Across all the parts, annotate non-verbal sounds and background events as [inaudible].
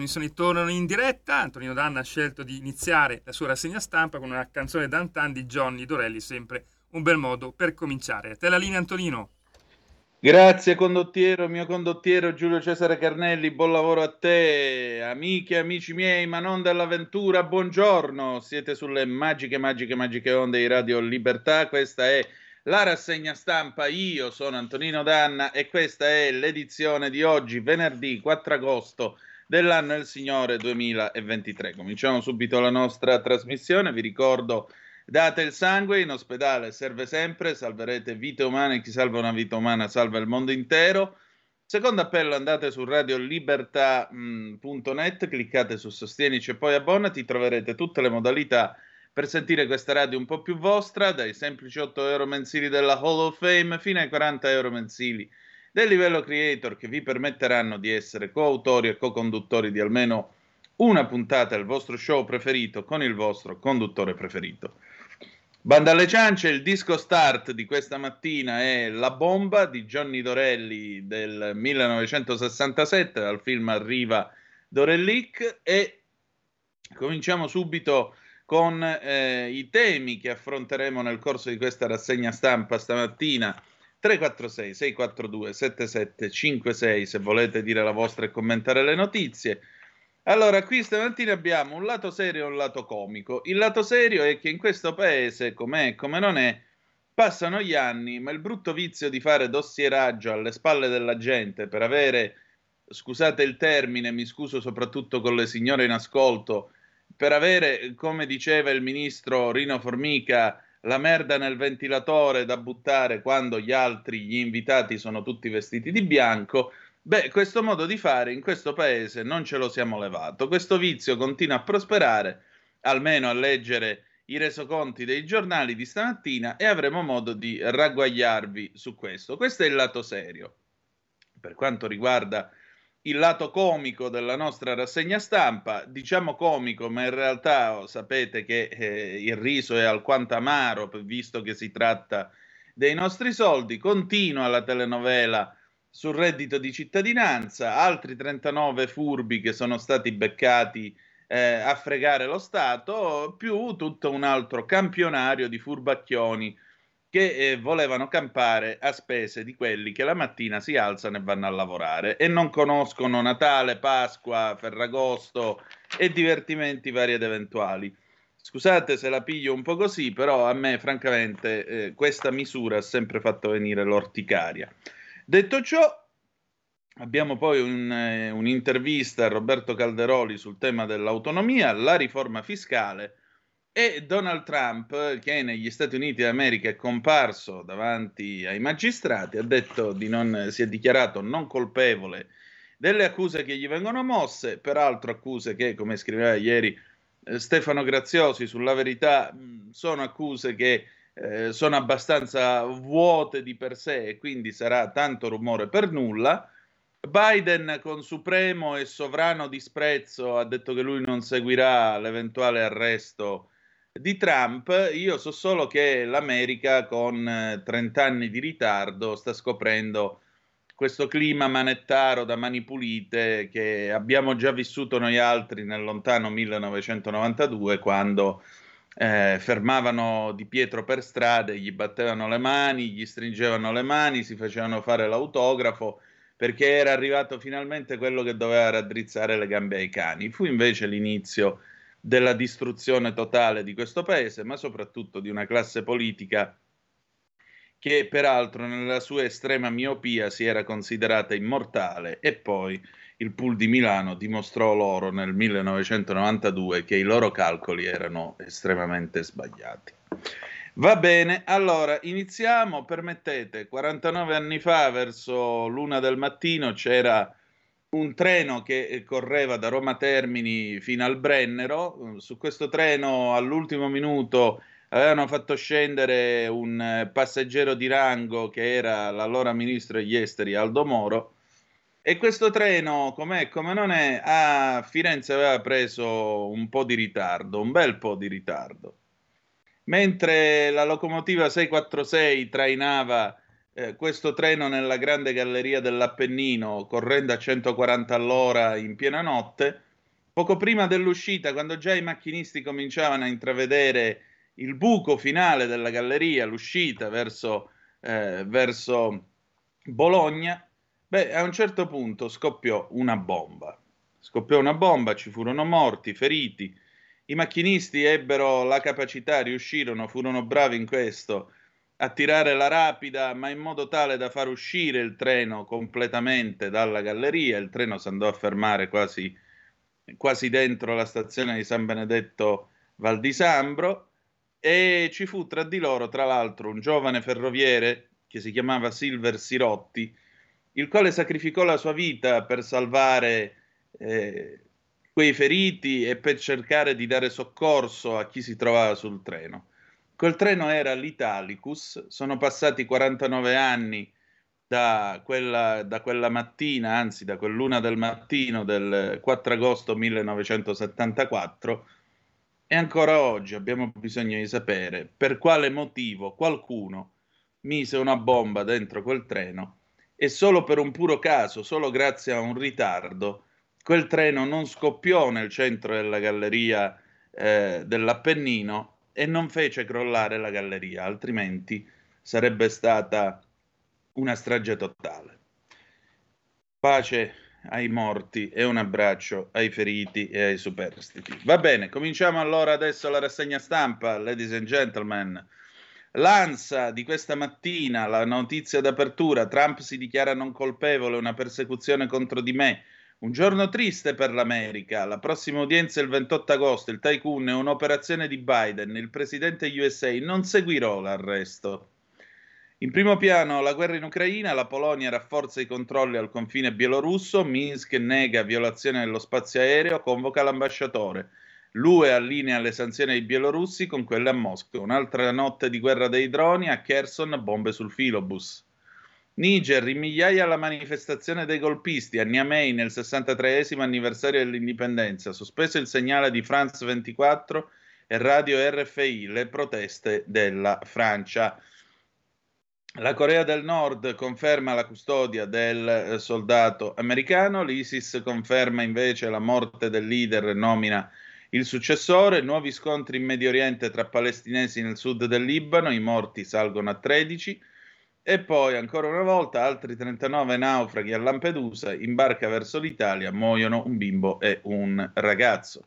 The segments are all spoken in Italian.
Trasmissioni tornano in diretta. Antonino Danna ha scelto di iniziare la sua rassegna stampa con una canzone d'antan di Johnny Dorelli, sempre un bel modo per cominciare. A te la linea, Antonino. Grazie condottiero, mio condottiero Giulio Cesare Carnelli, buon lavoro a te, amiche amici miei, ma non dell'avventura, buongiorno, siete sulle magiche, magiche, magiche onde di Radio Libertà, questa è la rassegna stampa, io sono Antonino Danna e questa è l'edizione di oggi, venerdì 4 agosto dell'anno del Signore 2023. Cominciamo subito la nostra trasmissione, vi ricordo date il sangue, in ospedale serve sempre, salverete vite umane, chi salva una vita umana salva il mondo intero. Secondo appello andate su radiolibertà.net, cliccate su Sostienici e poi abbonati, troverete tutte le modalità per sentire questa radio un po' più vostra, dai semplici 8 euro mensili della Hall of Fame fino ai 40 euro mensili del livello creator che vi permetteranno di essere coautori e co-conduttori di almeno una puntata del vostro show preferito con il vostro conduttore preferito. Banda alle ciance, il disco start di questa mattina è La bomba di Johnny Dorelli del 1967, dal film Arriva Dorellic e cominciamo subito con eh, i temi che affronteremo nel corso di questa rassegna stampa stamattina. 346 642 7756 se volete dire la vostra e commentare le notizie. Allora, qui stamattina abbiamo un lato serio e un lato comico. Il lato serio è che in questo paese, com'è e come non è, passano gli anni, ma il brutto vizio di fare dossieraggio alle spalle della gente per avere, scusate il termine, mi scuso soprattutto con le signore in ascolto, per avere, come diceva il ministro Rino Formica, la merda nel ventilatore da buttare quando gli altri, gli invitati, sono tutti vestiti di bianco. Beh, questo modo di fare in questo paese non ce lo siamo levato. Questo vizio continua a prosperare, almeno a leggere i resoconti dei giornali di stamattina e avremo modo di ragguagliarvi su questo. Questo è il lato serio. Per quanto riguarda il lato comico della nostra rassegna stampa, diciamo comico, ma in realtà oh, sapete che eh, il riso è alquanto amaro, visto che si tratta dei nostri soldi. Continua la telenovela sul reddito di cittadinanza, altri 39 furbi che sono stati beccati eh, a fregare lo Stato, più tutto un altro campionario di furbacchioni che eh, volevano campare a spese di quelli che la mattina si alzano e vanno a lavorare e non conoscono Natale, Pasqua, Ferragosto e divertimenti vari ed eventuali. Scusate se la piglio un po' così, però a me francamente eh, questa misura ha sempre fatto venire l'orticaria. Detto ciò, abbiamo poi un, eh, un'intervista a Roberto Calderoli sul tema dell'autonomia, la riforma fiscale e Donald Trump, che negli Stati Uniti d'America è comparso davanti ai magistrati, ha detto di non, si è dichiarato non colpevole delle accuse che gli vengono mosse, peraltro accuse che, come scriveva ieri eh, Stefano Graziosi sulla verità, sono accuse che eh, sono abbastanza vuote di per sé e quindi sarà tanto rumore per nulla. Biden con supremo e sovrano disprezzo ha detto che lui non seguirà l'eventuale arresto di Trump. Io so solo che l'America con 30 eh, anni di ritardo sta scoprendo questo clima manettaro da mani pulite che abbiamo già vissuto noi altri nel lontano 1992 quando eh, fermavano Di Pietro per strade, gli battevano le mani, gli stringevano le mani, si facevano fare l'autografo perché era arrivato finalmente quello che doveva raddrizzare le gambe ai cani. Fu invece l'inizio della distruzione totale di questo paese, ma soprattutto di una classe politica che peraltro nella sua estrema miopia si era considerata immortale e poi il pool di Milano dimostrò loro nel 1992 che i loro calcoli erano estremamente sbagliati. Va bene, allora iniziamo, permettete, 49 anni fa verso l'una del mattino c'era un treno che correva da Roma Termini fino al Brennero, su questo treno all'ultimo minuto avevano fatto scendere un eh, passeggero di rango che era l'allora ministro degli esteri Aldo Moro e questo treno, com'è come non è, a Firenze aveva preso un po' di ritardo, un bel po' di ritardo. Mentre la locomotiva 646 trainava eh, questo treno nella grande galleria dell'Appennino correndo a 140 all'ora in piena notte, poco prima dell'uscita, quando già i macchinisti cominciavano a intravedere il buco finale della galleria, l'uscita verso, eh, verso Bologna, beh, a un certo punto scoppiò una bomba. Scoppiò una bomba, ci furono morti, feriti. I macchinisti ebbero la capacità, riuscirono, furono bravi in questo, a tirare la rapida, ma in modo tale da far uscire il treno completamente dalla galleria. Il treno si andò a fermare quasi, quasi dentro la stazione di San Benedetto Val di Sambro e ci fu tra di loro, tra l'altro, un giovane ferroviere che si chiamava Silver Sirotti, il quale sacrificò la sua vita per salvare eh, quei feriti e per cercare di dare soccorso a chi si trovava sul treno. Quel treno era l'Italicus, sono passati 49 anni da quella, da quella mattina, anzi da quell'una del mattino del 4 agosto 1974 e ancora oggi abbiamo bisogno di sapere per quale motivo qualcuno mise una bomba dentro quel treno e solo per un puro caso, solo grazie a un ritardo, quel treno non scoppiò nel centro della galleria eh, dell'Appennino e non fece crollare la galleria, altrimenti sarebbe stata una strage totale. Pace ai morti e un abbraccio ai feriti e ai superstiti. Va bene, cominciamo allora adesso la rassegna stampa, ladies and gentlemen. L'ANSA di questa mattina, la notizia d'apertura, Trump si dichiara non colpevole, una persecuzione contro di me. Un giorno triste per l'America. La prossima udienza è il 28 agosto. Il tycoon è un'operazione di Biden. Il presidente USA non seguirò l'arresto. In primo piano la guerra in Ucraina, la Polonia rafforza i controlli al confine bielorusso, Minsk nega violazione dello spazio aereo, convoca l'ambasciatore. L'UE allinea le sanzioni ai bielorussi con quelle a Mosca. Un'altra notte di guerra dei droni, a Kherson bombe sul filobus. Niger, in migliaia alla manifestazione dei golpisti a Niamey nel 63 anniversario dell'indipendenza, sospeso il segnale di France 24 e radio RFI, le proteste della Francia. La Corea del Nord conferma la custodia del eh, soldato americano, l'ISIS conferma invece la morte del leader e nomina il successore, nuovi scontri in Medio Oriente tra palestinesi nel sud del Libano, i morti salgono a 13 e poi ancora una volta altri 39 naufraghi a Lampedusa, in barca verso l'Italia, muoiono un bimbo e un ragazzo.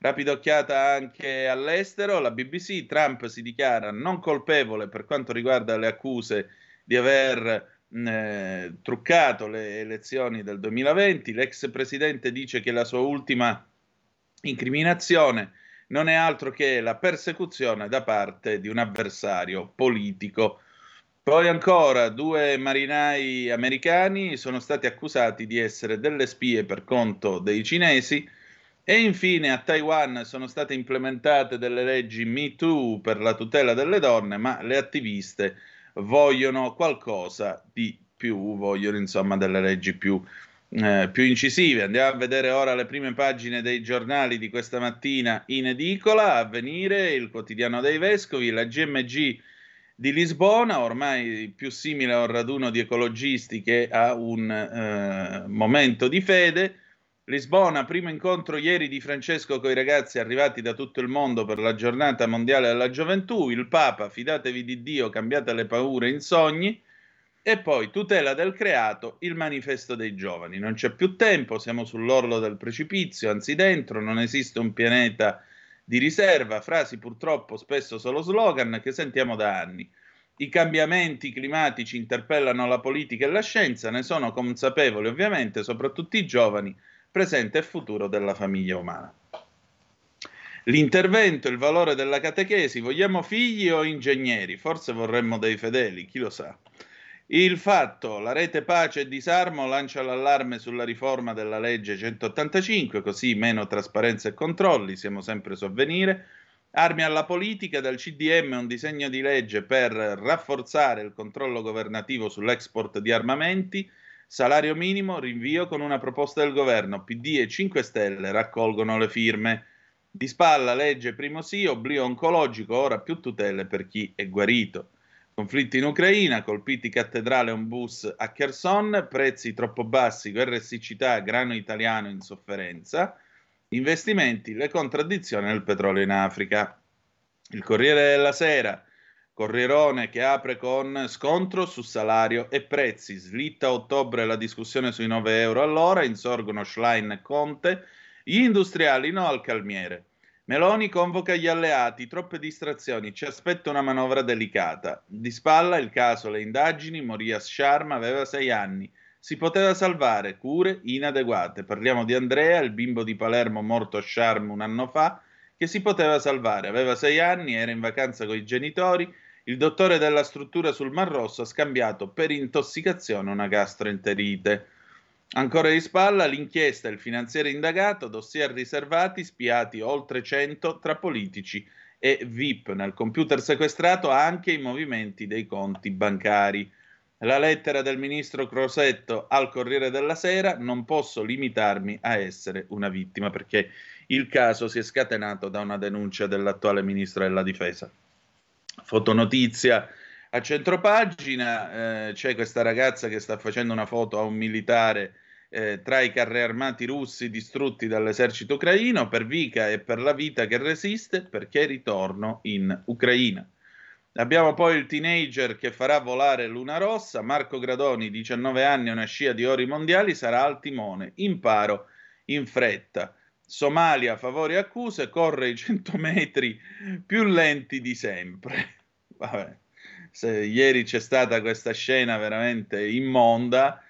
Rapida occhiata anche all'estero, la BBC, Trump si dichiara non colpevole per quanto riguarda le accuse di aver eh, truccato le elezioni del 2020, l'ex presidente dice che la sua ultima incriminazione non è altro che la persecuzione da parte di un avversario politico. Poi ancora due marinai americani sono stati accusati di essere delle spie per conto dei cinesi e infine a Taiwan sono state implementate delle leggi Me Too per la tutela delle donne, ma le attiviste vogliono qualcosa di più, vogliono insomma delle leggi più, eh, più incisive. Andiamo a vedere ora le prime pagine dei giornali di questa mattina in edicola, a venire il quotidiano dei vescovi, la GMG di Lisbona, ormai più simile a un raduno di ecologisti che a un eh, momento di fede. Lisbona, primo incontro ieri di Francesco con i ragazzi arrivati da tutto il mondo per la giornata mondiale della gioventù. Il Papa, fidatevi di Dio, cambiate le paure in sogni. E poi tutela del creato, il manifesto dei giovani. Non c'è più tempo, siamo sull'orlo del precipizio, anzi dentro, non esiste un pianeta di riserva, frasi purtroppo spesso solo slogan che sentiamo da anni. I cambiamenti climatici interpellano la politica e la scienza, ne sono consapevoli ovviamente soprattutto i giovani, presente e futuro della famiglia umana. L'intervento, il valore della catechesi, vogliamo figli o ingegneri? Forse vorremmo dei fedeli, chi lo sa. Il fatto, la rete pace e disarmo lancia l'allarme sulla riforma della legge 185, così meno trasparenza e controlli, siamo sempre su avvenire. Armi alla politica, dal CDM un disegno di legge per rafforzare il controllo governativo sull'export di armamenti, salario minimo, rinvio con una proposta del governo, PD e 5 Stelle raccolgono le firme. Di spalla legge primo sì, oblio oncologico, ora più tutele per chi è guarito. Conflitti in Ucraina, colpiti cattedrale un bus a Kherson, prezzi troppo bassi, guerra e siccità, grano italiano in sofferenza, investimenti, le contraddizioni del petrolio in Africa. Il Corriere della Sera, Corrierone che apre con scontro su salario e prezzi, slitta a ottobre la discussione sui 9 euro all'ora, insorgono Schlein e Conte, gli industriali no al calmiere. Meloni convoca gli alleati, troppe distrazioni, ci aspetta una manovra delicata. Di spalla il caso, le indagini, Morias Sharma aveva sei anni, si poteva salvare, cure inadeguate. Parliamo di Andrea, il bimbo di Palermo morto a Sharm un anno fa, che si poteva salvare, aveva sei anni, era in vacanza con i genitori, il dottore della struttura sul Mar Rosso ha scambiato per intossicazione una gastroenterite. Ancora di spalla l'inchiesta, il finanziere indagato, dossier riservati, spiati oltre 100 tra politici e VIP. Nel computer sequestrato anche i movimenti dei conti bancari. La lettera del ministro Crosetto al Corriere della Sera, non posso limitarmi a essere una vittima perché il caso si è scatenato da una denuncia dell'attuale ministro della difesa. Fotonotizia a centropagina eh, c'è questa ragazza che sta facendo una foto a un militare eh, tra i carri armati russi distrutti dall'esercito ucraino per Vika e per la vita che resiste perché ritorno in Ucraina. Abbiamo poi il teenager che farà volare Luna Rossa, Marco Gradoni, 19 anni, una scia di ori mondiali, sarà al timone, imparo in fretta. Somalia, favori e accuse, corre i 100 metri più lenti di sempre. [laughs] Vabbè se, ieri c'è stata questa scena veramente immonda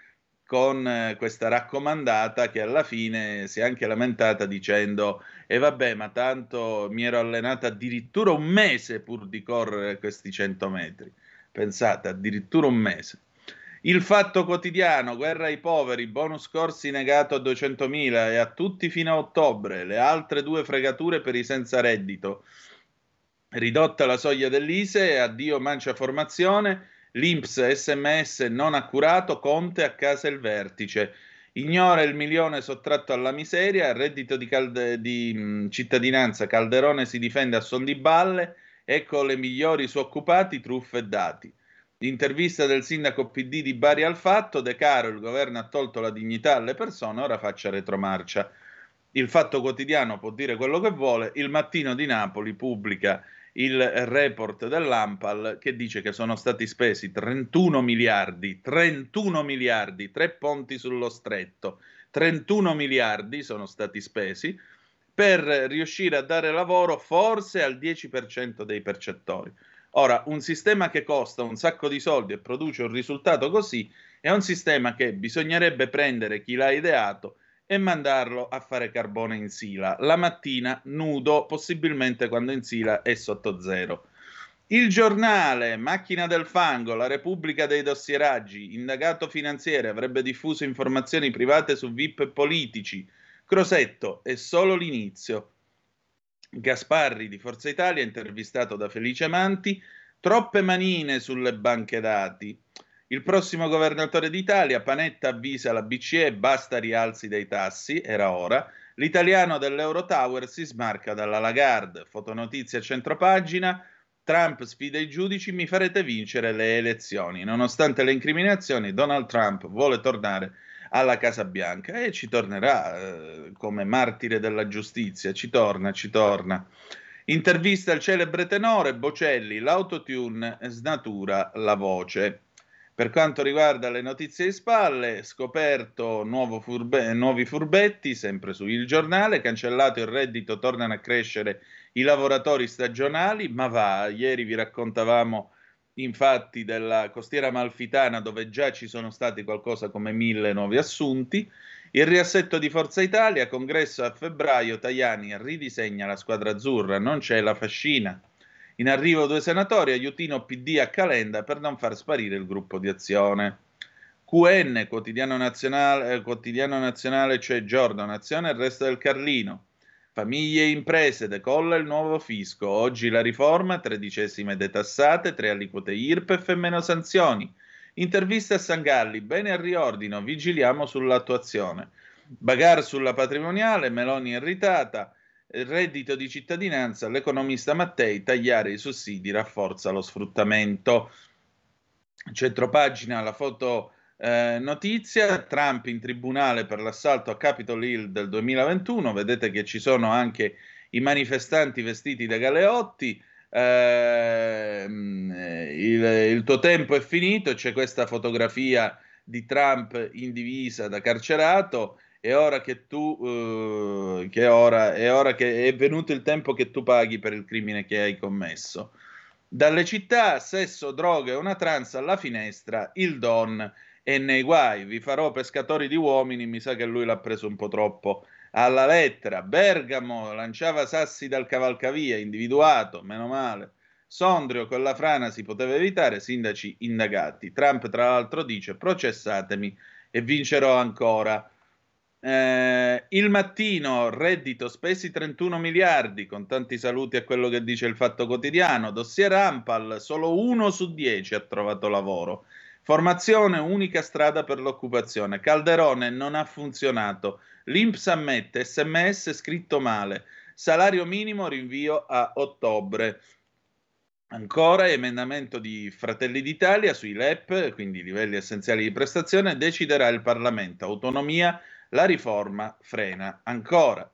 con eh, questa raccomandata che alla fine si è anche lamentata dicendo e vabbè ma tanto mi ero allenata addirittura un mese pur di correre questi 100 metri pensate addirittura un mese il fatto quotidiano, guerra ai poveri, bonus corsi negato a 200.000 e a tutti fino a ottobre, le altre due fregature per i senza reddito. Ridotta la soglia dell'ISE, addio mancia formazione, l'Inps sms non accurato, Conte a casa il vertice. Ignora il milione sottratto alla miseria, reddito di, calde- di mh, cittadinanza, Calderone si difende a son di balle, ecco le migliori su occupati, truffe e dati. L'intervista del sindaco PD di Bari al fatto, De Caro, il governo ha tolto la dignità alle persone, ora faccia retromarcia. Il fatto quotidiano può dire quello che vuole, il mattino di Napoli pubblica il report dell'Ampal che dice che sono stati spesi 31 miliardi, 31 miliardi, tre ponti sullo stretto, 31 miliardi sono stati spesi per riuscire a dare lavoro forse al 10% dei percettori. Ora, un sistema che costa un sacco di soldi e produce un risultato così è un sistema che bisognerebbe prendere chi l'ha ideato e mandarlo a fare carbone in sila la mattina nudo, possibilmente quando in sila è sotto zero. Il giornale, macchina del fango, la Repubblica dei dossieraggi, indagato finanziere avrebbe diffuso informazioni private su VIP politici. Crosetto, è solo l'inizio. Gasparri di Forza Italia, intervistato da Felice Manti, troppe manine sulle banche dati. Il prossimo governatore d'Italia, Panetta avvisa la BCE, basta rialzi dei tassi, era ora. L'italiano dell'Eurotower si smarca dalla Lagarde. Fotonotizia centropagina. Trump sfida i giudici, mi farete vincere le elezioni. Nonostante le incriminazioni, Donald Trump vuole tornare alla Casa Bianca e ci tornerà eh, come martire della giustizia, ci torna, ci torna. Intervista al celebre tenore Bocelli, l'autotune snatura la voce. Per quanto riguarda le notizie di spalle, scoperto furbe- nuovi furbetti, sempre su Il Giornale, cancellato il reddito, tornano a crescere i lavoratori stagionali, ma va, ieri vi raccontavamo infatti della costiera malfitana dove già ci sono stati qualcosa come mille nuovi assunti. Il riassetto di Forza Italia, congresso a febbraio, Tajani ridisegna la squadra azzurra, non c'è la fascina. In arrivo due senatori, aiutino PD a Calenda per non far sparire il gruppo di azione. QN, quotidiano nazionale, eh, quotidiano nazionale cioè Giorno, Nazione e il resto del Carlino. Famiglie e imprese, decolla il nuovo fisco. Oggi la riforma, tredicesime detassate, tre aliquote IRPEF e meno sanzioni. Intervista a Sangalli, bene al riordino, vigiliamo sull'attuazione. Bagar sulla patrimoniale, Meloni irritata, reddito di cittadinanza, l'economista Mattei, tagliare i sussidi rafforza lo sfruttamento. Centropagina, la foto eh, notizia, Trump in tribunale per l'assalto a Capitol Hill del 2021, vedete che ci sono anche i manifestanti vestiti da galeotti, eh, il, il, tuo tempo è finito, c'è questa fotografia di Trump in divisa da carcerato, è ora che tu, eh, che ora, è ora che è venuto il tempo che tu paghi per il crimine che hai commesso. Dalle città, sesso, droghe, una tranza alla finestra, il Don e nei guai. Vi farò pescatori di uomini, mi sa che lui l'ha preso un po' troppo alla lettera. Bergamo lanciava sassi dal cavalcavia, individuato, meno male. Sondrio con la frana si poteva evitare, sindaci indagati. Trump tra l'altro dice processatemi e vincerò ancora. Eh, il mattino, reddito spesi 31 miliardi, con tanti saluti a quello che dice il Fatto Quotidiano. Dossier Ampal, solo uno su dieci ha trovato lavoro. Formazione unica strada per l'occupazione. Calderone non ha funzionato. L'Inps ammette sms scritto male. Salario minimo rinvio a ottobre. Ancora emendamento di Fratelli d'Italia sui LEP, quindi livelli essenziali di prestazione, deciderà il Parlamento. Autonomia, la riforma frena ancora.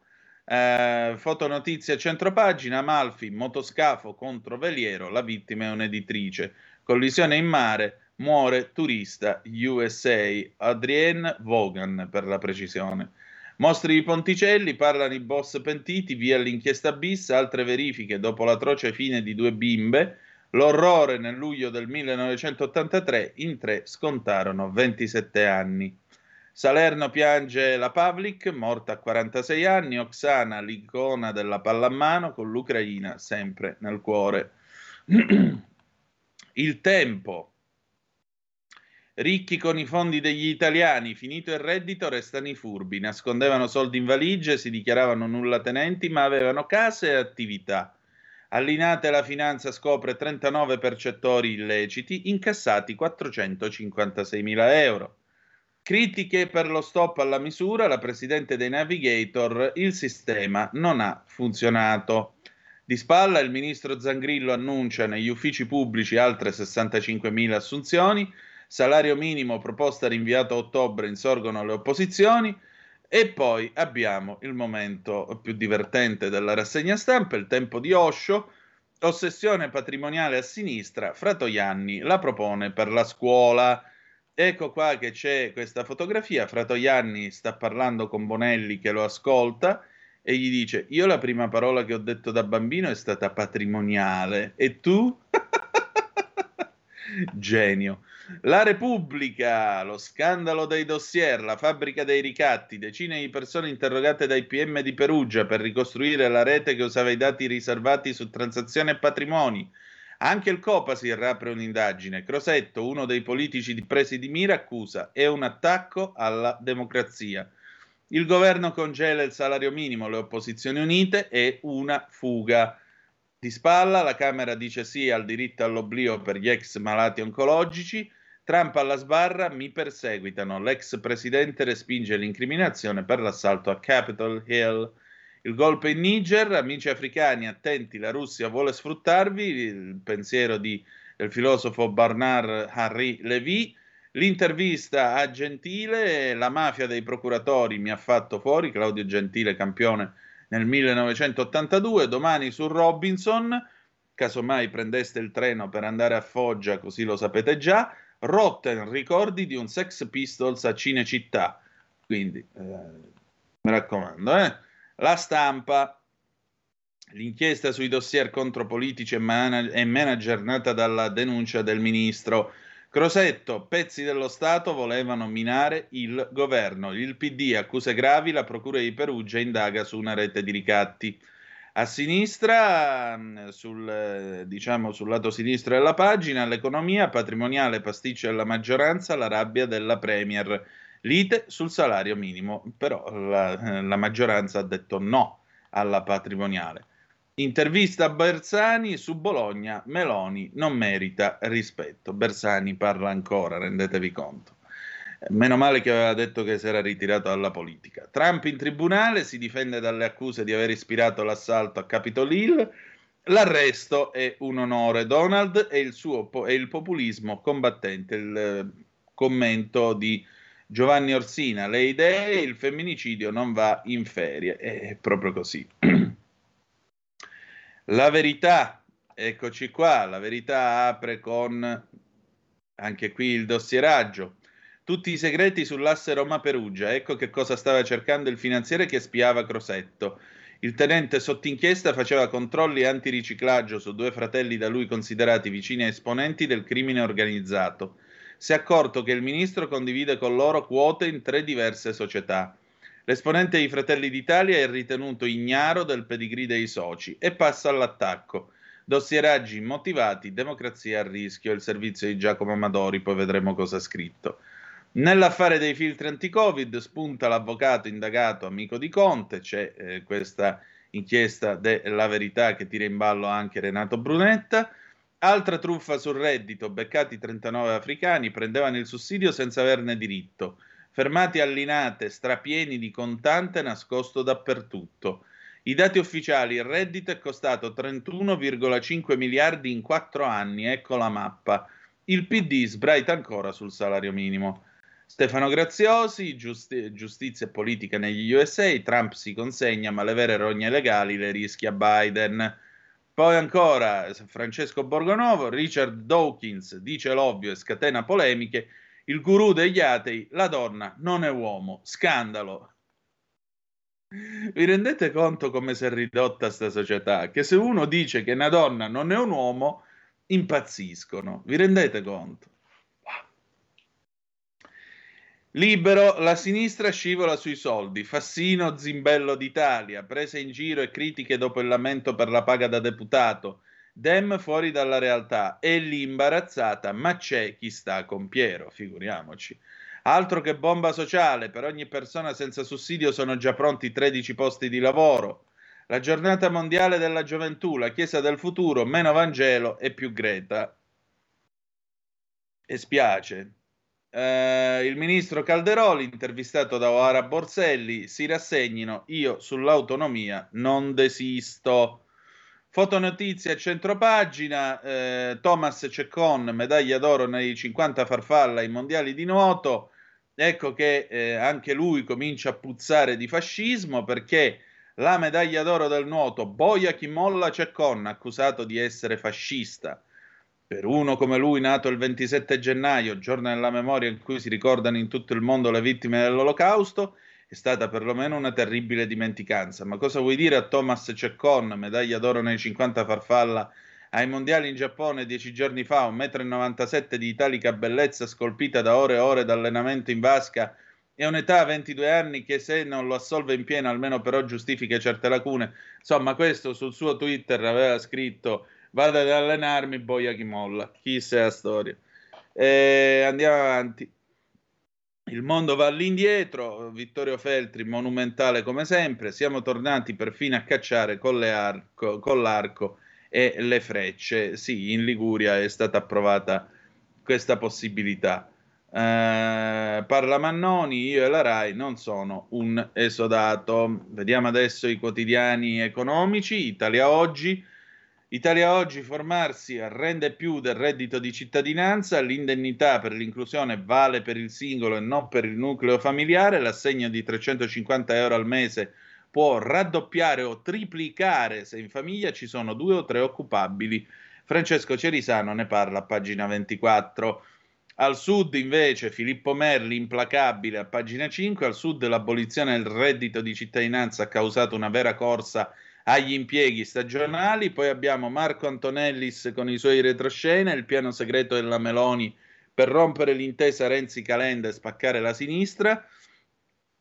Eh, fotonotizia centropagina, Amalfi, motoscafo contro veliero, la vittima è un'editrice. Collisione in mare, muore turista USA, Adrienne Vaughan per la precisione. Mostri i ponticelli, parlano i boss pentiti, via l'inchiesta bis, altre verifiche dopo l'atroce fine di due bimbe, l'orrore nel luglio del 1983, in tre scontarono 27 anni. Salerno piange la Pavlik, morta a 46 anni, Oksana, l'icona della pallamano, con l'Ucraina sempre nel cuore. [clears throat] Il tempo, Ricchi con i fondi degli italiani, finito il reddito, restano i furbi, nascondevano soldi in valigie, si dichiaravano nulla tenenti, ma avevano case e attività. Allinate la finanza scopre 39 percettori illeciti, incassati 456 mila euro. Critiche per lo stop alla misura, la presidente dei Navigator, il sistema non ha funzionato. Di spalla il ministro Zangrillo annuncia negli uffici pubblici altre 65 mila assunzioni, salario minimo proposta rinviato a ottobre, insorgono le opposizioni. E poi abbiamo il momento più divertente della rassegna stampa, il tempo di Osho, ossessione patrimoniale a sinistra, Fratoianni la propone per la scuola. Ecco qua che c'è questa fotografia, Fratoianni sta parlando con Bonelli che lo ascolta e gli dice io la prima parola che ho detto da bambino è stata patrimoniale e tu? [laughs] Genio. La Repubblica, lo scandalo dei dossier, la fabbrica dei ricatti, decine di persone interrogate dai PM di Perugia per ricostruire la rete che usava i dati riservati su transazioni e patrimoni. Anche il Copasir apre un'indagine. Crosetto, uno dei politici presi di mira, accusa è un attacco alla democrazia. Il governo congela il salario minimo, le opposizioni unite è una fuga. Di spalla la Camera dice sì al diritto all'oblio per gli ex malati oncologici. Trump alla sbarra, mi perseguitano. L'ex presidente respinge l'incriminazione per l'assalto a Capitol Hill. Il golpe in Niger, amici africani, attenti, la Russia vuole sfruttarvi, il pensiero di, del filosofo Bernard Henri Lévy. L'intervista a Gentile, la mafia dei procuratori mi ha fatto fuori, Claudio Gentile campione nel 1982, domani su Robinson, casomai prendeste il treno per andare a Foggia, così lo sapete già, Rotten, ricordi di un Sex Pistols a Cinecittà, quindi eh, mi raccomando, eh. La stampa, l'inchiesta sui dossier contro politici e, man- e manager nata dalla denuncia del ministro. Crosetto, pezzi dello Stato volevano minare il governo. Il PD accuse gravi, la Procura di Perugia indaga su una rete di ricatti. A sinistra, sul, diciamo sul lato sinistro della pagina, l'economia patrimoniale, pasticcio della maggioranza, la rabbia della Premier. Lite sul salario minimo, però la, la maggioranza ha detto no alla patrimoniale. Intervista a Bersani su Bologna, Meloni non merita rispetto. Bersani parla ancora, rendetevi conto. Meno male che aveva detto che si era ritirato dalla politica. Trump in tribunale si difende dalle accuse di aver ispirato l'assalto a Capitol Hill. L'arresto è un onore. Donald e il, suo, e il populismo combattente. Il eh, commento di Giovanni Orsina, le idee, il femminicidio non va in ferie. È proprio così. [clears throat] La verità, eccoci qua, la verità apre con anche qui il dossieraggio. Tutti i segreti sull'asse Roma-Perugia. Ecco che cosa stava cercando il finanziere che spiava Crosetto. Il tenente sotto inchiesta faceva controlli antiriciclaggio su due fratelli da lui considerati vicini esponenti del crimine organizzato si è accorto che il ministro condivide con loro quote in tre diverse società. L'esponente dei Fratelli d'Italia è ritenuto ignaro del pedigree dei soci e passa all'attacco. Dossieraggi immotivati, democrazia a rischio, il servizio di Giacomo Amadori, poi vedremo cosa ha scritto. Nell'affare dei filtri anti-Covid spunta l'avvocato indagato amico di Conte, c'è eh, questa inchiesta della verità che tira in ballo anche Renato Brunetta. Altra truffa sul reddito, beccati 39 africani, prendevano il sussidio senza averne diritto, fermati a Linate, strapieni di contante nascosto dappertutto. I dati ufficiali, il reddito è costato 31,5 miliardi in quattro anni, ecco la mappa. Il PD sbraita ancora sul salario minimo. Stefano Graziosi, giusti- giustizia e politica negli USA, Trump si consegna, ma le vere rogne legali le rischia Biden. Poi ancora Francesco Borgonovo, Richard Dawkins dice l'ovvio e scatena polemiche, il guru degli atei, la donna non è uomo, scandalo. Vi rendete conto come si è ridotta questa società? Che se uno dice che una donna non è un uomo, impazziscono. Vi rendete conto? Libero, la sinistra scivola sui soldi. Fassino, zimbello d'Italia, prese in giro e critiche dopo il lamento per la paga da deputato. Dem fuori dalla realtà. E lì imbarazzata, ma c'è chi sta con Piero, figuriamoci. Altro che bomba sociale, per ogni persona senza sussidio sono già pronti 13 posti di lavoro. La giornata mondiale della gioventù, la Chiesa del futuro, meno Vangelo e più Greta. E spiace, Uh, il ministro Calderoli, intervistato da Oara Borselli, si rassegnino, io sull'autonomia non desisto. Fotonotizia a centropagina, eh, Thomas Ceccon, medaglia d'oro nei 50 farfalla ai mondiali di nuoto. Ecco che eh, anche lui comincia a puzzare di fascismo perché la medaglia d'oro del nuoto, Boia chi molla Ceccon, accusato di essere fascista per uno come lui, nato il 27 gennaio, giorno della memoria in cui si ricordano in tutto il mondo le vittime dell'Olocausto, è stata perlomeno una terribile dimenticanza. Ma cosa vuoi dire a Thomas Ceccon, medaglia d'oro nei 50 farfalla, ai mondiali in Giappone dieci giorni fa, 1,97 m di italica bellezza scolpita da ore e ore d'allenamento in vasca e un'età a 22 anni che se non lo assolve in pieno almeno però giustifica certe lacune. Insomma, questo sul suo Twitter aveva scritto vado ad allenarmi, boia chi molla. Chissà la storia. Eh, andiamo avanti. Il mondo va all'indietro, Vittorio Feltri monumentale come sempre, siamo tornati perfino a cacciare con, arco, con l'arco e le frecce. Sì, in Liguria è stata approvata questa possibilità. Eh, parla Mannoni, io e la RAI non sono un esodato. Vediamo adesso i quotidiani economici, Italia Oggi. Italia Oggi formarsi rende più del reddito di cittadinanza, l'indennità per l'inclusione vale per il singolo e non per il nucleo familiare, l'assegno di 350 euro al mese può raddoppiare o triplicare se in famiglia ci sono due o tre occupabili. Francesco Cerisano ne parla a pagina 24. Al sud invece Filippo Merli, implacabile, a pagina 5, al sud l'abolizione del reddito di cittadinanza ha causato una vera corsa agli impieghi stagionali, poi abbiamo Marco Antonellis con i suoi retroscena, il piano segreto della Meloni per rompere l'intesa Renzi-Calenda e spaccare la sinistra,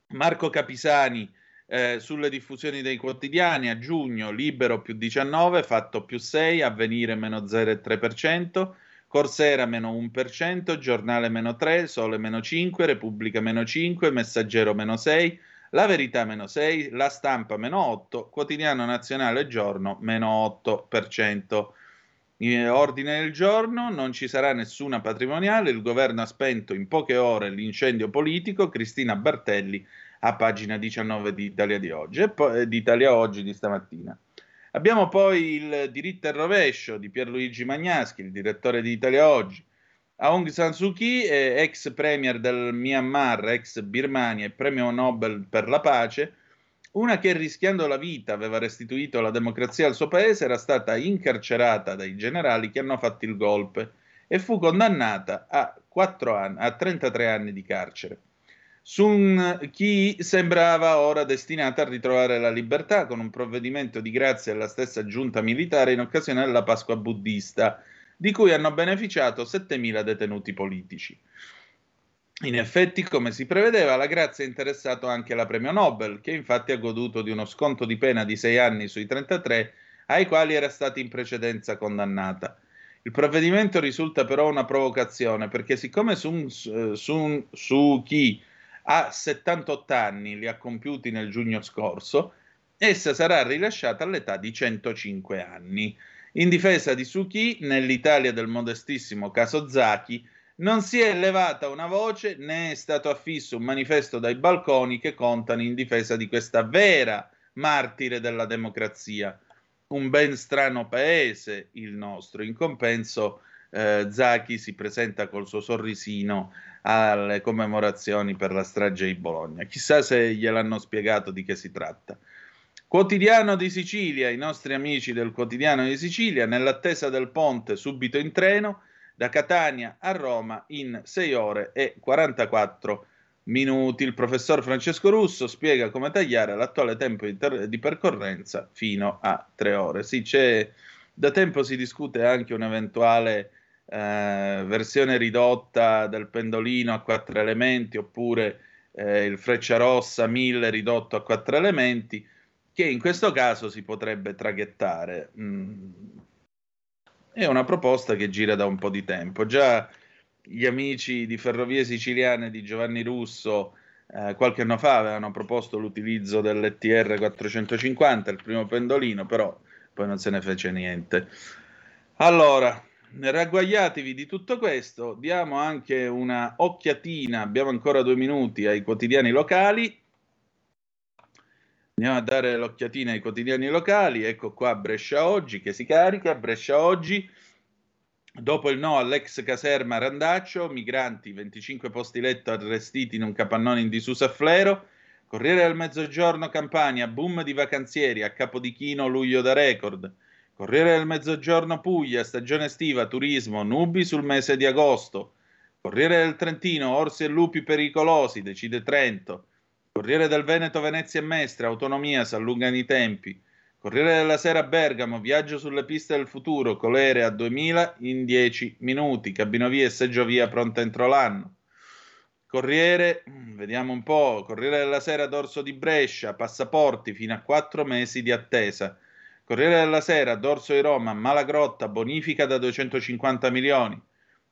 Marco Capisani eh, sulle diffusioni dei quotidiani, a giugno Libero più 19, Fatto più 6, Avvenire meno 0,3%, Corsera meno 1%, Giornale meno 3, Sole meno 5, Repubblica meno 5, Messaggero meno 6, la Verità meno 6, La Stampa meno 8, Quotidiano Nazionale Giorno meno 8%. Ordine del giorno, non ci sarà nessuna patrimoniale, il governo ha spento in poche ore l'incendio politico, Cristina Bartelli a pagina 19 di Italia di oggi e poi eh, di Italia Oggi di stamattina. Abbiamo poi il diritto al rovescio di Pierluigi Magnaschi, il direttore di Italia Oggi. Aung San Suu Kyi, ex premier del Myanmar, ex Birmania e premio Nobel per la pace, una che rischiando la vita aveva restituito la democrazia al suo paese, era stata incarcerata dai generali che hanno fatto il golpe e fu condannata a, anni, a 33 anni di carcere. Sun Kyi sembrava ora destinata a ritrovare la libertà con un provvedimento di grazia alla stessa giunta militare in occasione della Pasqua buddista di cui hanno beneficiato 7.000 detenuti politici. In effetti, come si prevedeva, la grazia ha interessato anche la premio Nobel, che infatti ha goduto di uno sconto di pena di 6 anni sui 33 ai quali era stata in precedenza condannata. Il provvedimento risulta però una provocazione perché siccome Sun, Sun Suu Kyi ha 78 anni, li ha compiuti nel giugno scorso, essa sarà rilasciata all'età di 105 anni. In difesa di Suki, nell'Italia del modestissimo caso Zaki, non si è levata una voce né è stato affisso un manifesto dai balconi che contano in difesa di questa vera martire della democrazia. Un ben strano paese il nostro. In compenso, eh, Zaki si presenta col suo sorrisino alle commemorazioni per la strage di Bologna. Chissà se gliel'hanno spiegato di che si tratta. Quotidiano di Sicilia, i nostri amici del Quotidiano di Sicilia, nell'attesa del ponte subito in treno da Catania a Roma in 6 ore e 44 minuti. Il professor Francesco Russo spiega come tagliare l'attuale tempo di, percorrenza fino a 3 ore. Sì, da tempo si discute anche un'eventuale eh, versione ridotta del pendolino a 4 elementi oppure eh, il Frecciarossa 1000 ridotto a 4 elementi che in questo caso si potrebbe traghettare. Mm. È una proposta che gira da un po' di tempo. Già gli amici di Ferrovie Siciliane di Giovanni Russo eh, qualche anno fa avevano proposto l'utilizzo dell'ETR 450, il primo pendolino, però poi non se ne fece niente. Allora, ragguagliatevi di tutto questo, diamo anche una occhiatina, abbiamo ancora due minuti ai quotidiani locali Andiamo a dare l'occhiatina ai quotidiani locali. Ecco qua Brescia Oggi che si carica. Brescia Oggi. Dopo il no all'ex caserma Randaccio, migranti, 25 posti letto arrestiti in un capannone in disuso a Flero. Corriere del Mezzogiorno Campania, boom di vacanzieri a Capodichino, luglio da record. Corriere del Mezzogiorno Puglia, stagione estiva, turismo, nubi sul mese di agosto. Corriere del Trentino, orsi e lupi pericolosi, decide Trento. Corriere del Veneto, Venezia e Mestre, autonomia, si allungano i tempi. Corriere della Sera, Bergamo, viaggio sulle piste del futuro, colere a 2000 in 10 minuti, cabinovia e seggiovia pronta entro l'anno. Corriere, mm, vediamo un po', Corriere della Sera, dorso di Brescia, passaporti fino a 4 mesi di attesa. Corriere della Sera, Dorso di Roma, Malagrotta, bonifica da 250 milioni.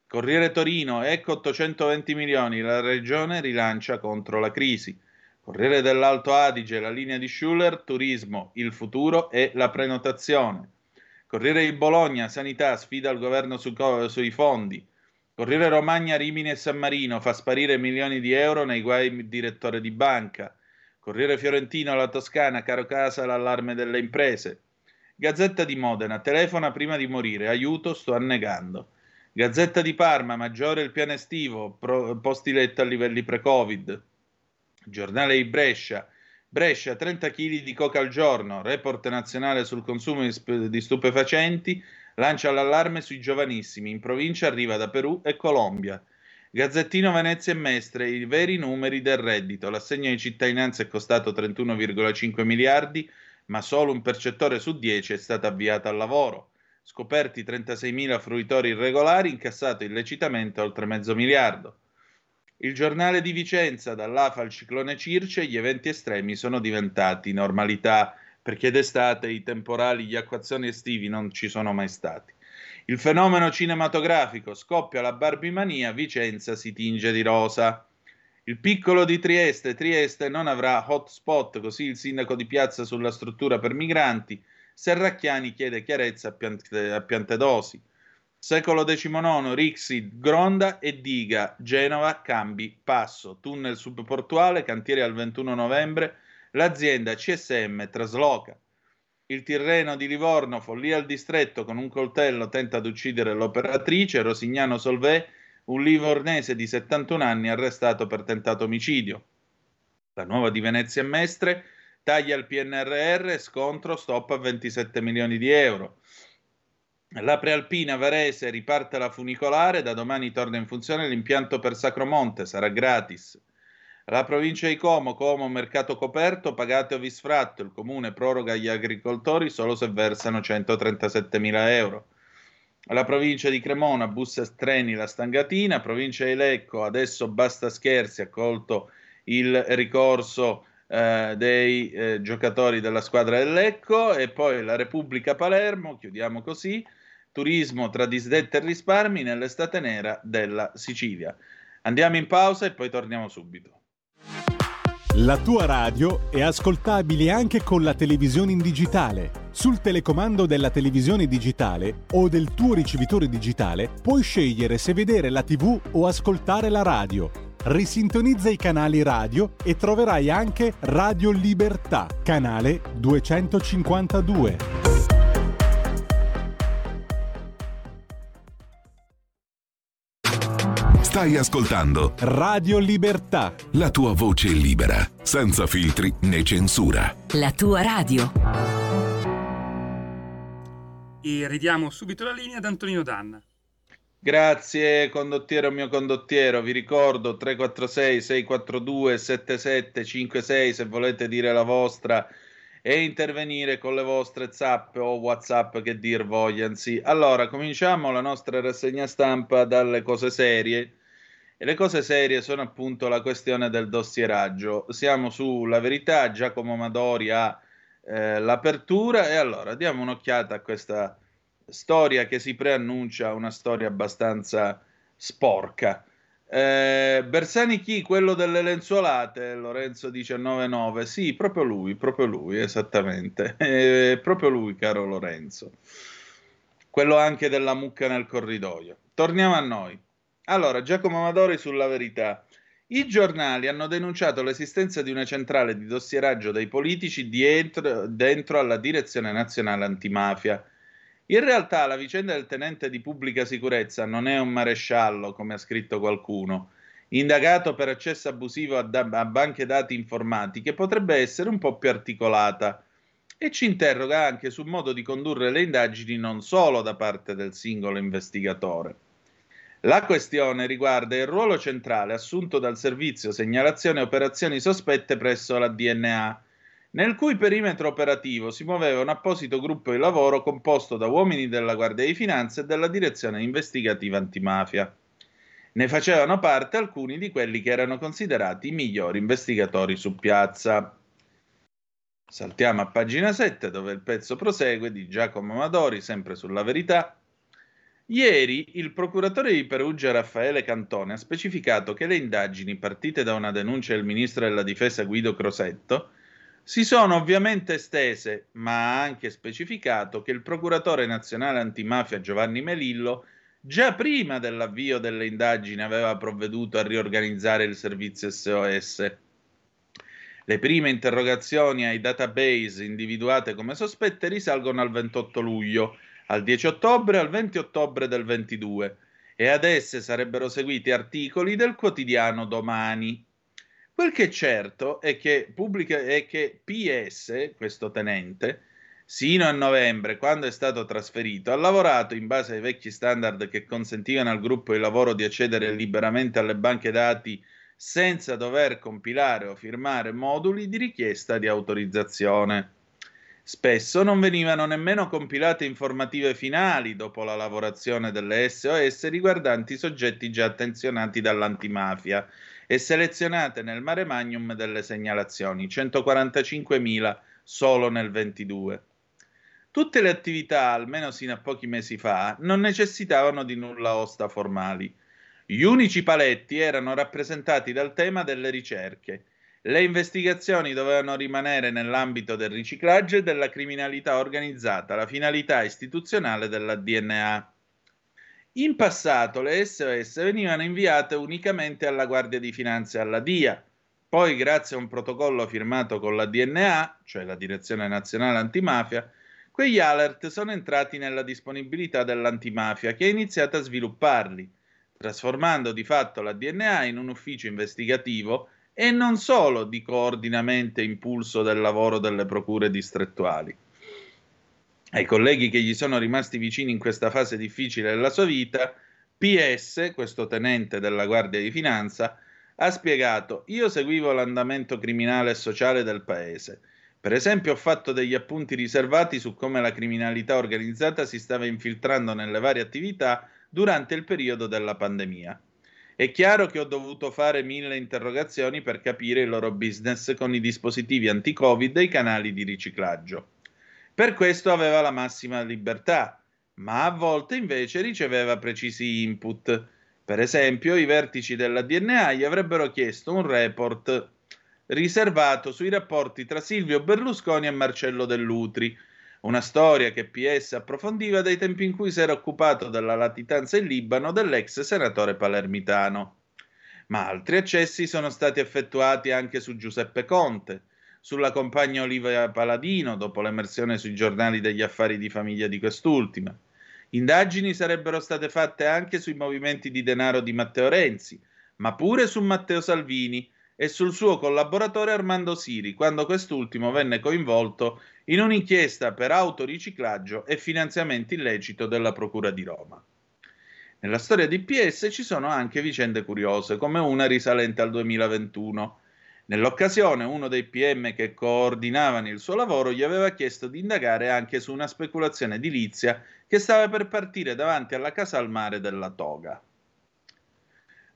Corriere Torino, ecco 820 milioni, la regione rilancia contro la crisi. Corriere dell'Alto Adige, la linea di Schuller, turismo, il futuro e la prenotazione. Corriere di Bologna, sanità, sfida il governo su, sui fondi. Corriere Romagna, Rimini e San Marino, fa sparire milioni di euro nei guai direttore di banca. Corriere Fiorentino, la Toscana, caro casa, l'allarme delle imprese. Gazzetta di Modena, telefona prima di morire, aiuto, sto annegando. Gazzetta di Parma, maggiore il piano estivo, pro, posti letto a livelli pre-Covid. Giornale di Brescia, Brescia 30 kg di coca al giorno, report nazionale sul consumo di stupefacenti, lancia l'allarme sui giovanissimi, in provincia arriva da Perù e Colombia. Gazzettino Venezia e Mestre, i veri numeri del reddito, l'assegno di cittadinanza è costato 31,5 miliardi, ma solo un percettore su 10 è stato avviato al lavoro. Scoperti 36.000 fruitori irregolari, incassato illecitamente oltre mezzo miliardo. Il giornale di Vicenza, dall'AFA al ciclone Circe, gli eventi estremi sono diventati normalità, perché d'estate i temporali, gli acquazzoni estivi non ci sono mai stati. Il fenomeno cinematografico scoppia la barbimania, Vicenza si tinge di rosa. Il piccolo di Trieste, Trieste non avrà hotspot, così il sindaco di piazza sulla struttura per migranti, Serracchiani chiede chiarezza a, Piante, a Piantedosi. Secolo XIX, Rixi, Gronda e Diga, Genova, Cambi, Passo, tunnel subportuale, cantiere al 21 novembre, l'azienda CSM trasloca. Il Tirreno di Livorno, follia al distretto, con un coltello tenta di uccidere l'operatrice, Rosignano Solvè, un livornese di 71 anni arrestato per tentato omicidio. La nuova di Venezia e Mestre, Taglia il PNRR, scontro, stop a 27 milioni di euro. La prealpina Varese riparte la funicolare, da domani torna in funzione l'impianto per Sacromonte, sarà gratis. La provincia di Como, Como mercato coperto, pagate o visfratto, il comune proroga agli agricoltori solo se versano 137 mila euro. La provincia di Cremona, bus e treni la stangatina, provincia di Lecco, adesso basta scherzi, accolto il ricorso eh, dei eh, giocatori della squadra del Lecco e poi la Repubblica Palermo, chiudiamo così, turismo tra disdette e risparmi nell'estate nera della Sicilia. Andiamo in pausa e poi torniamo subito. La tua radio è ascoltabile anche con la televisione in digitale. Sul telecomando della televisione digitale o del tuo ricevitore digitale puoi scegliere se vedere la TV o ascoltare la radio risintonizza i canali radio e troverai anche Radio Libertà, canale 252. Stai ascoltando Radio Libertà. La tua voce libera, senza filtri né censura. La tua radio. E ridiamo subito la linea ad Antonino Danna. Grazie condottiero mio condottiero, vi ricordo 346 642 7756 se volete dire la vostra e intervenire con le vostre zappe o whatsapp che dir vogliansi. Allora, cominciamo la nostra rassegna stampa dalle cose serie e le cose serie sono appunto la questione del dossieraggio. Siamo sulla verità, Giacomo Madori ha eh, l'apertura e allora diamo un'occhiata a questa storia che si preannuncia una storia abbastanza sporca. Eh, Bersani chi? Quello delle lenzuolate, Lorenzo 199. Sì, proprio lui, proprio lui, esattamente. [laughs] Eh, proprio lui, caro Lorenzo. Quello anche della mucca nel corridoio. Torniamo a noi. Allora, Giacomo Amadori sulla verità. I giornali hanno denunciato l'esistenza di una centrale di dossieraggio dei politici dietro, dentro alla Direzione Nazionale Antimafia in realtà la vicenda del tenente di pubblica sicurezza non è un maresciallo, come ha scritto qualcuno, indagato per accesso abusivo a, da- a banche dati informatiche, potrebbe essere un po' più articolata e ci interroga anche sul modo di condurre le indagini non solo da parte del singolo investigatore. La questione riguarda il ruolo centrale assunto dal servizio segnalazione operazioni sospette presso la DNA nel cui perimetro operativo si muoveva un apposito gruppo di lavoro composto da uomini della Guardia di Finanza e della Direzione Investigativa Antimafia. Ne facevano parte alcuni di quelli che erano considerati i migliori investigatori su piazza. Saltiamo a pagina 7 dove il pezzo prosegue di Giacomo Amadori, sempre sulla verità. Ieri il procuratore di Perugia Raffaele Cantone ha specificato che le indagini partite da una denuncia del ministro della difesa Guido Crosetto si sono ovviamente estese, ma ha anche specificato che il procuratore nazionale antimafia Giovanni Melillo già prima dell'avvio delle indagini aveva provveduto a riorganizzare il servizio SOS. Le prime interrogazioni ai database individuate come sospette risalgono al 28 luglio al 10 ottobre e al 20 ottobre del 22 e ad esse sarebbero seguiti articoli del quotidiano Domani. Quel che è certo è che, pubblica, è che PS, questo tenente, sino a novembre, quando è stato trasferito, ha lavorato in base ai vecchi standard che consentivano al gruppo di lavoro di accedere liberamente alle banche dati senza dover compilare o firmare moduli di richiesta di autorizzazione. Spesso non venivano nemmeno compilate informative finali dopo la lavorazione delle SOS riguardanti i soggetti già attenzionati dall'antimafia e selezionate nel mare magnum delle segnalazioni, 145.000 solo nel 22. Tutte le attività, almeno sino a pochi mesi fa, non necessitavano di nulla osta formali. Gli unici paletti erano rappresentati dal tema delle ricerche le investigazioni dovevano rimanere nell'ambito del riciclaggio e della criminalità organizzata, la finalità istituzionale della DNA. In passato le SOS venivano inviate unicamente alla Guardia di Finanza e alla DIA, poi grazie a un protocollo firmato con la DNA, cioè la Direzione Nazionale Antimafia, quegli alert sono entrati nella disponibilità dell'antimafia che ha iniziato a svilupparli, trasformando di fatto la DNA in un ufficio investigativo e non solo di coordinamento e impulso del lavoro delle procure distrettuali. Ai colleghi che gli sono rimasti vicini in questa fase difficile della sua vita, PS, questo tenente della Guardia di Finanza, ha spiegato: Io seguivo l'andamento criminale e sociale del paese. Per esempio, ho fatto degli appunti riservati su come la criminalità organizzata si stava infiltrando nelle varie attività durante il periodo della pandemia. È chiaro che ho dovuto fare mille interrogazioni per capire il loro business con i dispositivi anti-Covid e i canali di riciclaggio. Per questo aveva la massima libertà, ma a volte invece riceveva precisi input. Per esempio, i vertici della DNA gli avrebbero chiesto un report riservato sui rapporti tra Silvio Berlusconi e Marcello Dell'Utri, una storia che PS approfondiva dai tempi in cui si era occupato della latitanza in Libano dell'ex senatore palermitano. Ma altri accessi sono stati effettuati anche su Giuseppe Conte, sulla compagna Olivia Paladino dopo l'emersione sui giornali degli affari di famiglia di quest'ultima. Indagini sarebbero state fatte anche sui movimenti di denaro di Matteo Renzi, ma pure su Matteo Salvini e sul suo collaboratore Armando Siri, quando quest'ultimo venne coinvolto in un'inchiesta per autoriciclaggio e finanziamento illecito della Procura di Roma. Nella storia di PS ci sono anche vicende curiose, come una risalente al 2021. Nell'occasione, uno dei PM che coordinavano il suo lavoro gli aveva chiesto di indagare anche su una speculazione edilizia che stava per partire davanti alla casa al mare della Toga.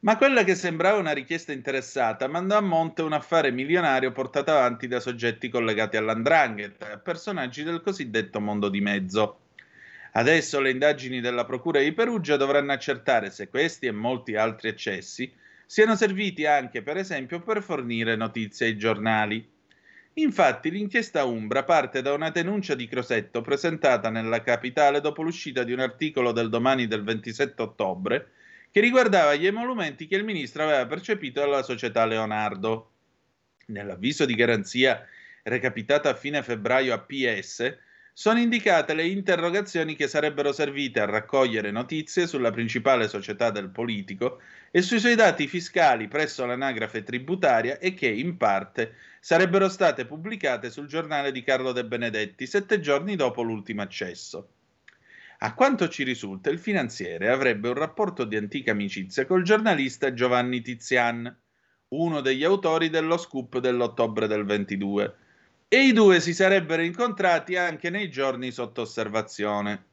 Ma quella che sembrava una richiesta interessata mandò a monte un affare milionario portato avanti da soggetti collegati all'andrangheta personaggi del cosiddetto mondo di mezzo. Adesso le indagini della Procura di Perugia dovranno accertare se questi e molti altri eccessi siano serviti anche, per esempio, per fornire notizie ai giornali. Infatti, l'inchiesta Umbra parte da una denuncia di Crosetto presentata nella capitale dopo l'uscita di un articolo del domani del 27 ottobre che riguardava gli emolumenti che il ministro aveva percepito dalla società Leonardo. Nell'avviso di garanzia recapitato a fine febbraio a PS, sono indicate le interrogazioni che sarebbero servite a raccogliere notizie sulla principale società del politico e sui suoi dati fiscali presso l'anagrafe tributaria e che, in parte, sarebbero state pubblicate sul giornale di Carlo De Benedetti sette giorni dopo l'ultimo accesso. A quanto ci risulta, il finanziere avrebbe un rapporto di antica amicizia col giornalista Giovanni Tizian, uno degli autori dello scoop dell'ottobre del 22, e i due si sarebbero incontrati anche nei giorni sotto osservazione.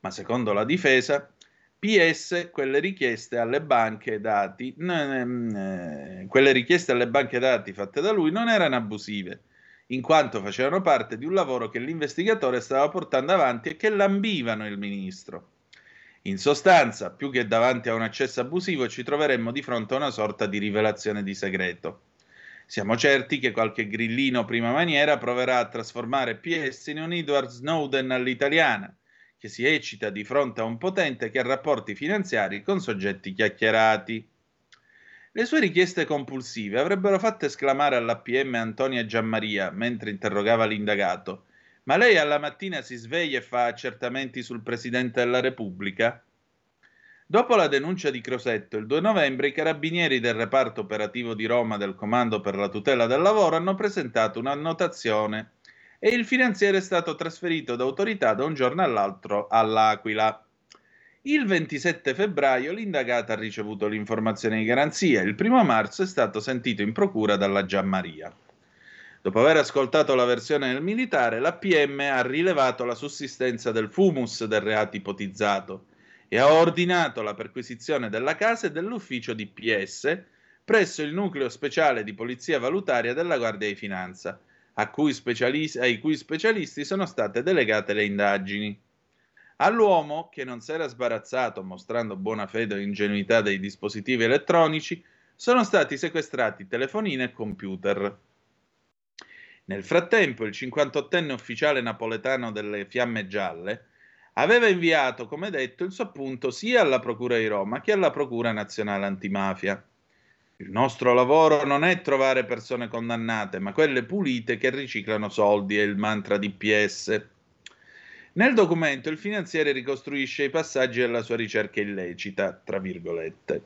Ma secondo la difesa, PS, quelle richieste alle banche dati, n- quelle richieste alle banche dati fatte da lui non erano abusive in quanto facevano parte di un lavoro che l'investigatore stava portando avanti e che lambivano il ministro. In sostanza, più che davanti a un accesso abusivo, ci troveremmo di fronte a una sorta di rivelazione di segreto. Siamo certi che qualche grillino prima maniera proverà a trasformare PS in un Edward Snowden all'italiana, che si eccita di fronte a un potente che ha rapporti finanziari con soggetti chiacchierati. Le sue richieste compulsive avrebbero fatto esclamare all'APM Antonia Giammaria mentre interrogava l'indagato ma lei alla mattina si sveglia e fa accertamenti sul Presidente della Repubblica? Dopo la denuncia di Crosetto, il 2 novembre i carabinieri del reparto operativo di Roma del Comando per la tutela del lavoro hanno presentato un'annotazione e il finanziere è stato trasferito d'autorità da un giorno all'altro all'Aquila. Il 27 febbraio l'indagata ha ricevuto l'informazione di garanzia, il primo marzo è stato sentito in procura dalla Giammaria. Dopo aver ascoltato la versione del militare, la PM ha rilevato la sussistenza del fumus del reato ipotizzato e ha ordinato la perquisizione della casa e dell'ufficio di PS presso il nucleo speciale di polizia valutaria della Guardia di Finanza, cui ai cui specialisti sono state delegate le indagini. All'uomo, che non si era sbarazzato mostrando buona fede e ingenuità dei dispositivi elettronici, sono stati sequestrati telefonine e computer. Nel frattempo, il 58enne ufficiale napoletano delle Fiamme Gialle aveva inviato, come detto, il suo appunto sia alla Procura di Roma che alla Procura Nazionale Antimafia. Il nostro lavoro non è trovare persone condannate, ma quelle pulite che riciclano soldi, è il mantra di PS. Nel documento il finanziere ricostruisce i passaggi della sua ricerca illecita, tra virgolette.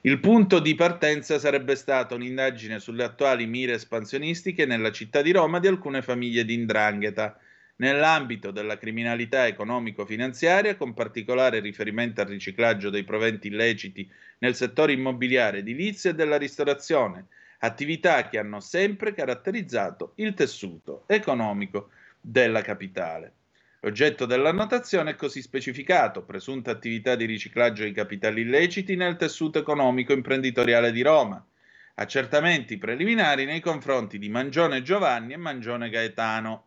Il punto di partenza sarebbe stata un'indagine sulle attuali mire espansionistiche nella città di Roma di alcune famiglie di Indrangheta, nell'ambito della criminalità economico-finanziaria, con particolare riferimento al riciclaggio dei proventi illeciti nel settore immobiliare, edilizio e della ristorazione, attività che hanno sempre caratterizzato il tessuto economico della capitale. L'oggetto dell'annotazione è così specificato: presunta attività di riciclaggio di capitali illeciti nel tessuto economico imprenditoriale di Roma. Accertamenti preliminari nei confronti di Mangione Giovanni e Mangione Gaetano.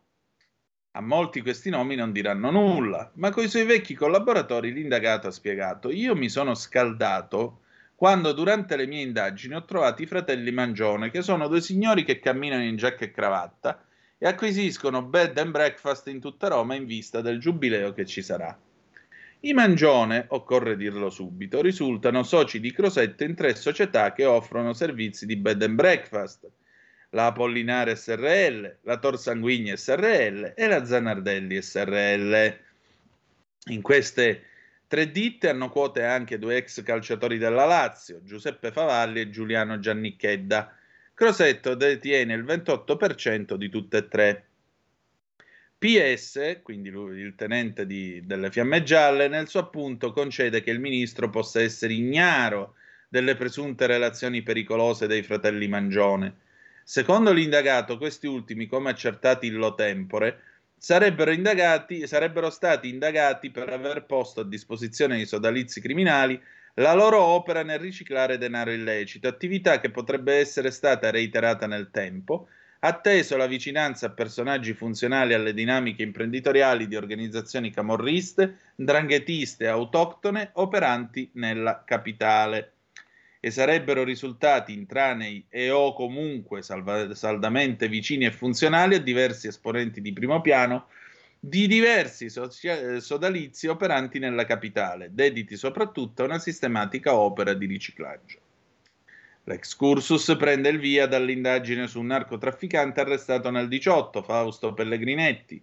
A molti questi nomi non diranno nulla, ma coi suoi vecchi collaboratori l'indagato ha spiegato: Io mi sono scaldato quando durante le mie indagini ho trovato i fratelli Mangione, che sono due signori che camminano in giacca e cravatta e acquisiscono bed and breakfast in tutta Roma in vista del giubileo che ci sarà. I Mangione, occorre dirlo subito, risultano soci di Crosetto in tre società che offrono servizi di bed and breakfast, la Apollinare SRL, la Tor Sanguigni SRL e la Zanardelli SRL. In queste tre ditte hanno quote anche due ex calciatori della Lazio, Giuseppe Favalli e Giuliano Giannicchedda, Crosetto detiene il 28% di tutte e tre. PS, quindi il tenente di, delle Fiamme Gialle, nel suo appunto concede che il ministro possa essere ignaro delle presunte relazioni pericolose dei fratelli Mangione. Secondo l'indagato, questi ultimi, come accertati illo tempore, sarebbero, indagati, sarebbero stati indagati per aver posto a disposizione di sodalizi criminali la loro opera nel riciclare denaro illecito, attività che potrebbe essere stata reiterata nel tempo, atteso la vicinanza a personaggi funzionali alle dinamiche imprenditoriali di organizzazioni camorriste, dranghetiste autoctone operanti nella capitale. E sarebbero risultati intranei e o comunque salva- saldamente vicini e funzionali a diversi esponenti di primo piano di diversi socia- sodalizi operanti nella capitale, dediti soprattutto a una sistematica opera di riciclaggio. L'excursus prende il via dall'indagine su un narcotrafficante arrestato nel 18, Fausto Pellegrinetti,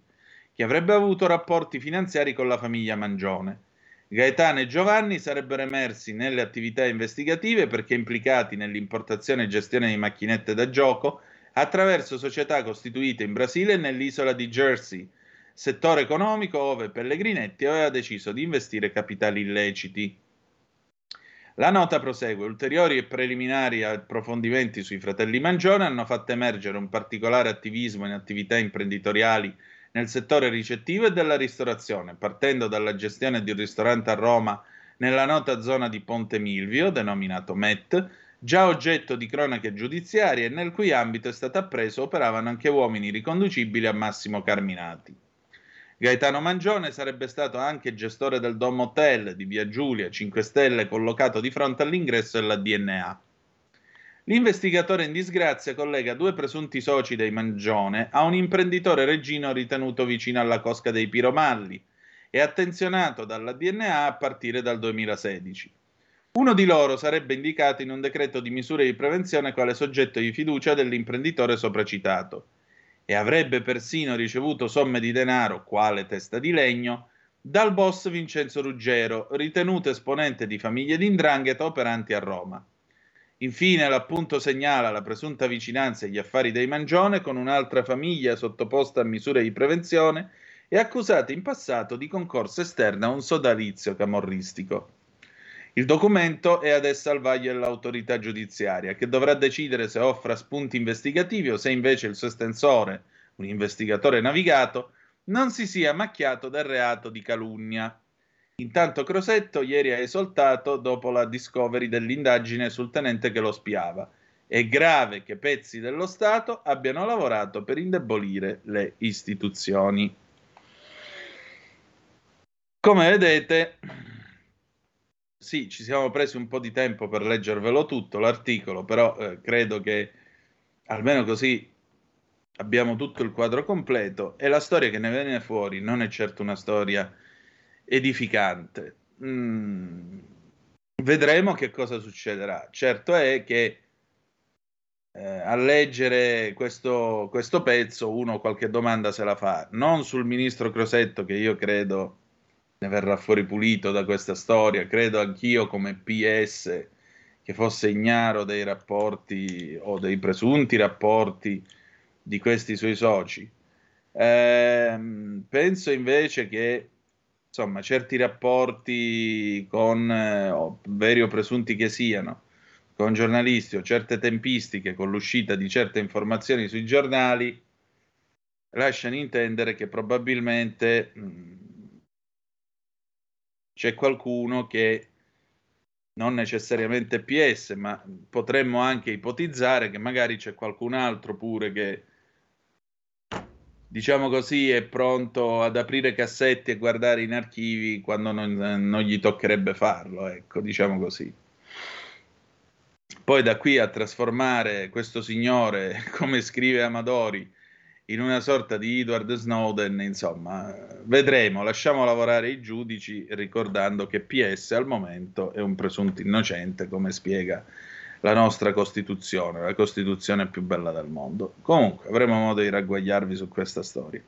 che avrebbe avuto rapporti finanziari con la famiglia Mangione. Gaetano e Giovanni sarebbero emersi nelle attività investigative perché implicati nell'importazione e gestione di macchinette da gioco attraverso società costituite in Brasile e nell'isola di Jersey, settore economico ove Pellegrinetti aveva deciso di investire capitali illeciti. La nota prosegue: ulteriori e preliminari approfondimenti sui fratelli Mangione hanno fatto emergere un particolare attivismo in attività imprenditoriali nel settore ricettivo e della ristorazione, partendo dalla gestione di un ristorante a Roma nella nota zona di Ponte Milvio, denominato MET, già oggetto di cronache giudiziarie e nel cui ambito è stato appreso operavano anche uomini riconducibili a Massimo Carminati. Gaetano Mangione sarebbe stato anche gestore del Dom Hotel di Via Giulia, 5 Stelle, collocato di fronte all'ingresso della DNA. L'investigatore in disgrazia collega due presunti soci dei Mangione a un imprenditore reggino ritenuto vicino alla cosca dei Piromalli e attenzionato dalla DNA a partire dal 2016. Uno di loro sarebbe indicato in un decreto di misure di prevenzione quale soggetto di fiducia dell'imprenditore sopracitato e avrebbe persino ricevuto somme di denaro, quale testa di legno, dal boss Vincenzo Ruggero, ritenuto esponente di famiglie d'indrangheta operanti a Roma. Infine l'appunto segnala la presunta vicinanza agli affari dei Mangione con un'altra famiglia sottoposta a misure di prevenzione e accusata in passato di concorso esterno a un sodalizio camorristico. Il documento è adesso al vaglio dell'autorità giudiziaria, che dovrà decidere se offra spunti investigativi o se invece il suo estensore, un investigatore navigato, non si sia macchiato del reato di calunnia. Intanto Crosetto ieri ha esoltato dopo la discovery dell'indagine sul tenente che lo spiava. È grave che pezzi dello Stato abbiano lavorato per indebolire le istituzioni. Come vedete, sì, ci siamo presi un po' di tempo per leggervelo tutto l'articolo, però eh, credo che almeno così abbiamo tutto il quadro completo e la storia che ne viene fuori non è certo una storia edificante. Mm, vedremo che cosa succederà. Certo è che eh, a leggere questo, questo pezzo uno qualche domanda se la fa, non sul ministro Crosetto che io credo ne verrà fuori pulito da questa storia. Credo anch'io come PS che fosse ignaro dei rapporti o dei presunti rapporti di questi suoi soci. Eh, penso invece che insomma certi rapporti con eh, veri o presunti che siano con giornalisti o certe tempistiche con l'uscita di certe informazioni sui giornali lasciano intendere che probabilmente mh, c'è qualcuno che non necessariamente PS, ma potremmo anche ipotizzare che magari c'è qualcun altro pure che, diciamo così, è pronto ad aprire cassetti e guardare in archivi quando non, non gli toccherebbe farlo, ecco, diciamo così. Poi da qui a trasformare questo signore, [laughs] come scrive Amadori, in una sorta di Edward Snowden, insomma, vedremo, lasciamo lavorare i giudici ricordando che PS al momento è un presunto innocente, come spiega la nostra Costituzione, la Costituzione più bella del mondo. Comunque, avremo modo di ragguagliarvi su questa storia.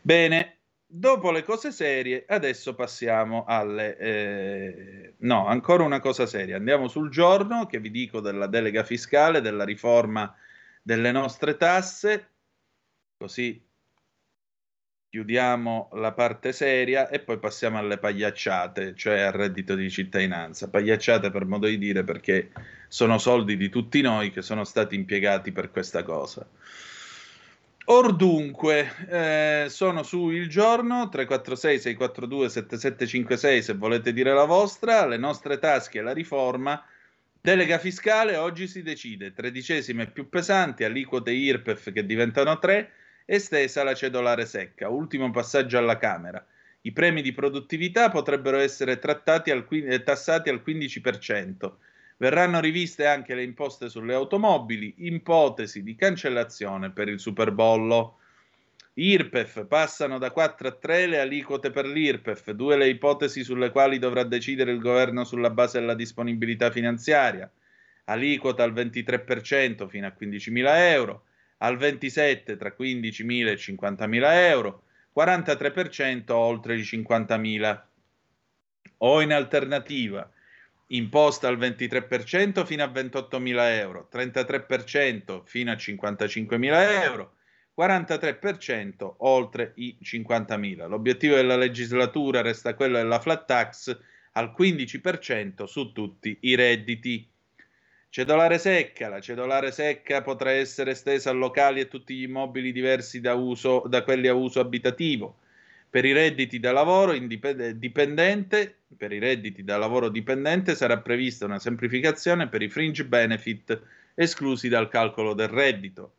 Bene, dopo le cose serie, adesso passiamo alle... Eh, no, ancora una cosa seria. Andiamo sul giorno che vi dico della delega fiscale, della riforma delle nostre tasse Così chiudiamo la parte seria e poi passiamo alle pagliacciate, cioè al reddito di cittadinanza. Pagliacciate per modo di dire perché sono soldi di tutti noi che sono stati impiegati per questa cosa. Or dunque, eh, sono su Il Giorno 346 642 7756 se volete dire la vostra, le nostre tasche e la riforma. Delega fiscale, oggi si decide, tredicesime più pesanti, aliquote IRPEF che diventano tre, estesa la cedolare secca. Ultimo passaggio alla Camera. I premi di produttività potrebbero essere al, eh, tassati al 15%. Verranno riviste anche le imposte sulle automobili, ipotesi di cancellazione per il superbollo. IRPEF passano da 4 a 3 le aliquote per l'IRPEF, due le ipotesi sulle quali dovrà decidere il governo sulla base della disponibilità finanziaria. Aliquota al 23% fino a 15.000 euro, al 27 tra 15.000 e 50.000 euro, 43% oltre i 50.000. O in alternativa, imposta al 23% fino a 28.000 euro, 33% fino a 55.000 euro, 43% oltre i 50.000. L'obiettivo della legislatura resta quello della flat tax al 15% su tutti i redditi. Cedolare secca. La cedolare secca potrà essere estesa a locali e tutti gli immobili diversi da, uso, da quelli a uso abitativo. Per i redditi da lavoro dipendente, per i redditi da lavoro dipendente sarà prevista una semplificazione per i fringe benefit esclusi dal calcolo del reddito.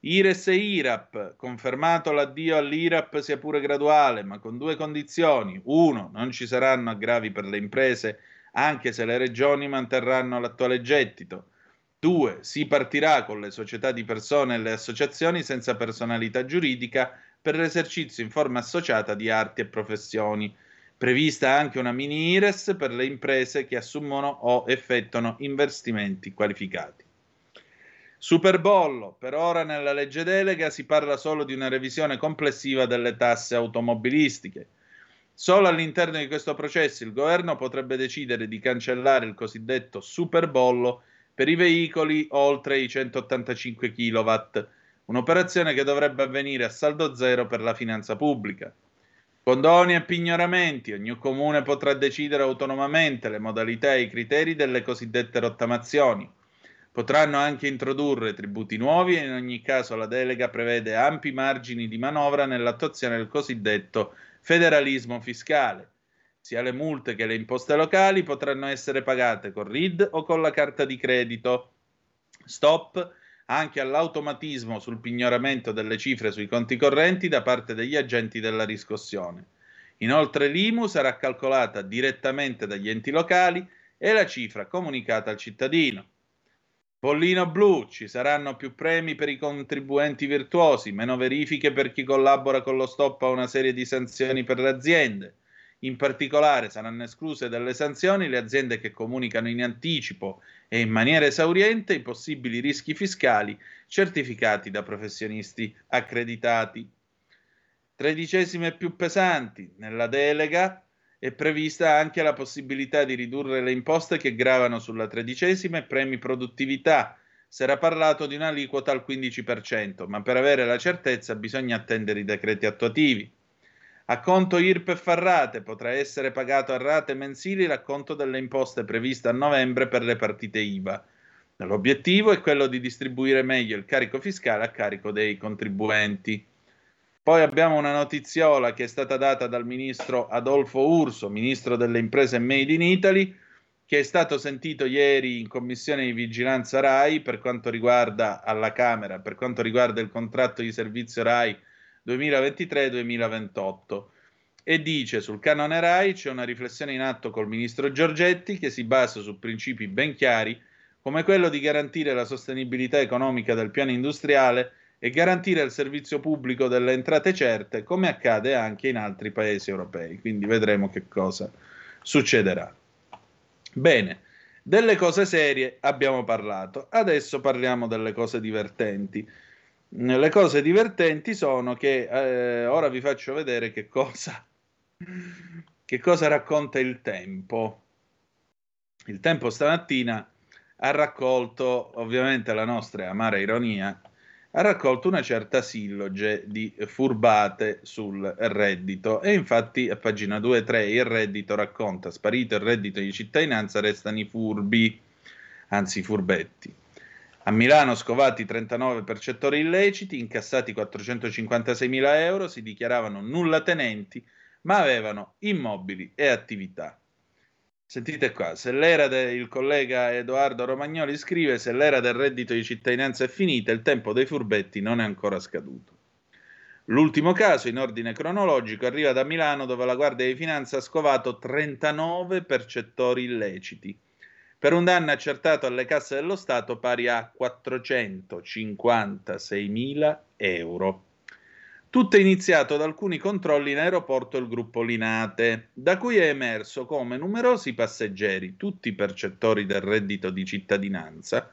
IRES e IRAP, confermato l'addio all'IRAP sia pure graduale, ma con due condizioni. Uno, non ci saranno aggravi per le imprese, anche se le regioni manterranno l'attuale gettito. Due, si partirà con le società di persone e le associazioni senza personalità giuridica per l'esercizio in forma associata di arti e professioni. Prevista anche una mini IRES per le imprese che assumono o effettuano investimenti qualificati. Superbollo, per ora nella legge delega si parla solo di una revisione complessiva delle tasse automobilistiche. Solo all'interno di questo processo il governo potrebbe decidere di cancellare il cosiddetto superbollo per i veicoli oltre i 185 kW, un'operazione che dovrebbe avvenire a saldo zero per la finanza pubblica. Condoni e pignoramenti, ogni comune potrà decidere autonomamente le modalità e i criteri delle cosiddette rottamazioni. Potranno anche introdurre tributi nuovi e in ogni caso la delega prevede ampi margini di manovra nell'attuazione del cosiddetto federalismo fiscale. Sia le multe che le imposte locali potranno essere pagate con RID o con la carta di credito. Stop anche all'automatismo sul pignoramento delle cifre sui conti correnti da parte degli agenti della riscossione. Inoltre l'IMU sarà calcolata direttamente dagli enti locali e la cifra comunicata al cittadino. Pollino blu, ci saranno più premi per i contribuenti virtuosi, meno verifiche per chi collabora con lo stop a una serie di sanzioni per le aziende. In particolare saranno escluse dalle sanzioni le aziende che comunicano in anticipo e in maniera esauriente i possibili rischi fiscali certificati da professionisti accreditati. Tredicesime più pesanti. Nella delega è prevista anche la possibilità di ridurre le imposte che gravano sulla tredicesima e premi produttività. Si era parlato di un'aliquota al 15%, ma per avere la certezza bisogna attendere i decreti attuativi. A conto IRPEF a rate potrà essere pagato a rate mensili l'acconto delle imposte previste a novembre per le partite IVA. L'obiettivo è quello di distribuire meglio il carico fiscale a carico dei contribuenti. Poi abbiamo una notiziola che è stata data dal ministro Adolfo Urso, ministro delle imprese Made in Italy, che è stato sentito ieri in commissione di vigilanza RAI per quanto riguarda alla Camera, per quanto riguarda il contratto di servizio RAI 2023-2028 e dice sul canone RAI c'è una riflessione in atto col ministro Giorgetti che si basa su principi ben chiari come quello di garantire la sostenibilità economica del piano industriale e garantire il servizio pubblico delle entrate certe, come accade anche in altri paesi europei. Quindi vedremo che cosa succederà. Bene, delle cose serie abbiamo parlato, adesso parliamo delle cose divertenti. Le cose divertenti sono che eh, ora vi faccio vedere che cosa, che cosa racconta il tempo. Il tempo stamattina ha raccolto ovviamente la nostra amara ironia ha raccolto una certa silloge di furbate sul reddito e infatti a pagina 2 e 3 il reddito racconta sparito il reddito di cittadinanza restano i furbi, anzi i furbetti. A Milano scovati 39 percettori illeciti, incassati 456 mila euro, si dichiaravano nulla tenenti ma avevano immobili e attività. Sentite qua, se l'era del collega Edoardo Romagnoli scrive se l'era del reddito di cittadinanza è finita, il tempo dei furbetti non è ancora scaduto. L'ultimo caso, in ordine cronologico, arriva da Milano dove la Guardia di Finanza ha scovato 39 percettori illeciti per un danno accertato alle casse dello Stato pari a 456 mila euro. Tutto è iniziato da alcuni controlli in aeroporto del gruppo Linate, da cui è emerso come numerosi passeggeri, tutti percettori del reddito di cittadinanza,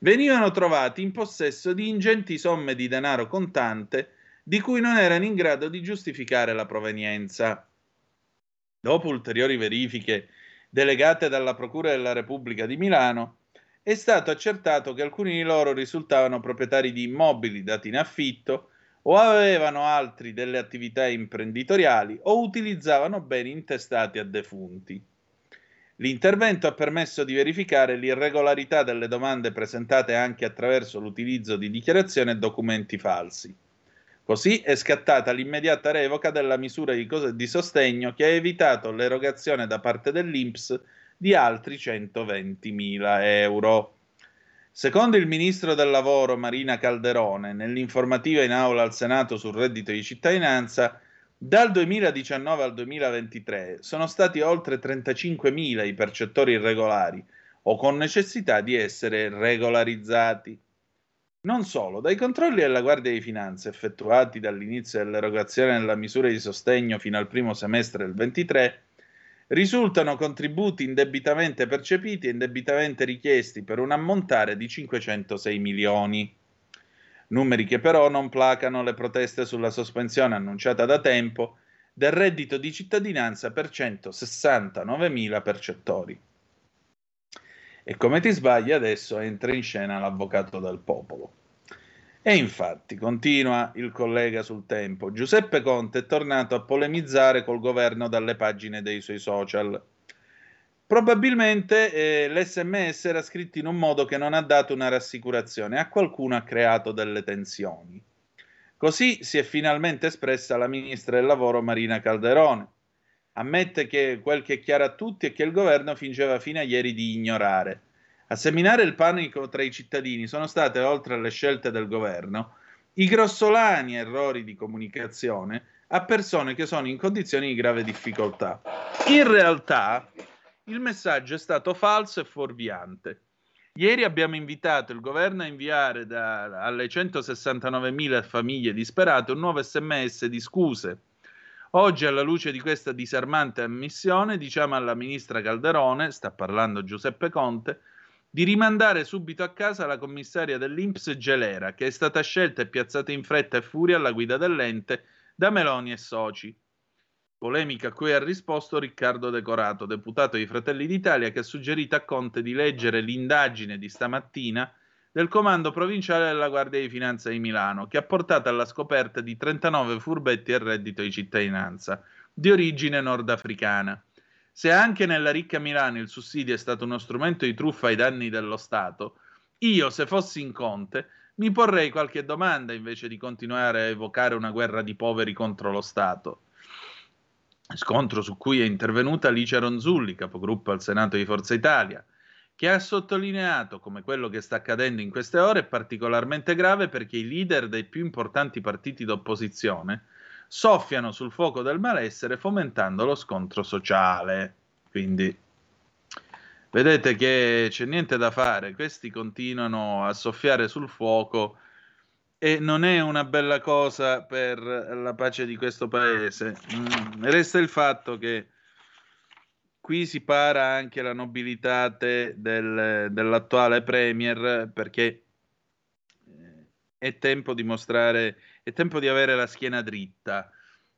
venivano trovati in possesso di ingenti somme di denaro contante di cui non erano in grado di giustificare la provenienza. Dopo ulteriori verifiche delegate dalla Procura della Repubblica di Milano, è stato accertato che alcuni di loro risultavano proprietari di immobili dati in affitto o avevano altri delle attività imprenditoriali o utilizzavano beni intestati a defunti. L'intervento ha permesso di verificare l'irregolarità delle domande presentate anche attraverso l'utilizzo di dichiarazioni e documenti falsi. Così è scattata l'immediata revoca della misura di, sostegno che ha evitato l'erogazione da parte dell'INPS di altri 120.000 euro. Secondo il ministro del lavoro Marina Calderone, nell'informativa in aula al Senato sul reddito di cittadinanza, dal 2019 al 2023 sono stati oltre 35.000 i percettori irregolari o con necessità di essere regolarizzati. Non solo, dai controlli della Guardia di Finanza effettuati dall'inizio dell'erogazione della misura di sostegno fino al primo semestre del 23, risultano contributi indebitamente percepiti e indebitamente richiesti per un ammontare di 506 milioni. Numeri che però non placano le proteste sulla sospensione annunciata da tempo del reddito di cittadinanza per 169 mila percettori. E come ti sbagli adesso entra in scena l'avvocato del popolo. E infatti, continua il collega sul tempo, Giuseppe Conte è tornato a polemizzare col governo dalle pagine dei suoi social. Probabilmente eh, l'SMS era scritto in un modo che non ha dato una rassicurazione, a qualcuno ha creato delle tensioni. Così si è finalmente espressa la ministra del lavoro Marina Calderone. Ammette che quel che è chiaro a tutti è che il governo fingeva fino a ieri di ignorare a seminare il panico tra i cittadini sono state, oltre alle scelte del governo, i grossolani errori di comunicazione a persone che sono in condizioni di grave difficoltà. In realtà il messaggio è stato falso e fuorviante. Ieri abbiamo invitato il governo a inviare da, alle 169.000 famiglie disperate un nuovo sms di scuse. Oggi, alla luce di questa disarmante ammissione, diciamo alla ministra Calderone, sta parlando Giuseppe Conte, di rimandare subito a casa la commissaria dell'Inps Gelera, che è stata scelta e piazzata in fretta e furia alla guida dell'ente da Meloni e soci. Polemica a cui ha risposto Riccardo Decorato, deputato di Fratelli d'Italia, che ha suggerito a Conte di leggere l'indagine di stamattina del comando provinciale della Guardia di Finanza di Milano, che ha portato alla scoperta di 39 furbetti a reddito di cittadinanza di origine nordafricana. Se anche nella ricca Milano il sussidio è stato uno strumento di truffa ai danni dello Stato, io, se fossi in Conte, mi porrei qualche domanda invece di continuare a evocare una guerra di poveri contro lo Stato. Scontro su cui è intervenuta Alice Ronzulli, capogruppo al Senato di Forza Italia, che ha sottolineato come quello che sta accadendo in queste ore è particolarmente grave perché i leader dei più importanti partiti d'opposizione soffiano sul fuoco del malessere fomentando lo scontro sociale. Quindi vedete che c'è niente da fare, questi continuano a soffiare sul fuoco e non è una bella cosa per la pace di questo paese. Mm, resta il fatto che qui si para anche la nobilità del, dell'attuale Premier perché eh, è tempo di mostrare è tempo di avere la schiena dritta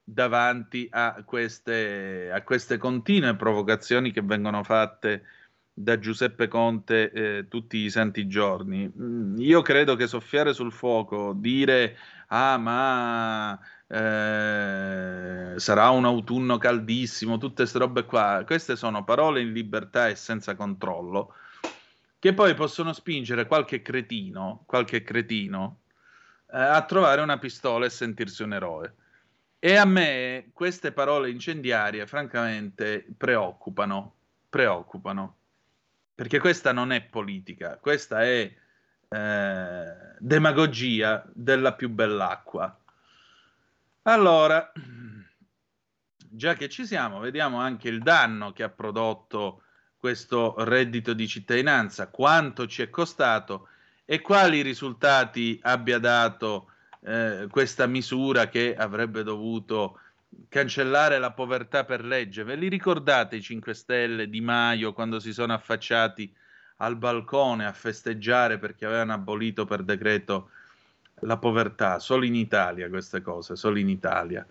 davanti a queste, a queste continue provocazioni che vengono fatte da Giuseppe Conte eh, tutti i santi giorni. Mm, io credo che soffiare sul fuoco, dire ah ma eh, sarà un autunno caldissimo, tutte queste robe qua, queste sono parole in libertà e senza controllo, che poi possono spingere qualche cretino, qualche cretino a trovare una pistola e sentirsi un eroe. E a me queste parole incendiarie, francamente, preoccupano. Preoccupano. Perché questa non è politica, questa è eh, demagogia della più bell'acqua. Allora, già che ci siamo, vediamo anche il danno che ha prodotto questo reddito di cittadinanza, quanto ci è costato e quali risultati abbia dato eh, questa misura che avrebbe dovuto cancellare la povertà per legge. Ve li ricordate i 5 Stelle di Maio quando si sono affacciati al balcone a festeggiare perché avevano abolito per decreto la povertà? Solo in Italia queste cose, solo in Italia.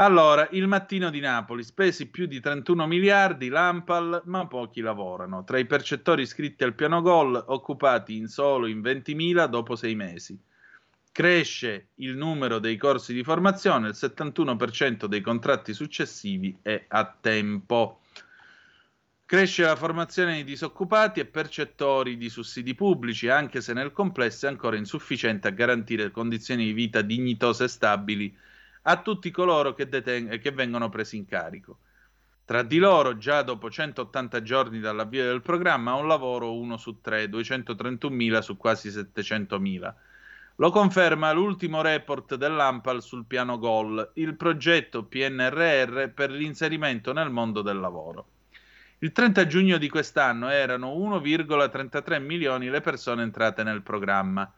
Allora, il mattino di Napoli, spesi più di 31 miliardi, l'Ampal, ma pochi lavorano. Tra i percettori iscritti al piano gol, occupati in solo in 20.000 dopo sei mesi. Cresce il numero dei corsi di formazione, il 71% dei contratti successivi è a tempo. Cresce la formazione di disoccupati e percettori di sussidi pubblici, anche se nel complesso è ancora insufficiente a garantire condizioni di vita dignitose e stabili a tutti coloro che, deten- che vengono presi in carico. Tra di loro, già dopo 180 giorni dall'avvio del programma, ha un lavoro uno su tre, 231.000 su quasi 700.000. Lo conferma l'ultimo report dell'AMPAL sul piano GOL, il progetto PNRR per l'inserimento nel mondo del lavoro. Il 30 giugno di quest'anno erano 1,33 milioni le persone entrate nel programma.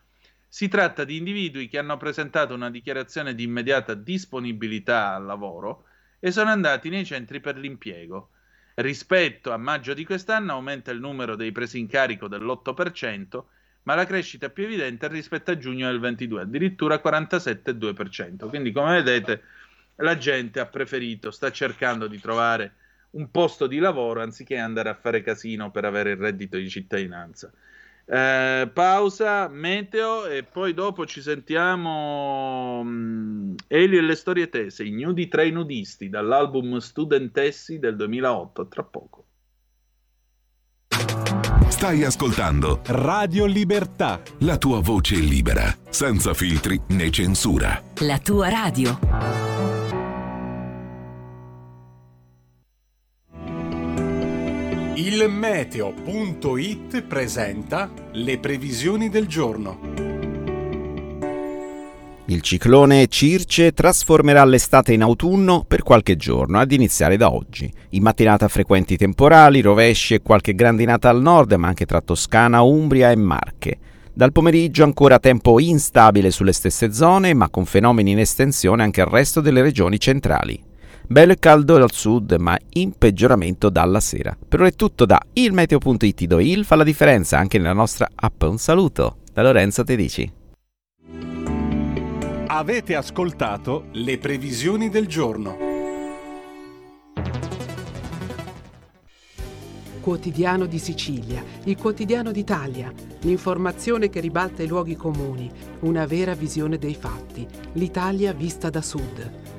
Si tratta di individui che hanno presentato una dichiarazione di immediata disponibilità al lavoro e sono andati nei centri per l'impiego. Rispetto a maggio di quest'anno aumenta il numero dei presi in carico dell'8%, ma la crescita più evidente rispetto a giugno del 22, addirittura 47,2%. Quindi, come vedete, la gente ha preferito, sta cercando di trovare un posto di lavoro anziché andare a fare casino per avere il reddito di cittadinanza. Eh, pausa, meteo e poi dopo ci sentiamo um, Eli e le storie tese, i nudi tra i nudisti dall'album Studentessi del 2008, tra poco. Stai ascoltando Radio Libertà. la tua voce libera, senza filtri né censura. La tua radio. Il meteo.it presenta le previsioni del giorno. Il ciclone Circe trasformerà l'estate in autunno per qualche giorno, ad iniziare da oggi. In mattinata frequenti temporali, rovesci e qualche grandinata al nord, ma anche tra Toscana, Umbria e Marche. Dal pomeriggio ancora tempo instabile sulle stesse zone, ma con fenomeni in estensione anche al resto delle regioni centrali. Bello e caldo al sud, ma in peggioramento dalla sera. Per ora è tutto da ilmeteo.it, dove il fa la differenza anche nella nostra app. Un saluto da Lorenzo Tedici. Avete ascoltato le previsioni del giorno. Quotidiano di Sicilia, il quotidiano d'Italia, l'informazione che ribalta i luoghi comuni, una vera visione dei fatti, l'Italia vista da sud.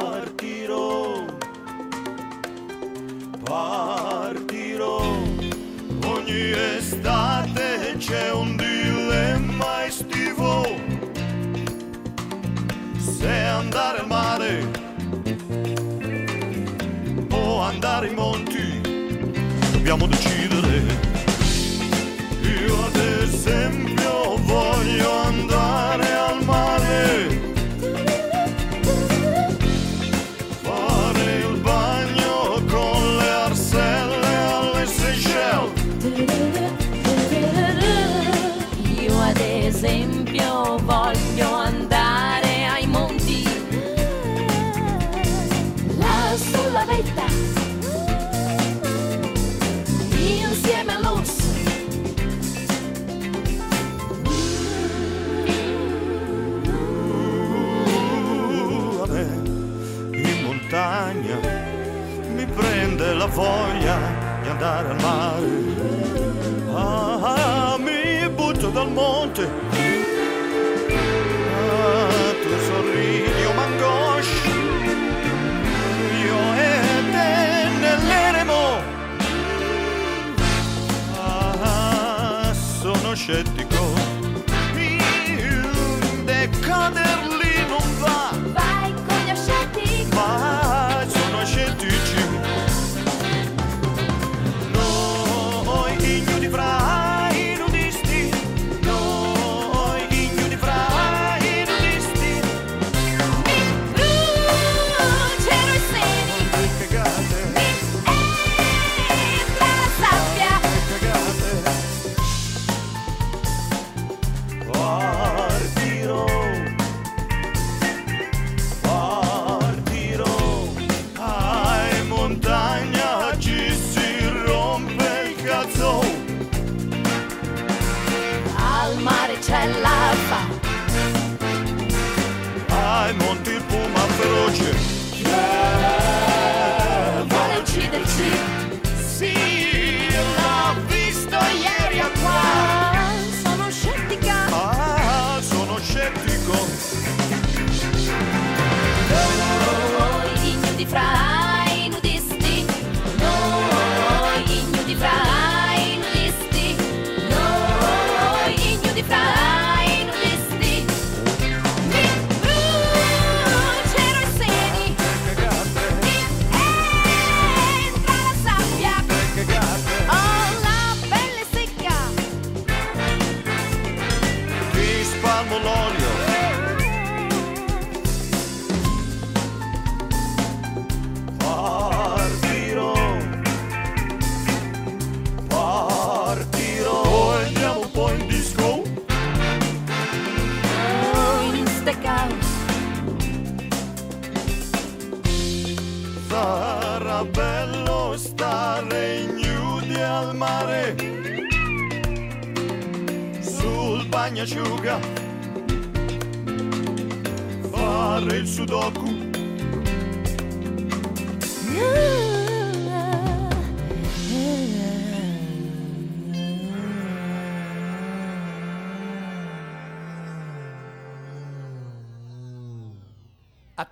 partirò, ogni estate c'è un dilemma estivo, se andare al mare o andare in monti, dobbiamo decidere. Io ad esempio voglio andare al mare. Voglia di andare al mare. Ah, mi butto dal monte. Ah, tu sorridi, io m'angoscio. Io e te nell'eremo. Ah, sono scettico.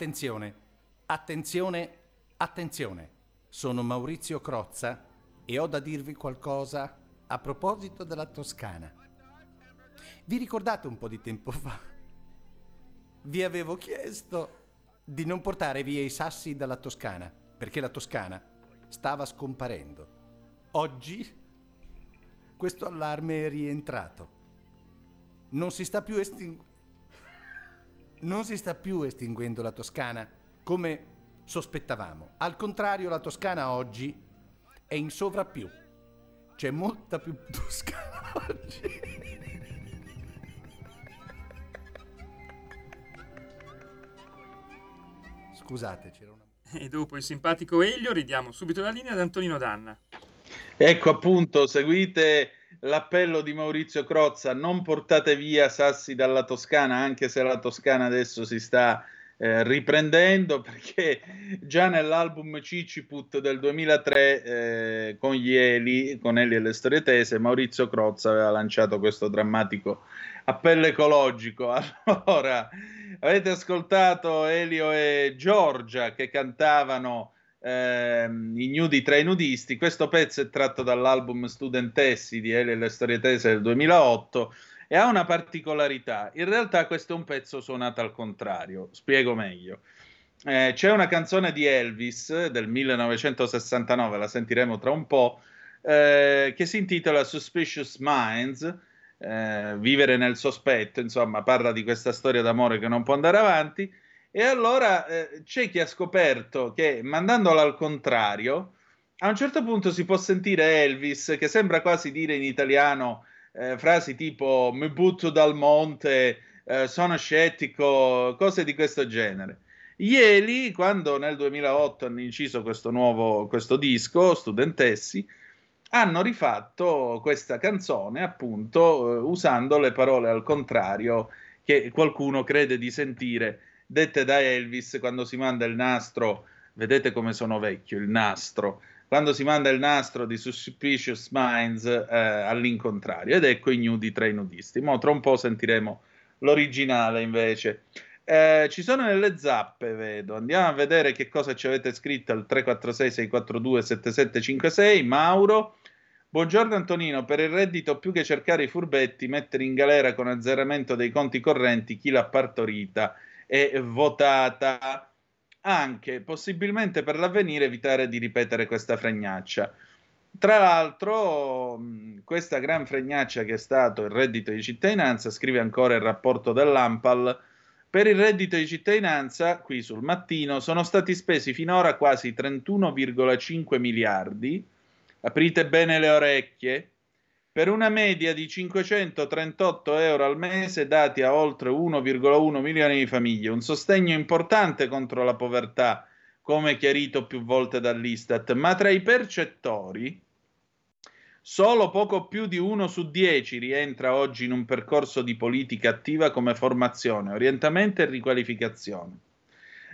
Attenzione, attenzione, attenzione. Sono Maurizio Crozza e ho da dirvi qualcosa a proposito della Toscana. Vi ricordate un po' di tempo fa? Vi avevo chiesto di non portare via i sassi dalla Toscana, perché la Toscana stava scomparendo. Oggi questo allarme è rientrato. Non si sta più estinguendo non si sta più estinguendo la Toscana come sospettavamo. Al contrario, la Toscana oggi è in sovrappiù. C'è molta più [laughs] Toscana oggi. Scusate, c'era una... E dopo il simpatico Elio ridiamo subito la linea ad Antonino Danna. Ecco appunto, seguite l'appello di Maurizio Crozza, non portate via Sassi dalla Toscana, anche se la Toscana adesso si sta eh, riprendendo, [laughs] perché già nell'album Ciciput del 2003 eh, con gli Eli, con Eli e le storie tese, Maurizio Crozza aveva lanciato questo drammatico appello ecologico. [laughs] Allora, avete ascoltato Elio e Giorgia che cantavano ehm, i nudi tra i nudisti. Questo pezzo è tratto dall'album Studentessi di Eli e le storie tese del 2008 e ha una particolarità. In realtà questo è un pezzo suonato al contrario. Spiego meglio. Eh, c'è una canzone di Elvis del 1969, la sentiremo tra un po', eh, che si intitola Suspicious Minds, eh, vivere nel sospetto, insomma, parla di questa storia d'amore che non può andare avanti. E allora eh, c'è chi ha scoperto che mandandolo al contrario, a un certo punto si può sentire Elvis che sembra quasi dire in italiano eh, frasi tipo mi butto dal monte, eh, sono scettico, cose di questo genere. Ieri, quando nel 2008 hanno inciso questo nuovo questo disco, Studentessi, hanno rifatto questa canzone appunto eh, usando le parole al contrario che qualcuno crede di sentire dette da Elvis quando si manda il nastro, vedete come sono vecchio, il nastro, quando si manda il nastro di Suspicious Minds eh, all'incontrario, ed ecco i nudi tra i nudisti. Mo tra un po' sentiremo l'originale invece. Eh, ci sono nelle zappe, vedo. Andiamo a vedere che cosa ci avete scritto al 346-642-7756. Mauro. Buongiorno Antonino, per il reddito più che cercare i furbetti, mettere in galera con azzeramento dei conti correnti chi l'ha partorita e votata anche possibilmente per l'avvenire evitare di ripetere questa fregnaccia. Tra l'altro, questa gran fregnaccia che è stato il reddito di cittadinanza, scrive ancora il rapporto dell'Ampal, per il reddito di cittadinanza, qui sul mattino, sono stati spesi finora quasi 31,5 miliardi. Aprite bene le orecchie, per una media di 538 euro al mese dati a oltre 1,1 milioni di famiglie, un sostegno importante contro la povertà, come chiarito più volte dall'Istat, ma tra i percettori solo poco più di uno su dieci rientra oggi in un percorso di politica attiva come formazione, orientamento e riqualificazione.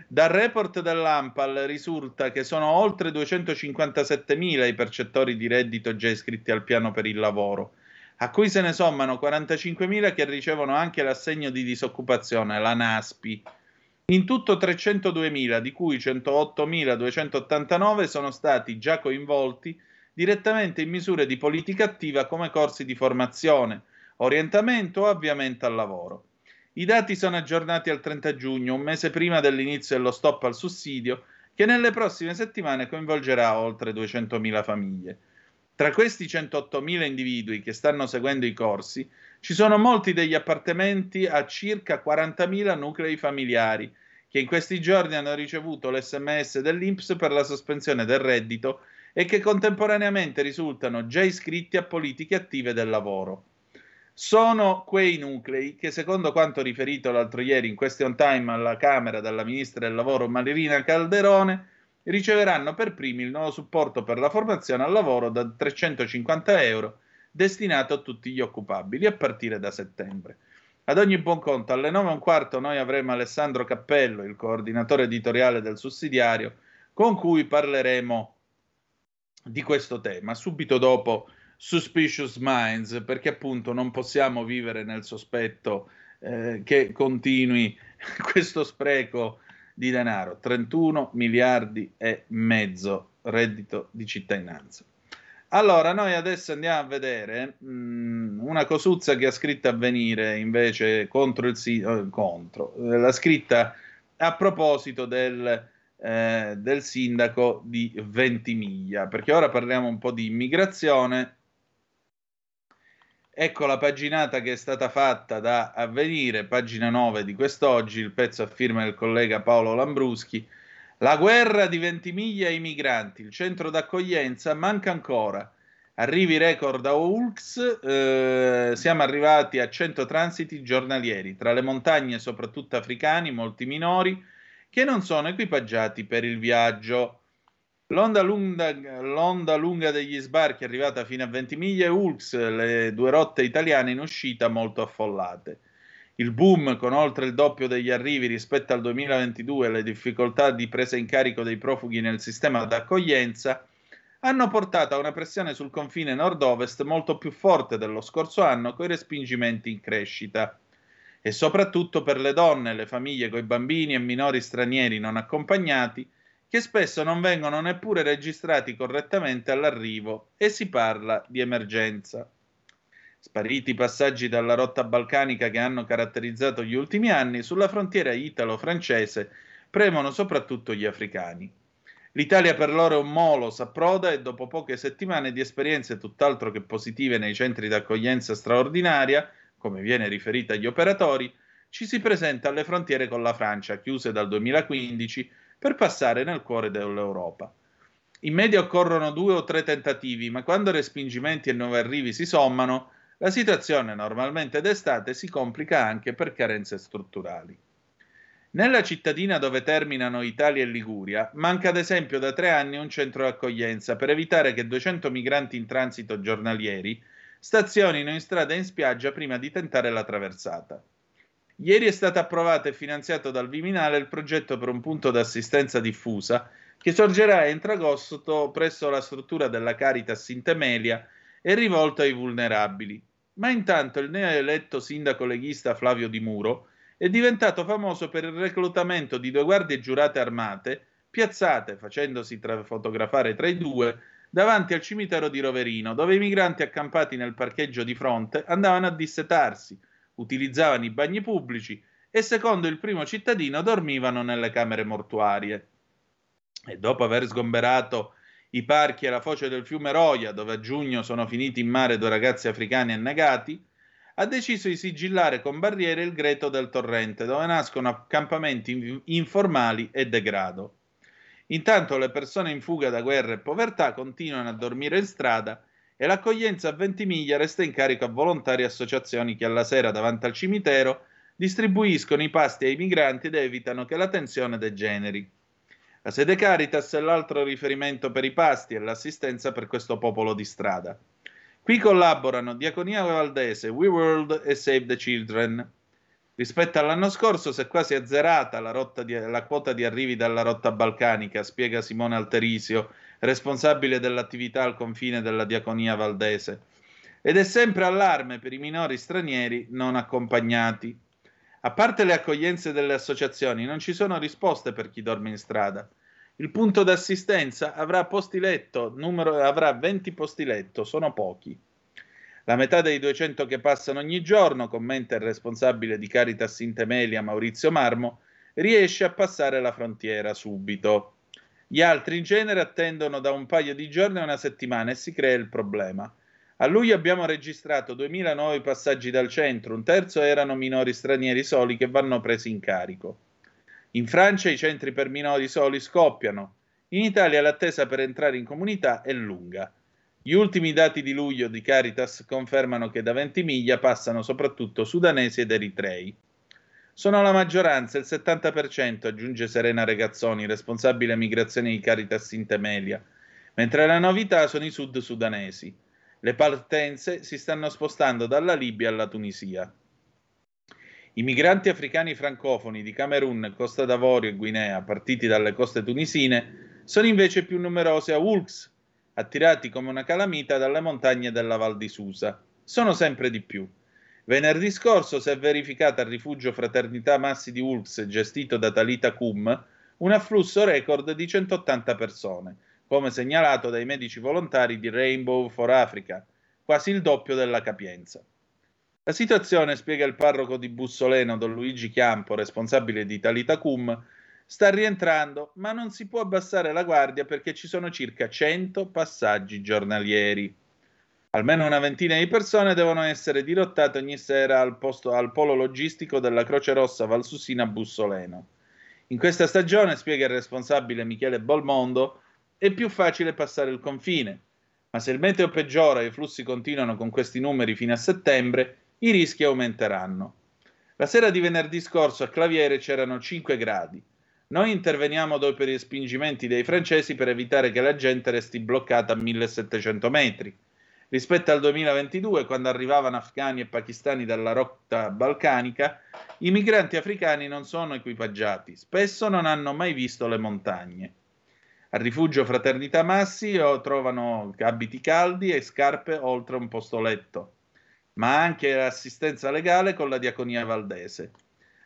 Dal report dell'AMPAL risulta che sono oltre 257.000 i percettori di reddito già iscritti al piano per il lavoro, a cui se ne sommano 45.000 che ricevono anche l'assegno di disoccupazione, la NASPI. In tutto 302.000, di cui 108.289 sono stati già coinvolti direttamente in misure di politica attiva come corsi di formazione, orientamento o avviamento al lavoro. I dati sono aggiornati al 30 giugno, un mese prima dell'inizio dello stop al sussidio, che nelle prossime settimane coinvolgerà oltre 200.000 famiglie. Tra questi 108.000 individui che stanno seguendo i corsi, ci sono molti degli appartamenti a circa 40.000 nuclei familiari, che in questi giorni hanno ricevuto l'SMS dell'INPS per la sospensione del reddito e che contemporaneamente risultano già iscritti a politiche attive del lavoro sono quei nuclei che, secondo quanto riferito l'altro ieri in question time alla Camera dalla ministra del lavoro Marilina Calderone, riceveranno per primi il nuovo supporto per la formazione al lavoro da 350 euro destinato a tutti gli occupabili a partire da settembre. Ad ogni buon conto, alle 9 e un quarto noi avremo Alessandro Cappello, il coordinatore editoriale del sussidiario, con cui parleremo di questo tema. Subito dopo Suspicious Minds, perché appunto non possiamo vivere nel sospetto eh, che continui [laughs] questo spreco di denaro, 31 miliardi e mezzo reddito di cittadinanza. Allora, noi adesso andiamo a vedere mh, una cosuzza che ha scritto Avvenire invece contro il eh, contro, eh, la scritta a proposito del, eh, del sindaco di Ventimiglia, perché ora parliamo un po' di immigrazione. Ecco la paginata che è stata fatta da Avvenire, pagina 9 di quest'oggi, il pezzo a firma del collega Paolo Lambruschi la guerra di Ventimiglia ai migranti, il centro d'accoglienza manca ancora. Arrivi record a Ulks, eh, siamo arrivati a 100 transiti giornalieri, tra le montagne soprattutto africani, molti minori, che non sono equipaggiati per il viaggio. L'onda lunga, l'onda lunga degli sbarchi è arrivata fino a Ventimiglia e Ulks, le due rotte italiane in uscita molto affollate. Il boom con oltre il doppio degli arrivi rispetto al 2022 e le difficoltà di presa in carico dei profughi nel sistema d'accoglienza hanno portato a una pressione sul confine nord-ovest molto più forte dello scorso anno con i respingimenti in crescita. E soprattutto per le donne, le famiglie con i bambini e minori stranieri non accompagnati, che spesso non vengono neppure registrati correttamente all'arrivo e si parla di emergenza. Spariti i passaggi dalla rotta balcanica che hanno caratterizzato gli ultimi anni, sulla frontiera italo-francese premono soprattutto gli africani. L'Italia per loro è un molo, s'approda e dopo poche settimane di esperienze tutt'altro che positive nei centri d'accoglienza straordinaria, come viene riferita agli operatori, ci si presenta alle frontiere con la Francia, chiuse dal 2015, per passare nel cuore dell'Europa. In media occorrono due o tre tentativi, ma quando respingimenti e nuovi arrivi si sommano, la situazione normalmente d'estate si complica anche per carenze strutturali. Nella cittadina dove terminano Italia e Liguria manca ad esempio da tre anni un centro d'accoglienza per evitare che 200 migranti in transito giornalieri stazionino in strada e in spiaggia prima di tentare la traversata. Ieri è stato approvato e finanziato dal Viminale il progetto per un punto d'assistenza diffusa che sorgerà entro agosto presso la struttura della Caritas in Temelia è rivolto ai vulnerabili. Ma intanto il neoeletto sindaco leghista Flavio Di Muro è diventato famoso per il reclutamento di due guardie giurate armate piazzate, facendosi tra- fotografare tra i due, davanti al cimitero di Roverino, dove i migranti accampati nel parcheggio di fronte andavano a dissetarsi, utilizzavano i bagni pubblici e, secondo il primo cittadino, dormivano nelle camere mortuarie. E dopo aver sgomberato i parchi e la foce del fiume Roia, dove a giugno sono finiti in mare due ragazzi africani annegati, ha deciso di sigillare con barriere il greto del torrente, dove nascono accampamenti informali e degrado. Intanto le persone in fuga da guerra e povertà continuano a dormire in strada e l'accoglienza a Ventimiglia resta in carico a volontari e associazioni che alla sera davanti al cimitero distribuiscono i pasti ai migranti ed evitano che la tensione degeneri. La sede Caritas è l'altro riferimento per i pasti e l'assistenza per questo popolo di strada. Qui collaborano Diaconia Valdese, We World e Save the Children. Rispetto all'anno scorso si è quasi azzerata la, di, la, quota di arrivi dalla rotta balcanica, spiega Simone Alterisio, responsabile dell'attività al confine della Diaconia Valdese. Ed è sempre allarme per i minori stranieri non accompagnati. A parte le accoglienze delle associazioni, non ci sono risposte per chi dorme in strada. Il punto d'assistenza avrà posti letto, numero, avrà 20 posti letto, sono pochi. La metà dei 200 che passano ogni giorno, commenta il responsabile di Caritas in Temelia Maurizio Marmo, riesce a passare la frontiera subito. Gli altri in genere attendono da un paio di giorni a una settimana e si crea il problema. A luglio abbiamo registrato 2000 nuovi passaggi dal centro, un terzo erano minori stranieri soli che vanno presi in carico. In Francia i centri per minori soli scoppiano. In Italia l'attesa per entrare in comunità è lunga. Gli ultimi dati di luglio di Caritas confermano che da Ventimiglia passano soprattutto sudanesi ed eritrei. Sono la maggioranza, il 70%, aggiunge Serena Regazzoni, responsabile migrazione di Caritas Intemelia, mentre la novità sono i sud-sudanesi. Le partenze si stanno spostando dalla Libia alla Tunisia. I migranti africani francofoni di Camerun, Costa d'Avorio e Guinea, partiti dalle coste tunisine, sono invece più numerosi a Wulks, attirati come una calamita dalle montagne della Val di Susa. Sono sempre di più. Venerdì scorso si è verificata al rifugio Fraternità Massi di Ulx, gestito da Talita Cum, un afflusso record di 180 persone, come segnalato dai medici volontari di Rainbow for Africa, quasi il doppio della capienza. La situazione, spiega il parroco di Bussoleno, Don Luigi Chiampo, responsabile di Talita Cum, sta rientrando, ma non si può abbassare la guardia perché ci sono circa 100 passaggi giornalieri. Almeno una ventina di persone devono essere dirottate ogni sera al, posto, al polo logistico della Croce Rossa Valsusina Bussoleno. In questa stagione, spiega il responsabile Michele Bolmondo, è più facile passare il confine, ma se il meteo peggiora e i flussi continuano con questi numeri fino a settembre, i rischi aumenteranno. La sera di venerdì scorso a Claviere c'erano 5 gradi. Noi interveniamo dopo i respingimenti dei francesi per evitare che la gente resti bloccata a 1700 metri. Rispetto al 2022, quando arrivavano afghani e pakistani dalla rotta balcanica, i migranti africani non sono equipaggiati, spesso non hanno mai visto le montagne. Al rifugio Fraternità Massi trovano abiti caldi e scarpe oltre un posto letto, ma anche assistenza legale con la diaconia valdese.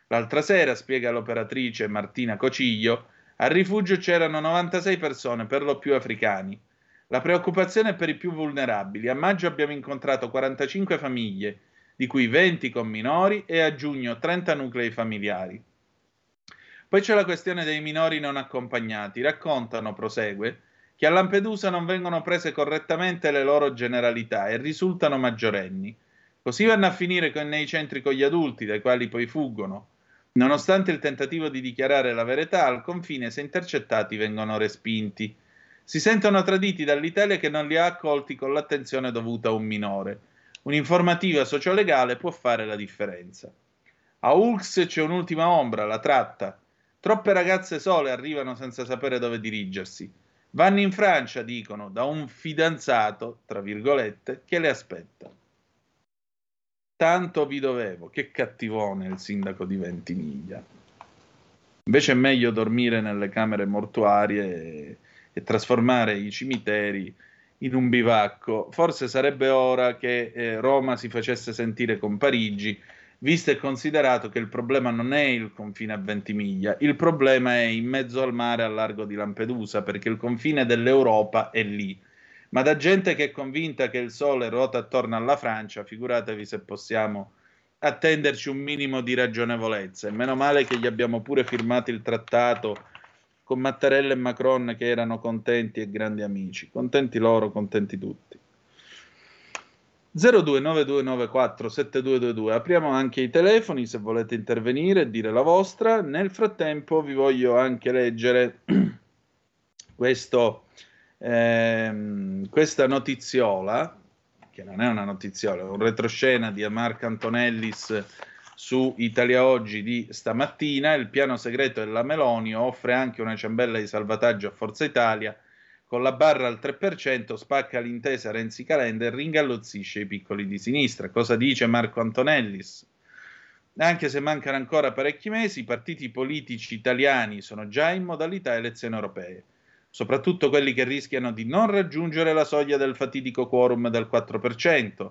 L'altra sera, spiega l'operatrice Martina Cociglio, al rifugio c'erano 96 persone, per lo più africani. La preoccupazione è per i più vulnerabili. A maggio abbiamo incontrato 45 famiglie, di cui 20 con minori e a giugno 30 nuclei familiari. Poi c'è la questione dei minori non accompagnati. Raccontano, prosegue, che a Lampedusa non vengono prese correttamente le loro generalità e risultano maggiorenni. Così vanno a finire nei centri con gli adulti, dai quali poi fuggono. Nonostante il tentativo di dichiarare la verità, al confine, se intercettati, vengono respinti si sentono traditi dall'Italia che non li ha accolti con l'attenzione dovuta a un minore. Un'informativa sociolegale può fare la differenza. A Ulx c'è un'ultima ombra, la tratta. Troppe ragazze sole arrivano senza sapere dove dirigersi. Vanno in Francia, dicono, da un fidanzato, tra virgolette, che le aspetta. Tanto vi dovevo, che cattivone il sindaco di Ventimiglia. Invece è meglio dormire nelle camere mortuarie e e trasformare i cimiteri in un bivacco. Forse sarebbe ora che eh, Roma si facesse sentire con Parigi, visto e considerato che il problema non è il confine a Ventimiglia, il problema è in mezzo al mare a largo di Lampedusa, perché il confine dell'Europa è lì. Ma da gente che è convinta che il sole ruota attorno alla Francia, figuratevi se possiamo attenderci un minimo di ragionevolezza. E meno male che gli abbiamo pure firmato il trattato con Mattarella e Macron che erano contenti e grandi amici. Contenti loro, contenti tutti. 0292947222. Apriamo anche i telefoni se volete intervenire e dire la vostra. Nel frattempo vi voglio anche leggere [clears throat] questo, ehm, questa notiziola, che non è una notiziola, è un retroscena di Marco Antonellis su Italia Oggi di stamattina, il piano segreto della Meloni offre anche una ciambella di salvataggio a Forza Italia, con la barra al 3% spacca l'intesa Renzi Calenda e ringallozzisce i piccoli di sinistra. Cosa dice Marco Antonellis? Anche se mancano ancora parecchi mesi, i partiti politici italiani sono già in modalità elezioni europee, soprattutto quelli che rischiano di non raggiungere la soglia del fatidico quorum del 4%.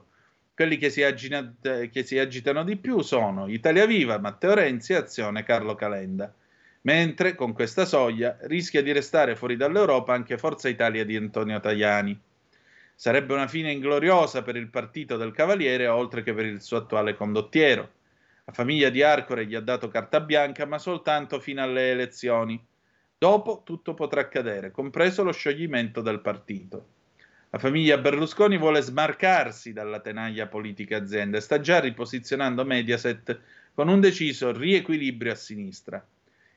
Quelli che si, agina, che si agitano di più sono Italia Viva, Matteo Renzi e Azione Carlo Calenda. Mentre con questa soglia rischia di restare fuori dall'Europa anche Forza Italia di Antonio Tajani. Sarebbe una fine ingloriosa per il partito del Cavaliere, oltre che per il suo attuale condottiero. La famiglia di Arcore gli ha dato carta bianca, ma soltanto fino alle elezioni. Dopo tutto potrà accadere, compreso lo scioglimento del partito. La famiglia Berlusconi vuole smarcarsi dalla tenaglia politica azienda e sta già riposizionando Mediaset con un deciso riequilibrio a sinistra.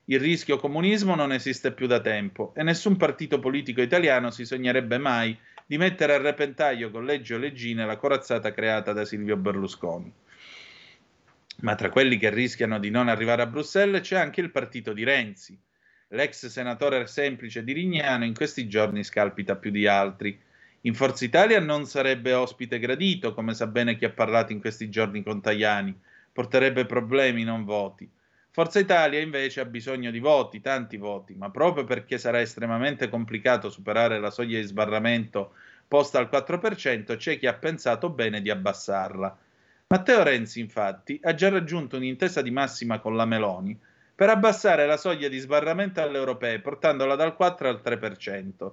Il rischio comunismo non esiste più da tempo e nessun partito politico italiano si sognerebbe mai di mettere a repentaglio con legge o leggine la corazzata creata da Silvio Berlusconi. Ma tra quelli che rischiano di non arrivare a Bruxelles c'è anche il partito di Renzi. L'ex senatore semplice di Rignano in questi giorni scalpita più di altri. In Forza Italia non sarebbe ospite gradito, come sa bene chi ha parlato in questi giorni con Tajani. Porterebbe problemi, non voti. Forza Italia invece ha bisogno di voti, tanti voti, ma proprio perché sarà estremamente complicato superare la soglia di sbarramento posta al 4%, c'è chi ha pensato bene di abbassarla. Matteo Renzi, infatti, ha già raggiunto un'intesa di massima con la Meloni per abbassare la soglia di sbarramento alle europee, portandola dal 4 al 3%.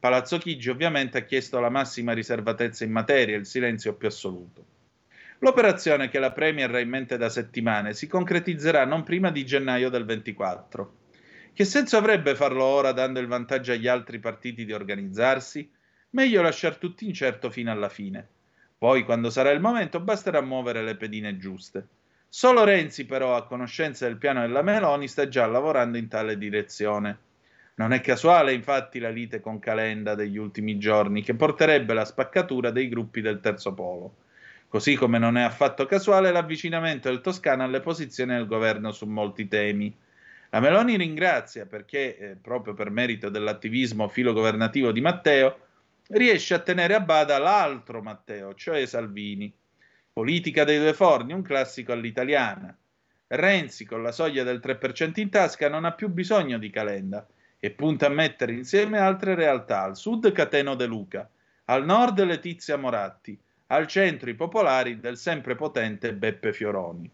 Palazzo Chigi ovviamente ha chiesto la massima riservatezza in materia, il silenzio più assoluto. L'operazione che la Premier ha in mente da settimane si concretizzerà non prima di gennaio del 24. Che senso avrebbe farlo ora dando il vantaggio agli altri partiti di organizzarsi? Meglio lasciar tutti incerto fino alla fine. Poi, quando sarà il momento, basterà muovere le pedine giuste. Solo Renzi, però, a conoscenza del piano della Meloni, sta già lavorando in tale direzione. Non è casuale, infatti, la lite con Calenda degli ultimi giorni, che porterebbe la spaccatura dei gruppi del terzo polo. Così come non è affatto casuale l'avvicinamento del Toscano alle posizioni del governo su molti temi. La Meloni ringrazia perché, eh, proprio per merito dell'attivismo filogovernativo di Matteo, riesce a tenere a bada l'altro Matteo, cioè Salvini. Politica dei due forni, un classico all'italiana. Renzi, con la soglia del 3% in tasca, non ha più bisogno di Calenda e punta a mettere insieme altre realtà. Al sud Cateno De Luca, al nord Letizia Moratti, al centro i popolari del sempre potente Beppe Fioroni.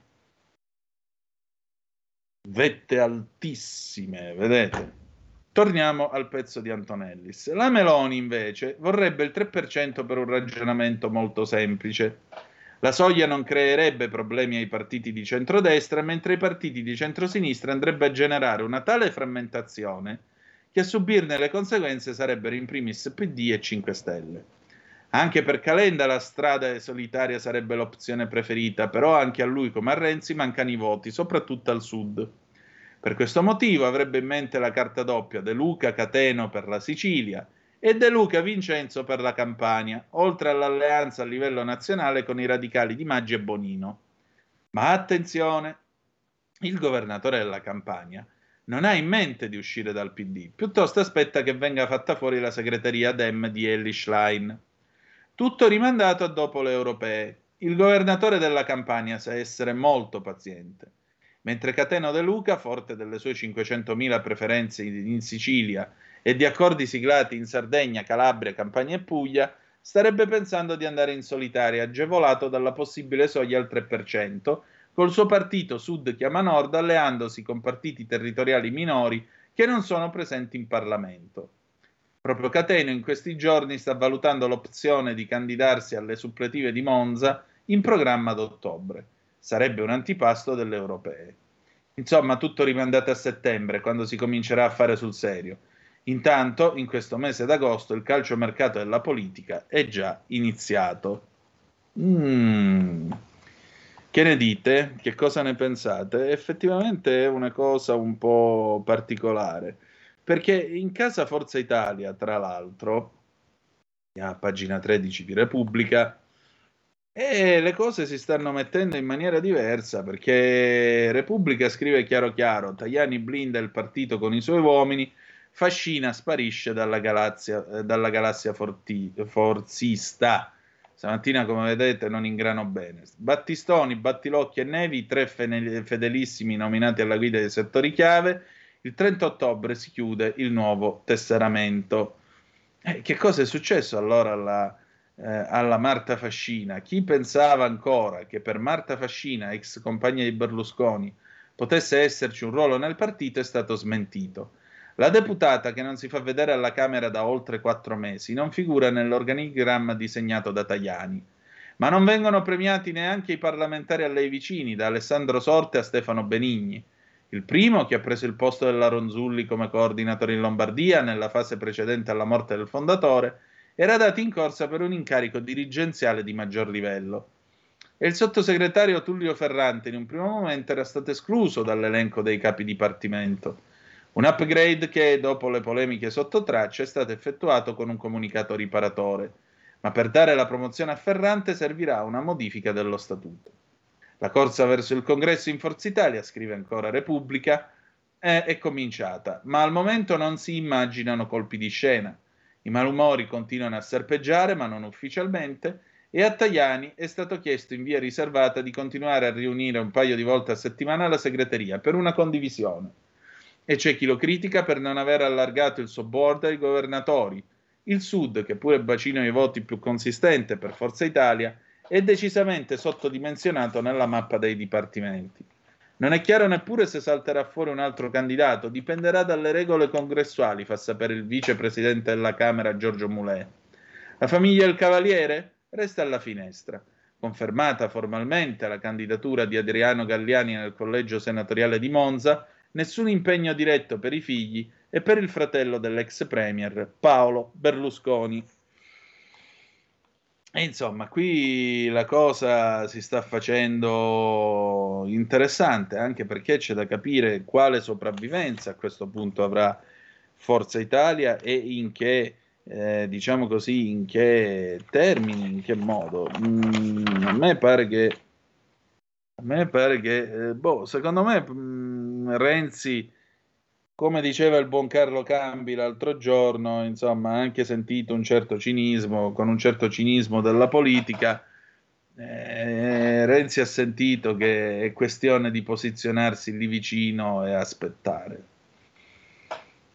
Vette altissime, vedete? Torniamo al pezzo di Antonellis. La Meloni invece vorrebbe il 3% per un ragionamento molto semplice. La soglia non creerebbe problemi ai partiti di centrodestra, mentre ai partiti di centrosinistra andrebbe a generare una tale frammentazione che a subirne le conseguenze sarebbero in primis PD e 5 Stelle. Anche per Calenda la strada solitaria sarebbe l'opzione preferita, però anche a lui come a Renzi mancano i voti, soprattutto al sud. Per questo motivo avrebbe in mente la carta doppia De Luca Cateno per la Sicilia e De Luca Vincenzo per la Campania, oltre all'alleanza a livello nazionale con i radicali di Maggi e Bonino. Ma attenzione, il governatore della Campania non ha in mente di uscire dal PD, piuttosto aspetta che venga fatta fuori la segreteria Dem di Ellie Schlein. Tutto rimandato a dopo le europee. Il governatore della Campania sa essere molto paziente. Mentre Cateno De Luca, forte delle sue 500.000 preferenze in Sicilia e di accordi siglati in Sardegna, Calabria, Campania e Puglia, starebbe pensando di andare in solitaria, agevolato dalla possibile soglia al 3%, col suo partito Sud chiama Nord, alleandosi con partiti territoriali minori che non sono presenti in Parlamento. Proprio Cateno in questi giorni sta valutando l'opzione di candidarsi alle suppletive di Monza in programma ad ottobre. Sarebbe un antipasto delle europee. Insomma, tutto rimandato a settembre, quando si comincerà a fare sul serio. Intanto, in questo mese d'agosto, il calciomercato della politica è già iniziato. Mm. Che ne dite? Che cosa ne pensate? Effettivamente è una cosa un po' particolare, perché in casa Forza Italia, tra l'altro, a pagina 13 di Repubblica, e le cose si stanno mettendo in maniera diversa perché Repubblica scrive chiaro chiaro, Tajani blinda il partito con i suoi uomini, Fascina sparisce dalla galassia, eh, dalla galassia forti, forzista. Stamattina, come vedete, non ingrano bene. Battistoni, Battilocchi e Nevi, tre fedelissimi nominati alla guida dei settori chiave. Il 30 ottobre si chiude il nuovo tesseramento. Eh, che cosa è successo allora alla, eh, alla Marta Fascina. Chi pensava ancora che per Marta Fascina, ex compagna di Berlusconi, potesse esserci un ruolo nel partito è stato smentito. La deputata, che non si fa vedere alla Camera da oltre quattro mesi, non figura nell'organigramma disegnato da Tajani. Ma non vengono premiati neanche i parlamentari a lei vicini, da Alessandro Sorte a Stefano Benigni. Il primo, che ha preso il posto della Ronzulli come coordinatore in Lombardia nella fase precedente alla morte del fondatore, era dato in corsa per un incarico dirigenziale di maggior livello. E il sottosegretario Tullio Ferrante in un primo momento era stato escluso dall'elenco dei capi dipartimento. Un upgrade che, dopo le polemiche sotto traccia, è stato effettuato con un comunicato riparatore. Ma per dare la promozione a Ferrante servirà una modifica dello statuto. La corsa verso il congresso in Forza Italia, scrive ancora Repubblica, è, è cominciata, ma al momento non si immaginano colpi di scena. I malumori continuano a serpeggiare, ma non ufficialmente, e a Tajani è stato chiesto in via riservata di continuare a riunire un paio di volte a settimana la segreteria per una condivisione. E c'è chi lo critica per non aver allargato il suo board ai governatori. Il Sud, che pure bacino i voti più consistente per Forza Italia, è decisamente sottodimensionato nella mappa dei dipartimenti. Non è chiaro neppure se salterà fuori un altro candidato, dipenderà dalle regole congressuali, fa sapere il vicepresidente della Camera Giorgio Mulè. La famiglia del Cavaliere resta alla finestra. Confermata formalmente la candidatura di Adriano Galliani nel collegio senatoriale di Monza, nessun impegno diretto per i figli e per il fratello dell'ex premier Paolo Berlusconi. E insomma, qui la cosa si sta facendo interessante anche perché c'è da capire quale sopravvivenza a questo punto avrà Forza Italia e in che, eh, diciamo così, in che termini, in che modo. Mm, a me pare che, a me pare che, eh, boh, secondo me mm, Renzi come diceva il buon Carlo Cambi l'altro giorno, insomma, ha anche sentito un certo cinismo, con un certo cinismo della politica. Eh, Renzi ha sentito che è questione di posizionarsi lì vicino e aspettare.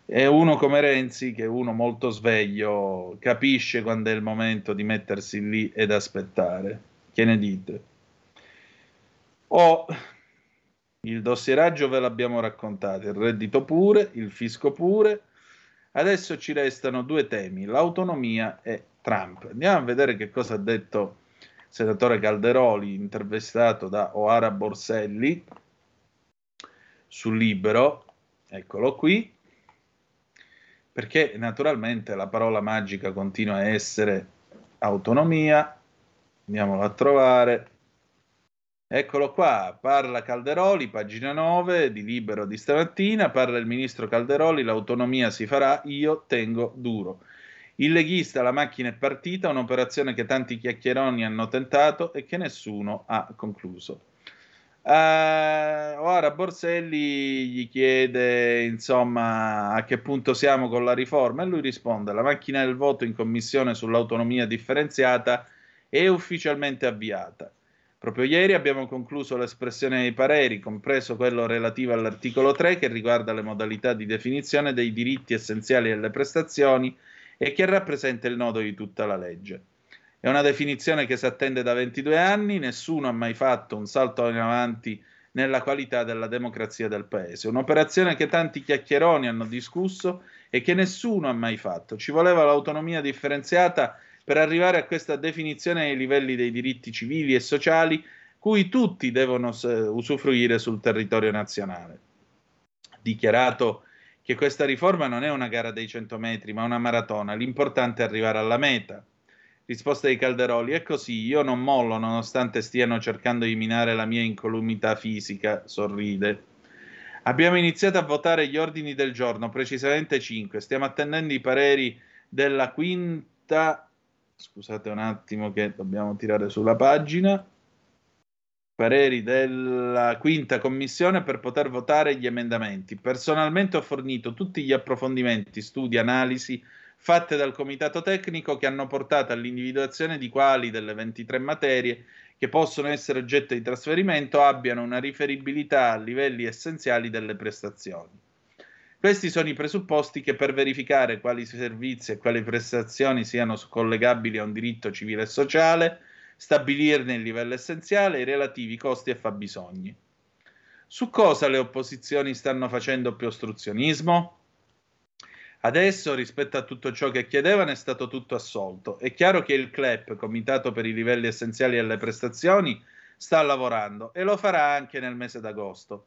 E uno come Renzi, che è uno molto sveglio, capisce quando è il momento di mettersi lì ed aspettare. Che ne dite? O il dossieraggio ve l'abbiamo raccontato, il reddito pure, il fisco pure. Adesso ci restano due temi, l'autonomia e Trump. Andiamo a vedere che cosa ha detto il senatore Calderoli, intervistato da Oara Borselli sul Libero. Eccolo qui. Perché naturalmente la parola magica continua a essere autonomia. Andiamolo a trovare. Eccolo qua, parla Calderoli, pagina 9 di Libero di stamattina, parla il ministro Calderoli, l'autonomia si farà, io tengo duro. Il leghista, la macchina è partita, un'operazione che tanti chiacchieroni hanno tentato e che nessuno ha concluso. Uh, ora Borselli gli chiede insomma a che punto siamo con la riforma e lui risponde la macchina del voto in commissione sull'autonomia differenziata è ufficialmente avviata Proprio ieri abbiamo concluso l'espressione dei pareri, compreso quello relativo all'articolo 3 che riguarda le modalità di definizione dei diritti essenziali delle prestazioni e che rappresenta il nodo di tutta la legge. È una definizione che si attende da 22 anni, nessuno ha mai fatto un salto in avanti nella qualità della democrazia del paese. Un'operazione che tanti chiacchieroni hanno discusso e che nessuno ha mai fatto. Ci voleva l'autonomia differenziata per arrivare a questa definizione dei livelli dei diritti civili e sociali cui tutti devono usufruire sul territorio nazionale. Dichiarato che questa riforma non è una gara dei 100 metri, ma una maratona, l'importante è arrivare alla meta. Risposta di Calderoli, è così, io non mollo nonostante stiano cercando di minare la mia incolumità fisica, sorride. Abbiamo iniziato a votare gli ordini del giorno, precisamente 5, stiamo attendendo i pareri della quinta scusate un attimo che dobbiamo tirare sulla pagina. Pareri della quinta commissione per poter votare gli emendamenti. Personalmente ho fornito tutti gli approfondimenti, studi, analisi fatte dal comitato tecnico che hanno portato all'individuazione di quali delle 23 materie che possono essere oggetto di trasferimento abbiano una riferibilità a livelli essenziali delle prestazioni. Questi sono i presupposti che per verificare quali servizi e quali prestazioni siano collegabili a un diritto civile e sociale, stabilirne il livello essenziale e i relativi costi e fabbisogni. Su cosa le opposizioni stanno facendo più ostruzionismo? Adesso, rispetto a tutto ciò che chiedevano, è stato tutto assolto. È chiaro che il CLEP, Comitato per i livelli essenziali delle prestazioni, sta lavorando e lo farà anche nel mese d'agosto.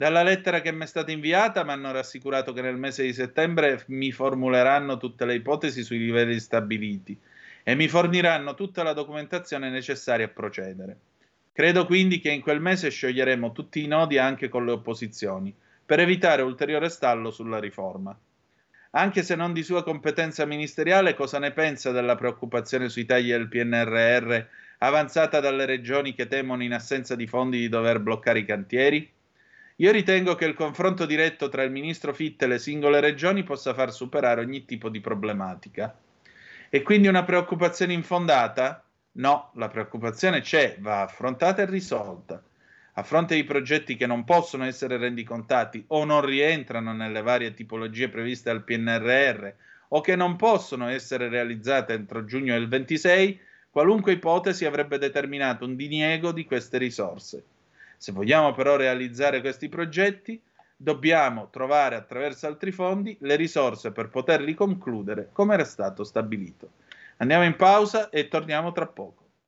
Dalla lettera che mi è stata inviata mi hanno rassicurato che nel mese di settembre mi formuleranno tutte le ipotesi sui livelli stabiliti e mi forniranno tutta la documentazione necessaria a procedere. Credo quindi che in quel mese scioglieremo tutti i nodi anche con le opposizioni, per evitare ulteriore stallo sulla riforma. Anche se non di sua competenza ministeriale, cosa ne pensa della preoccupazione sui tagli del PNRR avanzata dalle regioni che temono in assenza di fondi di dover bloccare i cantieri? Io ritengo che il confronto diretto tra il ministro Fitte e le singole regioni possa far superare ogni tipo di problematica. E quindi una preoccupazione infondata? No, la preoccupazione c'è, va affrontata e risolta. A fronte di progetti che non possono essere rendicontati o non rientrano nelle varie tipologie previste dal PNRR o che non possono essere realizzate entro giugno del 26, qualunque ipotesi avrebbe determinato un diniego di queste risorse. Se vogliamo però realizzare questi progetti, dobbiamo trovare attraverso altri fondi le risorse per poterli concludere come era stato stabilito. Andiamo in pausa e torniamo tra poco.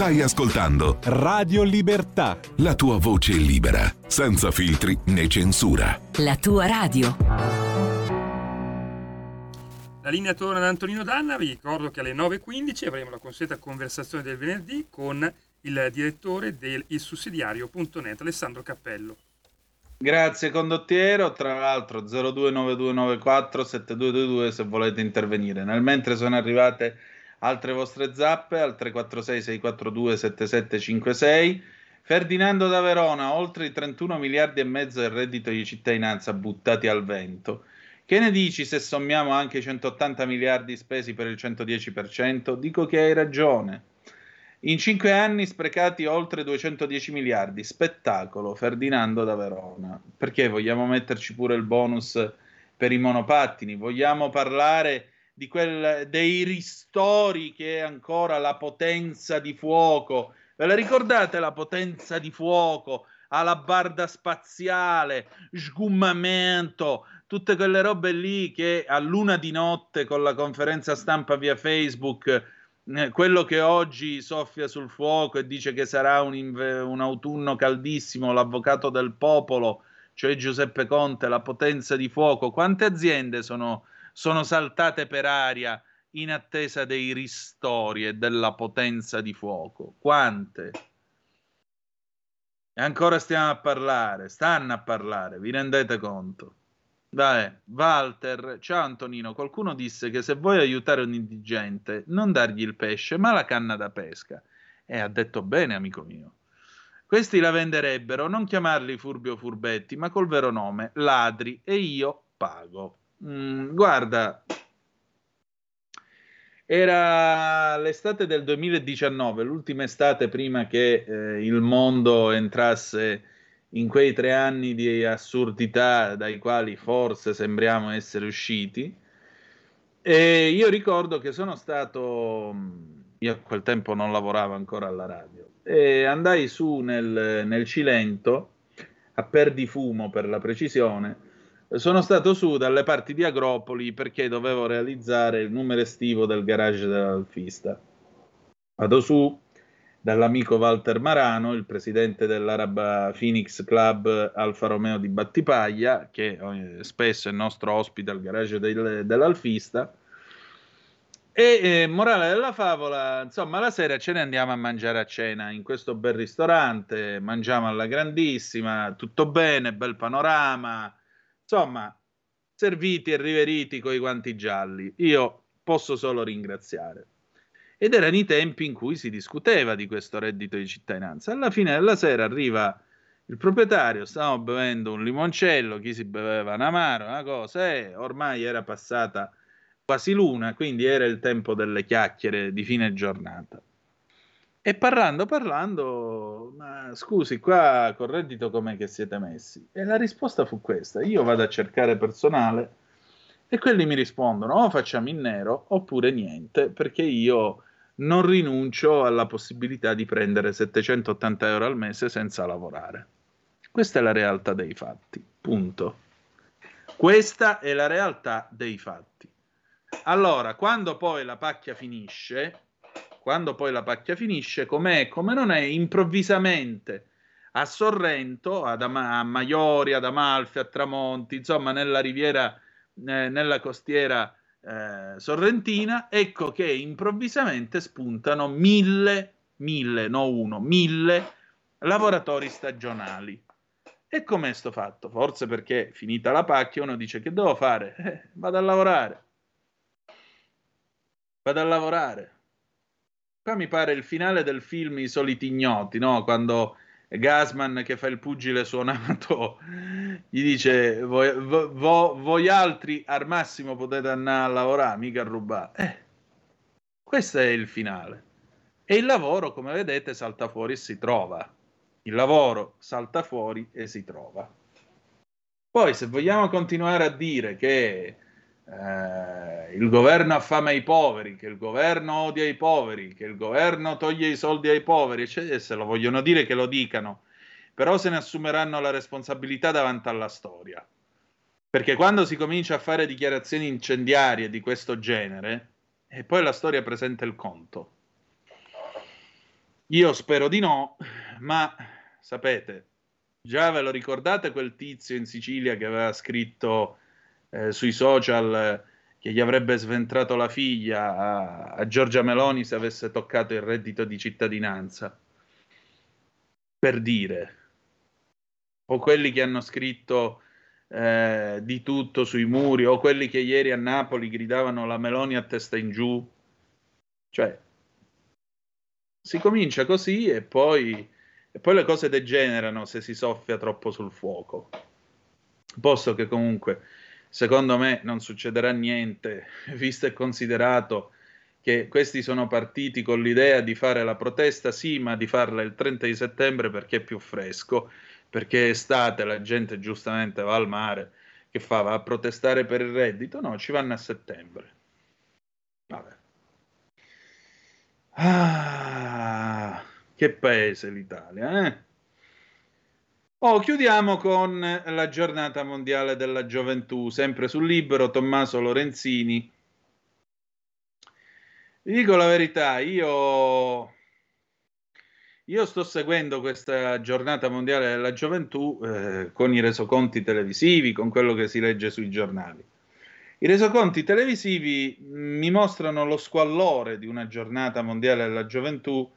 Stai ascoltando Radio Libertà. la tua voce libera, senza filtri né censura. La tua radio. La linea torna ad Antonino Danna, vi ricordo che alle 9.15 avremo la consueta conversazione del venerdì con il direttore del ilsussidiario.net, Alessandro Cappello. Grazie condottiero, tra l'altro 0292947222 se volete intervenire. Nel mentre sono arrivate altre vostre zappe al 346 642 7756. Ferdinando da Verona, oltre i 31 miliardi e mezzo del reddito di cittadinanza buttati al vento. Che ne dici se sommiamo anche i 180 miliardi spesi per il 110%? Dico che hai ragione. In cinque anni sprecati oltre 210 miliardi. Spettacolo, Ferdinando da Verona. Perché vogliamo metterci pure il bonus per i monopattini? Vogliamo parlare quel, dei ristori che è ancora la potenza di fuoco? Ve la ricordate la potenza di fuoco? alla barda spaziale, sgummamento, tutte quelle robe lì che a luna di notte con la conferenza stampa via Facebook, eh, quello che oggi soffia sul fuoco e dice che sarà un, un autunno caldissimo, l'avvocato del popolo, cioè Giuseppe Conte, la potenza di fuoco, quante aziende sono, sono saltate per aria in attesa dei ristori e della potenza di fuoco? Quante? E ancora stiamo a parlare, stanno a parlare, vi rendete conto? Dai, Walter, ciao Antonino, qualcuno disse che se vuoi aiutare un indigente non dargli il pesce ma la canna da pesca. E ha detto bene, amico mio. Questi la venderebbero, non chiamarli furbi o furbetti, ma col vero nome, ladri, e io pago. Mm, guarda, era l'estate del 2019, l'ultima estate prima che eh, il mondo entrasse in quei tre anni di assurdità dai quali forse sembriamo essere usciti. E io ricordo che sono stato, io a quel tempo non lavoravo ancora alla radio, e andai su nel, nel Cilento, a Perdifumo per la precisione, sono stato su dalle parti di Agropoli perché dovevo realizzare il numero estivo del garage dell'Alfista. Vado su dall'amico Walter Marano, il presidente dell'Araba Phoenix Club Alfa Romeo di Battipaglia, che eh, spesso è nostro ospite al garage del, dell'Alfista. E eh, morale della favola, insomma, la sera ce ne andiamo a mangiare a cena in questo bel ristorante, mangiamo alla grandissima, tutto bene, bel panorama, insomma, serviti e riveriti coi guanti gialli. Io posso solo ringraziare. Ed erano i tempi in cui si discuteva di questo reddito di cittadinanza. Alla fine della sera arriva il proprietario, stavamo bevendo un limoncello, chi si beveva un amaro, una cosa, e ormai era passata quasi l'una, quindi era il tempo delle chiacchiere di fine giornata. E parlando, parlando, ma scusi, qua col reddito com'è che siete messi? E la risposta fu questa, io vado a cercare personale e quelli mi rispondono o facciamo in nero oppure niente, perché io non rinuncio alla possibilità di prendere 780 euro al mese senza lavorare. Questa è la realtà dei fatti, punto. Questa è la realtà dei fatti. Allora, quando poi la pacchia finisce, quando poi la pacchia finisce, com'è, come non è, improvvisamente a Sorrento, ad Ama- a Maiori, ad Amalfi, a Tramonti, insomma nella riviera, eh, nella costiera eh, sorrentina, ecco che improvvisamente spuntano mille, mille, no uno, mille lavoratori stagionali. E com'è sto fatto? Forse perché finita la pacchia uno dice che devo fare? Eh, [laughs] vado a lavorare. Vado a lavorare. Qua mi pare il finale del film I soliti ignoti, no? Quando Gasman che fa il pugile suonato [laughs] gli dice voi, vo, voi altri al massimo potete andare a lavorare, mica a rubare. Eh, questo è il finale. E il lavoro, come vedete, salta fuori e si trova. Il lavoro salta fuori e si trova. Poi, se vogliamo continuare a dire che eh, il governo affama i poveri, che il governo odia i poveri, che il governo toglie i soldi ai poveri, eccetera, se lo vogliono dire che lo dicano, però se ne assumeranno la responsabilità davanti alla storia. Perché quando si comincia a fare dichiarazioni incendiarie di questo genere, e poi la storia presenta il conto. Io spero di no, ma sapete, già ve lo ricordate quel tizio in Sicilia che aveva scritto eh, sui social eh, che gli avrebbe sventrato la figlia a, a Giorgia Meloni se avesse toccato il reddito di cittadinanza? Per dire. O quelli che hanno scritto eh, di tutto sui muri, o quelli che ieri a Napoli gridavano la Meloni a testa in giù. Cioè, si comincia così e poi, e poi le cose degenerano se si soffia troppo sul fuoco. Posto che comunque, secondo me, non succederà niente, [laughs] visto e considerato che questi sono partiti con l'idea di fare la protesta, sì, ma di farla il 30 di settembre perché è più fresco, perché è estate, la gente giustamente va al mare, che fa? Va a protestare per il reddito? No, ci vanno a settembre. Vabbè. Ah, che paese l'Italia, eh? Oh, chiudiamo con la giornata mondiale della gioventù, sempre sul libro Tommaso Lorenzini. Vi dico la verità, io, io sto seguendo questa giornata mondiale della gioventù eh, con i resoconti televisivi, con quello che si legge sui giornali. I resoconti televisivi mi mostrano lo squallore di una giornata mondiale della gioventù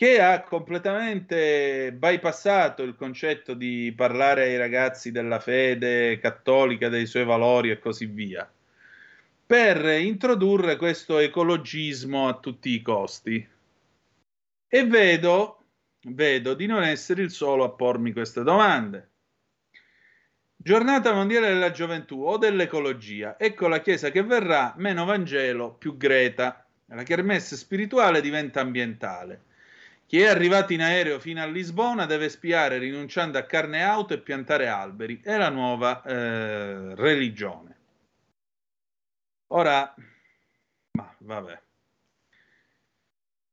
che ha completamente bypassato il concetto di parlare ai ragazzi della fede cattolica, dei suoi valori e così via, per introdurre questo ecologismo a tutti i costi. E vedo, vedo di non essere il solo a pormi queste domande. Giornata mondiale della gioventù o dell'ecologia. Ecco la Chiesa che verrà, meno Vangelo, più Greta. La kermesse spirituale diventa ambientale. Chi è arrivato in aereo fino a Lisbona deve spiare rinunciando a carne e auto e piantare alberi. È la nuova eh, religione. Ora, ma vabbè.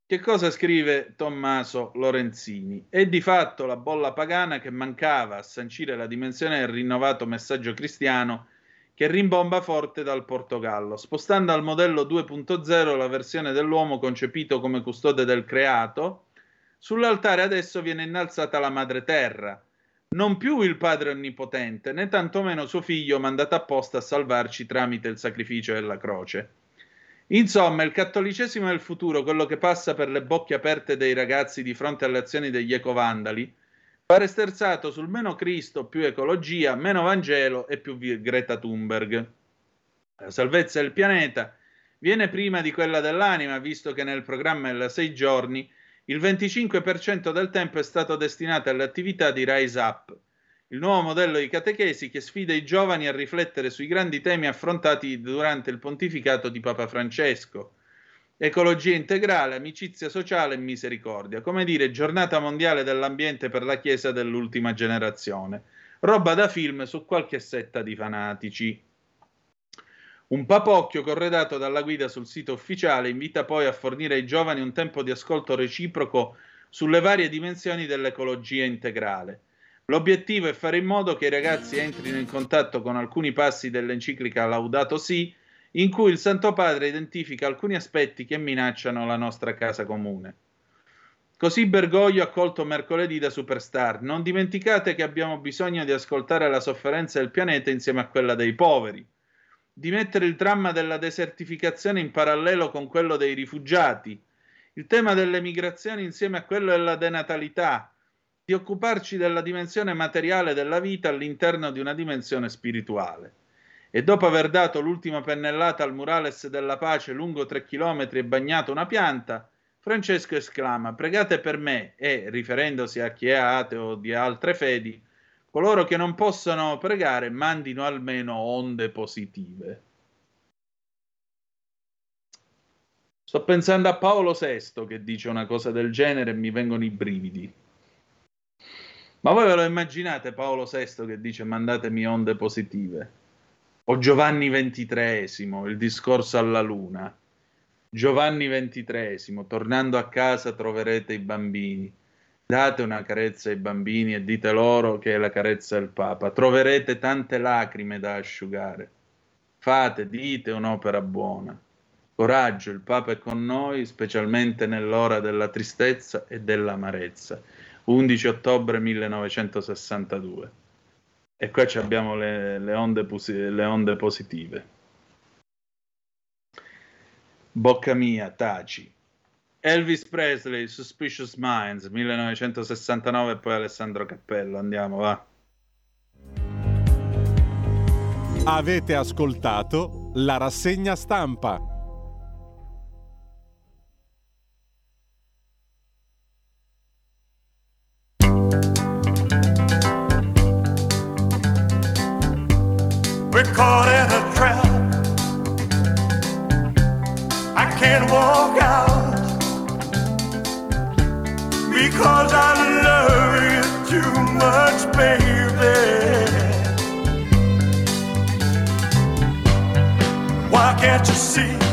Che cosa scrive Tommaso Lorenzini? È di fatto la bolla pagana che mancava a sancire la dimensione del rinnovato messaggio cristiano che rimbomba forte dal Portogallo, spostando al modello 2.0 la versione dell'uomo concepito come custode del creato. Sull'altare adesso viene innalzata la madre terra, non più il padre onnipotente, né tantomeno suo figlio mandato apposta a salvarci tramite il sacrificio della croce. Insomma, il cattolicesimo del futuro, quello che passa per le bocche aperte dei ragazzi di fronte alle azioni degli ecovandali, pare sterzato sul meno Cristo, più ecologia, meno Vangelo e più Greta Thunberg. La salvezza del pianeta viene prima di quella dell'anima, visto che nel programma della sei giorni il 25% del tempo è stato destinato alle attività di Rise Up, il nuovo modello di catechesi che sfida i giovani a riflettere sui grandi temi affrontati durante il pontificato di Papa Francesco. Ecologia integrale, amicizia sociale e misericordia, come dire giornata mondiale dell'ambiente per la Chiesa dell'ultima generazione. Roba da film su qualche setta di fanatici. Un papocchio corredato dalla guida sul sito ufficiale invita poi a fornire ai giovani un tempo di ascolto reciproco sulle varie dimensioni dell'ecologia integrale. L'obiettivo è fare in modo che i ragazzi entrino in contatto con alcuni passi dell'enciclica Laudato Si in cui il Santo Padre identifica alcuni aspetti che minacciano la nostra casa comune. Così Bergoglio ha colto mercoledì da Superstar. Non dimenticate che abbiamo bisogno di ascoltare la sofferenza del pianeta insieme a quella dei poveri, di mettere il dramma della desertificazione in parallelo con quello dei rifugiati, il tema delle migrazioni insieme a quello della denatalità, di occuparci della dimensione materiale della vita all'interno di una dimensione spirituale. E dopo aver dato l'ultima pennellata al murales della pace lungo tre chilometri e bagnato una pianta, Francesco esclama: Pregate per me e, riferendosi a chi è ateo di altre fedi, coloro che non possono pregare mandino almeno onde positive. Sto pensando a Paolo VI che dice una cosa del genere e mi vengono i brividi. Ma voi ve lo immaginate Paolo VI che dice mandatemi onde positive? O Giovanni XXIII, il discorso alla luna. Giovanni XXIII, tornando a casa troverete i bambini. Date una carezza ai bambini e dite loro che è la carezza del Papa. Troverete tante lacrime da asciugare. Fate, dite un'opera buona. Coraggio, il Papa è con noi, specialmente nell'ora della tristezza e dell'amarezza. 11 ottobre 1962. E qua ci abbiamo le, le, onde, le onde positive. Bocca mia, taci. Elvis Presley, Suspicious Minds, 1969 e poi Alessandro Cappello. Andiamo, va. Avete ascoltato la rassegna stampa. We're caught much, baby. Why can't you see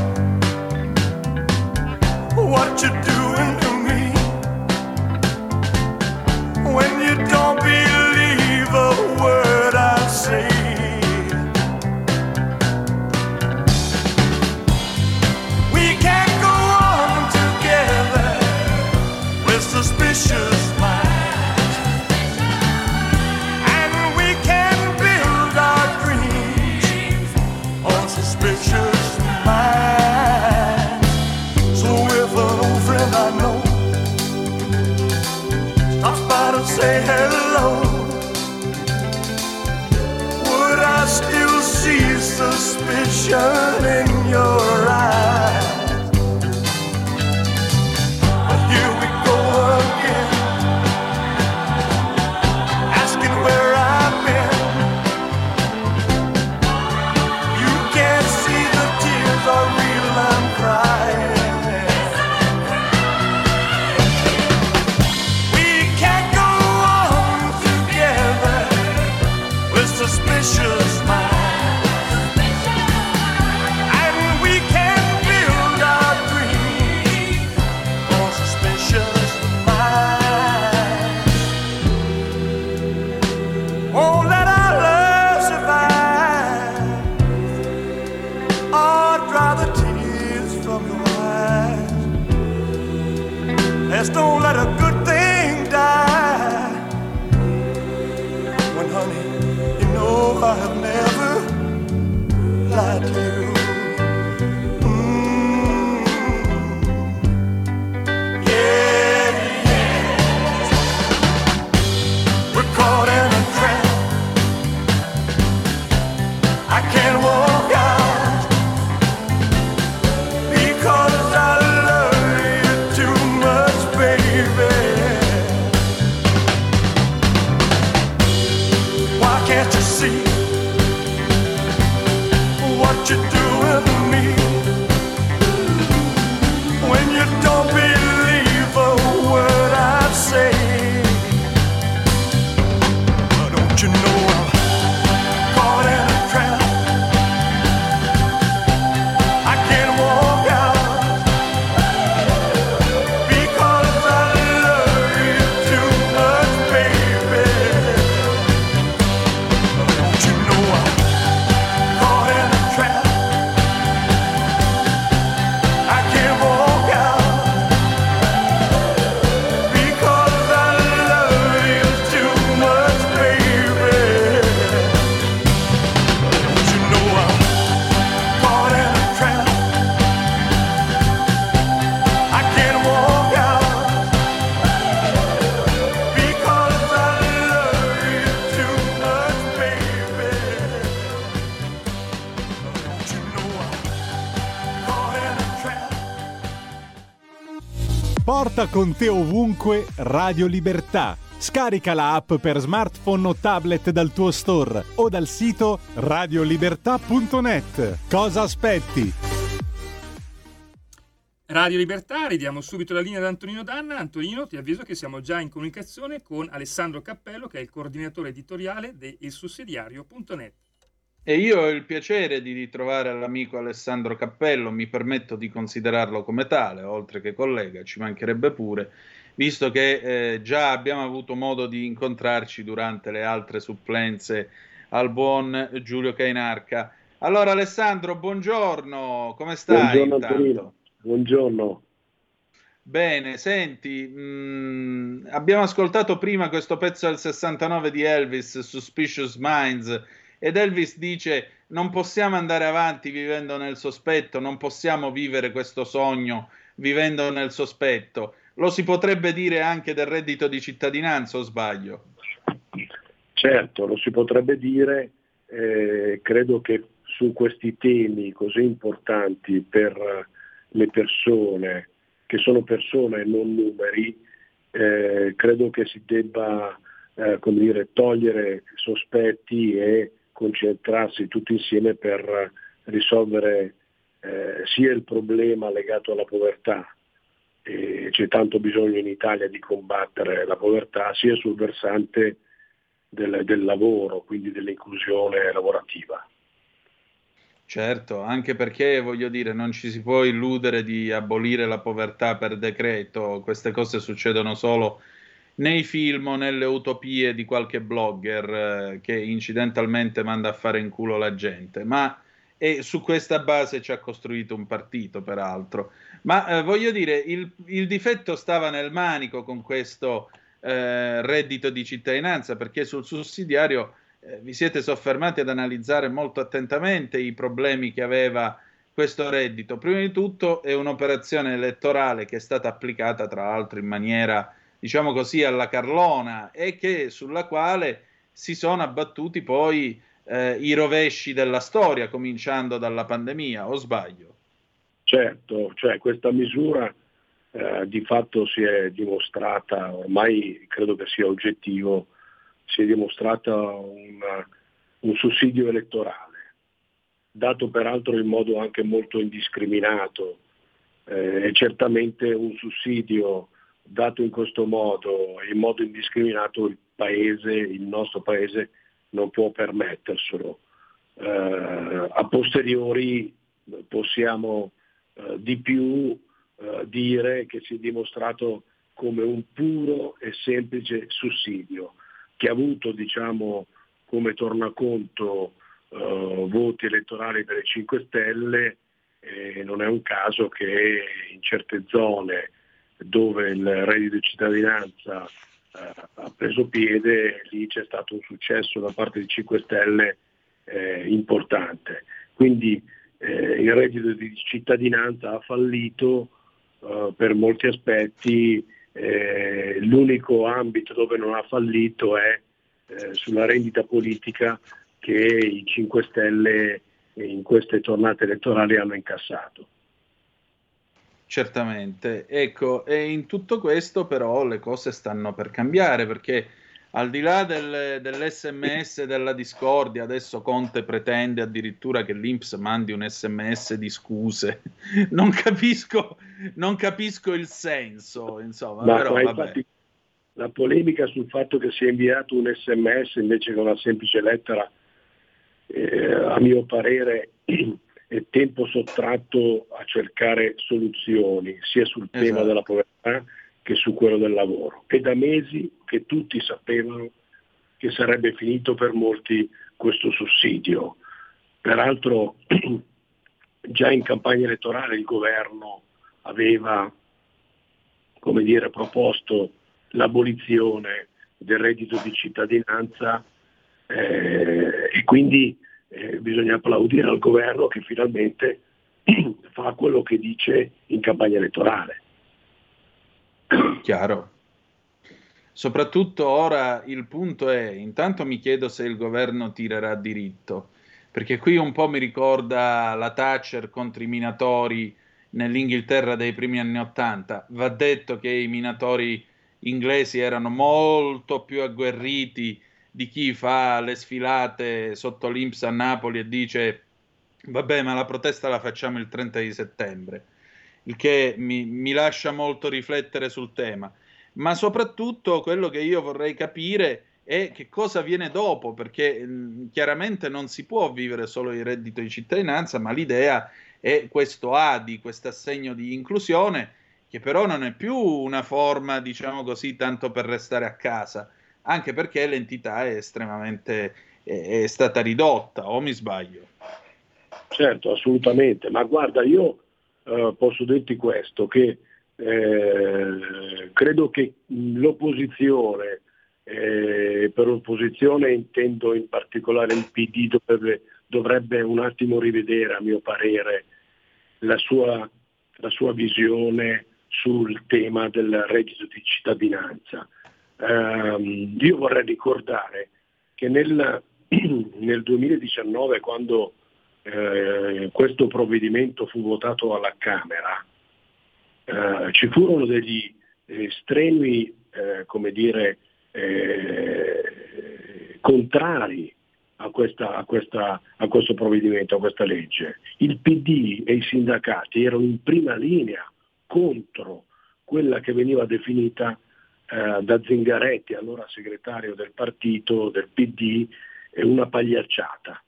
suspicion in Porta con te ovunque Radio Libertà. Scarica la app per smartphone o tablet dal tuo store o dal sito radiolibertà.net. Cosa aspetti? Radio Libertà, ridiamo subito la linea ad Antonino Danna. Antonino, ti avviso che siamo già in comunicazione con Alessandro Cappello, che è il coordinatore editoriale di ilsussidiario.net. E io ho il piacere di ritrovare l'amico Alessandro Cappello, mi permetto di considerarlo come tale, oltre che collega, ci mancherebbe pure, visto che eh, già abbiamo avuto modo di incontrarci durante le altre supplenze al buon Giulio Cainarca. Allora Alessandro, buongiorno, come stai? Buongiorno buongiorno. Bene, senti, mh, abbiamo ascoltato prima questo pezzo del 69 di Elvis, Suspicious Minds, ed Elvis dice non possiamo andare avanti vivendo nel sospetto, non possiamo vivere questo sogno vivendo nel sospetto. Lo si potrebbe dire anche del reddito di cittadinanza o sbaglio? Certo, lo si potrebbe dire, eh, credo che su questi temi così importanti per le persone, che sono persone e non numeri, eh, credo che si debba eh, dire, togliere sospetti e concentrarsi tutti insieme per risolvere eh, sia il problema legato alla povertà, e c'è tanto bisogno in Italia di combattere la povertà, sia sul versante del, del lavoro, quindi dell'inclusione lavorativa. Certo, anche perché voglio dire, non ci si può illudere di abolire la povertà per decreto, queste cose succedono solo nei film o nelle utopie di qualche blogger eh, che incidentalmente manda a fare in culo la gente, ma e su questa base ci ha costruito un partito, peraltro. Ma eh, voglio dire, il, il, difetto stava nel manico con questo eh, reddito di cittadinanza, perché sul sussidiario eh, vi siete soffermati ad analizzare molto attentamente i problemi che aveva questo reddito. Prima di tutto è un'operazione elettorale che è stata applicata, tra l'altro, in maniera, diciamo così, alla carlona e che, sulla quale si sono abbattuti poi eh, i rovesci della storia, cominciando dalla pandemia, o sbaglio? Certo, cioè questa misura eh, di fatto si è dimostrata, ormai credo che sia oggettivo, si è dimostrata una, un sussidio elettorale, dato peraltro in modo anche molto indiscriminato eh, e certamente un sussidio dato in questo modo, in modo indiscriminato, il paese, il nostro paese non può permetterselo. Eh, a posteriori possiamo eh, di più eh, dire che si è dimostrato come un puro e semplice sussidio che ha avuto diciamo, come tornaconto eh, voti elettorali per le 5 Stelle e non è un caso che in certe zone dove il reddito di cittadinanza eh, ha preso piede, lì c'è stato un successo da parte di 5 Stelle eh, importante. Quindi eh, il reddito di cittadinanza ha fallito eh, per molti aspetti, eh, l'unico ambito dove non ha fallito è eh, sulla rendita politica che i 5 Stelle in queste tornate elettorali hanno incassato. Certamente, ecco, e in tutto questo però le cose stanno per cambiare perché al di là del, dell'SMS della discordia, adesso Conte pretende addirittura che l'Inps mandi un SMS di scuse. [laughs] Non capisco, non capisco il senso, insomma, Ma, però ma infatti la polemica sul fatto che sia inviato un sms invece che una semplice lettera, eh, a mio parere, [clears throat] tempo sottratto a cercare soluzioni sia sul tema Esatto. della povertà che su quello del lavoro. È da mesi che tutti sapevano che sarebbe finito per molti questo sussidio. Peraltro [clears throat] già in campagna elettorale il governo aveva come dire, proposto l'abolizione del reddito di cittadinanza eh, e quindi eh, bisogna applaudire al governo che finalmente [clears throat] fa quello che dice in campagna elettorale. Chiaro. Soprattutto ora il punto è, intanto mi chiedo se il governo tirerà diritto, perché qui un po' mi ricorda la Thatcher contro i minatori nell'Inghilterra dei primi anni Ottanta. Va detto che i minatori inglesi erano molto più agguerriti di chi fa le sfilate sotto l'Inps a Napoli e dice vabbè ma la protesta la facciamo il 30 di settembre, il che mi, mi lascia molto riflettere sul tema. Ma soprattutto quello che io vorrei capire è che cosa viene dopo, perché mh, chiaramente non si può vivere solo il reddito di cittadinanza, ma l'idea è questo ADI, questo assegno di inclusione, che però non è più una forma, diciamo così, tanto per restare a casa, anche perché l'entità è estremamente è, è stata ridotta, o mi sbaglio? Certo, assolutamente, ma guarda, io eh, posso dirti questo, che eh, credo che l'opposizione, eh, per opposizione intendo in particolare il PD, dovrebbe, dovrebbe un attimo rivedere, a mio parere, la sua, la sua visione sul tema del reddito di cittadinanza. Um, io vorrei ricordare che nel, [clears throat] nel 2019, quando eh, questo provvedimento fu votato alla Camera, eh, ci furono degli eh, come dire, eh, contrari a, questa, a, questa, a questo provvedimento, a questa legge. Il PD e i sindacati erano in prima linea contro quella che veniva definita eh, da Zingaretti, allora segretario del partito, del PD, una pagliacciata.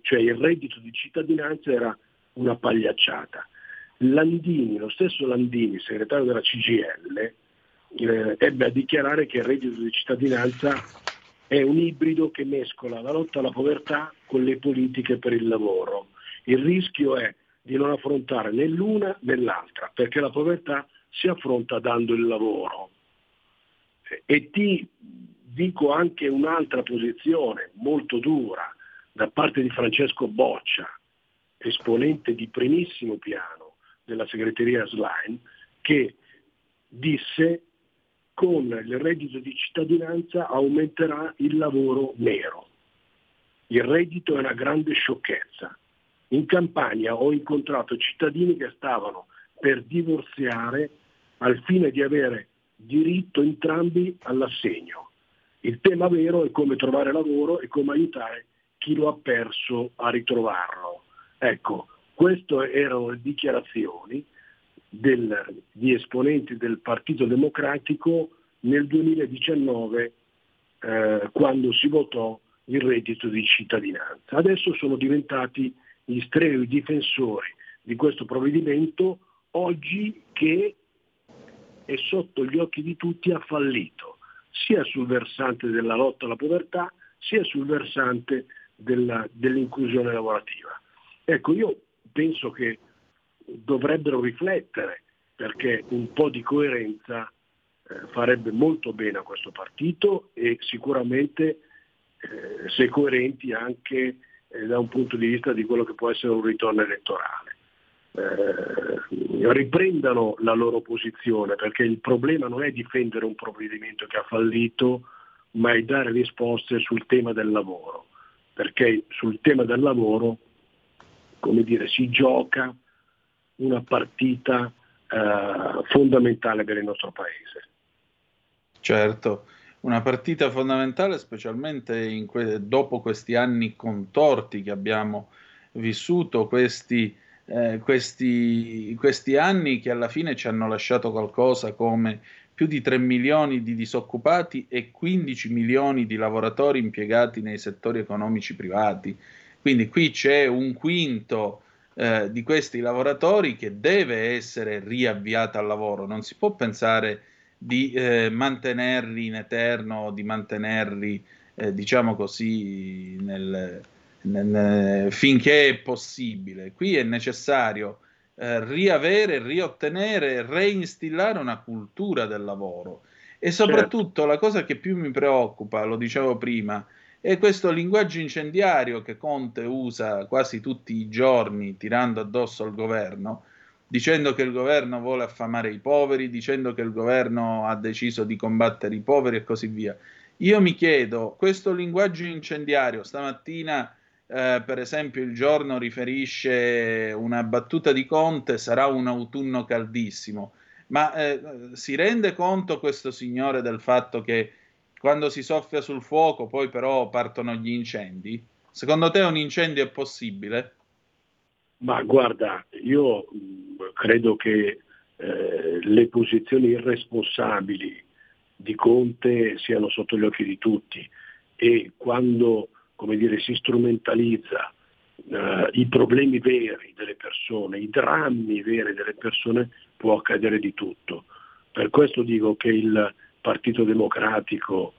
Cioè il reddito di cittadinanza era una pagliacciata. Landini, lo stesso Landini, segretario della CGL, eh, ebbe a dichiarare che il reddito di cittadinanza è un ibrido che mescola la lotta alla povertà con le politiche per il lavoro. Il rischio è di non affrontare né l'una né l'altra, perché la povertà si affronta dando il lavoro. E ti dico anche un'altra posizione molto dura da parte di Francesco Boccia, esponente di primissimo piano della segreteria Slime, che disse con il reddito di cittadinanza aumenterà il lavoro nero. Il reddito è una grande sciocchezza. In Campania ho incontrato cittadini che stavano per divorziare al fine di avere diritto entrambi all'assegno. Il tema vero è come trovare lavoro e come aiutare chi lo ha perso a ritrovarlo. Ecco, queste erano le dichiarazioni del, di esponenti del Partito Democratico nel 2019 eh, quando si votò il reddito di cittadinanza. Adesso sono diventati gli strenui difensori di questo provvedimento oggi che è sotto gli occhi di tutti ha fallito, sia sul versante della lotta alla povertà, sia sul versante della, dell'inclusione lavorativa. Ecco, io penso che dovrebbero riflettere perché un po' di coerenza eh, farebbe molto bene a questo partito e sicuramente eh, se coerenti anche eh, da un punto di vista di quello che può essere un ritorno elettorale. Eh, riprendano la loro posizione perché il problema non è difendere un provvedimento che ha fallito, ma è dare risposte sul tema del lavoro, perché sul tema del lavoro, come dire, si gioca una partita eh, fondamentale per il nostro paese. Certo, una partita fondamentale specialmente que- dopo questi anni contorti che abbiamo vissuto, questi, eh, questi, questi anni che alla fine ci hanno lasciato qualcosa come più di 3 milioni di disoccupati e 15 milioni di lavoratori impiegati nei settori economici privati. Quindi qui c'è un quinto eh, di questi lavoratori che deve essere riavviata al lavoro. Non si può pensare di eh, mantenerli in eterno, di mantenerli, eh, diciamo così, nel, finché è possibile. Qui è necessario eh, riavere, riottenere, reinstillare una cultura del lavoro. E soprattutto certo. la cosa che più mi preoccupa, lo dicevo prima, e questo linguaggio incendiario che Conte usa quasi tutti i giorni tirando addosso al governo, dicendo che il governo vuole affamare i poveri, dicendo che il governo ha deciso di combattere i poveri e così via. Io mi chiedo, questo linguaggio incendiario, stamattina eh, per esempio il giorno riferisce una battuta di Conte, sarà un autunno caldissimo. Ma eh, si rende conto questo signore del fatto che quando si soffia sul fuoco poi però partono gli incendi? Secondo te un incendio è possibile? Ma guarda, io mh, credo che eh, le posizioni irresponsabili di Conte siano sotto gli occhi di tutti e quando come dire, si strumentalizza eh, i problemi veri delle persone, i drammi veri delle persone, può accadere di tutto. Per questo dico che il Partito Democratico,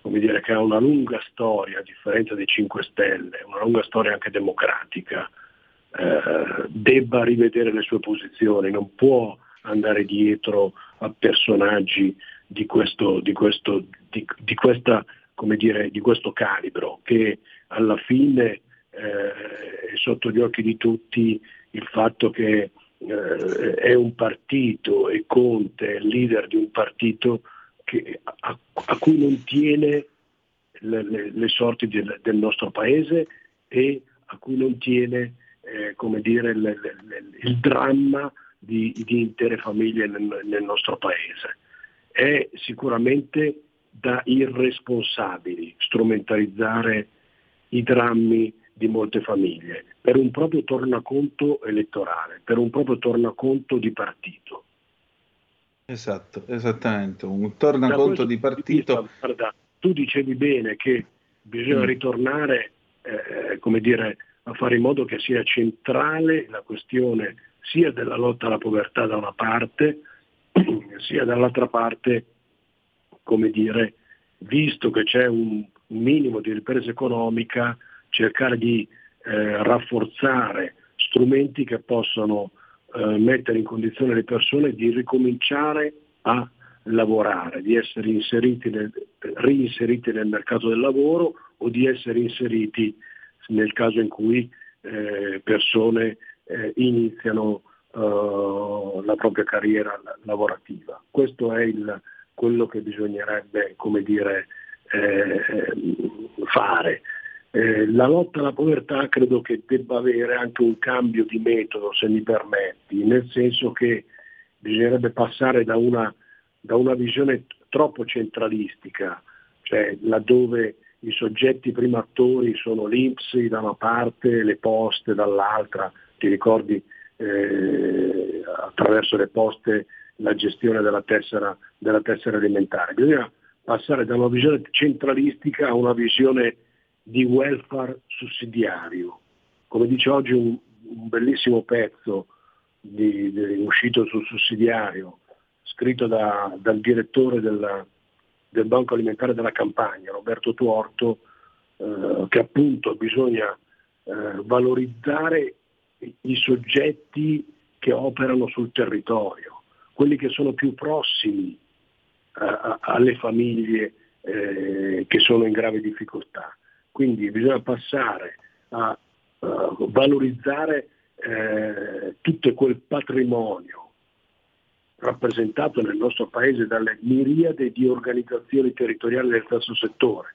come dire, che ha una lunga storia, a differenza dei 5 Stelle, una lunga storia anche democratica, eh, debba rivedere le sue posizioni, non può andare dietro a personaggi di questo, di questo, di, di questa, come dire, di questo calibro, che alla fine eh, è sotto gli occhi di tutti il fatto che eh, è un partito e Conte è il leader di un partito che, a, a, cui non tiene le, le, le sorti del, del, nostro paese e a cui non tiene eh, come dire, le, il dramma di, di intere famiglie nel, nel, nostro paese. È sicuramente da irresponsabili strumentalizzare i drammi di molte famiglie, per un proprio tornaconto elettorale, per un proprio tornaconto di partito. Esatto, esattamente, un tornaconto di partito. Guarda, tu dicevi bene che bisogna mm. ritornare, eh, come dire, a fare in modo che sia centrale la questione sia della lotta alla povertà da una parte, [clears throat] sia dall'altra parte, come dire, visto che c'è un minimo di ripresa economica, cercare di eh, rafforzare strumenti che possano eh, mettere in condizione le persone di ricominciare a lavorare, di essere inseriti nel, reinseriti nel mercato del lavoro o di essere inseriti nel caso in cui eh, persone eh, iniziano uh, la propria carriera lavorativa. Questo è il, quello che bisognerebbe dire, eh, fare. Eh, la lotta alla povertà credo che debba avere anche un cambio di metodo, se mi permetti, nel senso che bisognerebbe passare da una, da una visione troppo centralistica, cioè laddove i soggetti prima attori sono l'Inps da una parte, le poste dall'altra, ti ricordi eh, attraverso le poste la gestione della tessera, della tessera alimentare. Bisogna passare da una visione centralistica a una visione di welfare sussidiario. Come dice oggi un, un bellissimo pezzo di, di, uscito sul sussidiario, scritto da, dal direttore della, del Banco Alimentare della Campagna, Roberto Tuorto, eh, che appunto bisogna eh, valorizzare i soggetti che operano sul territorio, quelli che sono più prossimi eh, alle famiglie eh, che sono in grave difficoltà. Quindi bisogna passare a uh, valorizzare eh, tutto quel patrimonio rappresentato nel nostro paese dalle miriade di organizzazioni territoriali del terzo settore,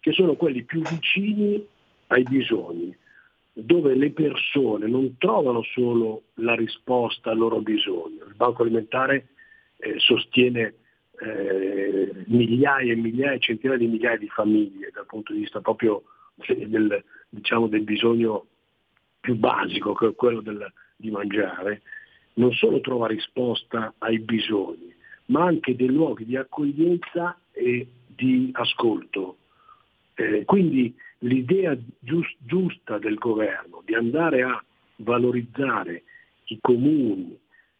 che sono quelli più vicini ai bisogni, dove le persone non trovano solo la risposta al loro bisogno. Il Banco Alimentare eh, sostiene eh, migliaia e migliaia, centinaia di migliaia di famiglie dal punto di vista proprio del, diciamo, del bisogno più basico, che è quello del, di mangiare, non solo trova risposta ai bisogni, ma anche dei luoghi di accoglienza e di ascolto. Eh, quindi l'idea giust, giusta del governo di andare a valorizzare i comuni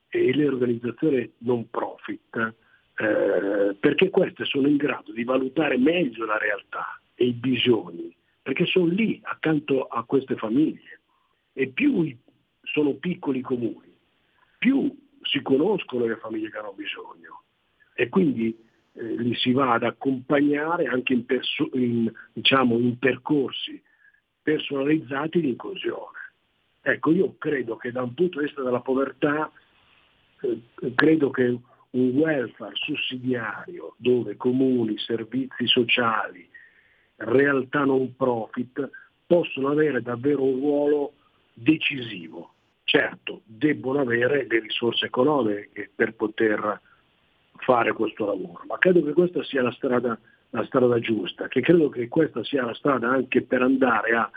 e le organizzazioni non profit eh, perché queste sono in grado di valutare meglio la realtà e i bisogni, perché sono lì accanto a queste famiglie. E più sono piccoli comuni, più si conoscono le famiglie che hanno bisogno. E quindi eh, li si va ad accompagnare anche in, perso- in, diciamo, in percorsi personalizzati di inclusione. Ecco, io credo che da un punto di vista della povertà, eh, credo che un welfare sussidiario dove comuni, servizi sociali, realtà non profit possono avere davvero un ruolo decisivo. Certo, debbono avere le risorse economiche per poter fare questo lavoro, ma credo che questa sia la strada, la strada giusta, che credo che questa sia la strada anche per andare a,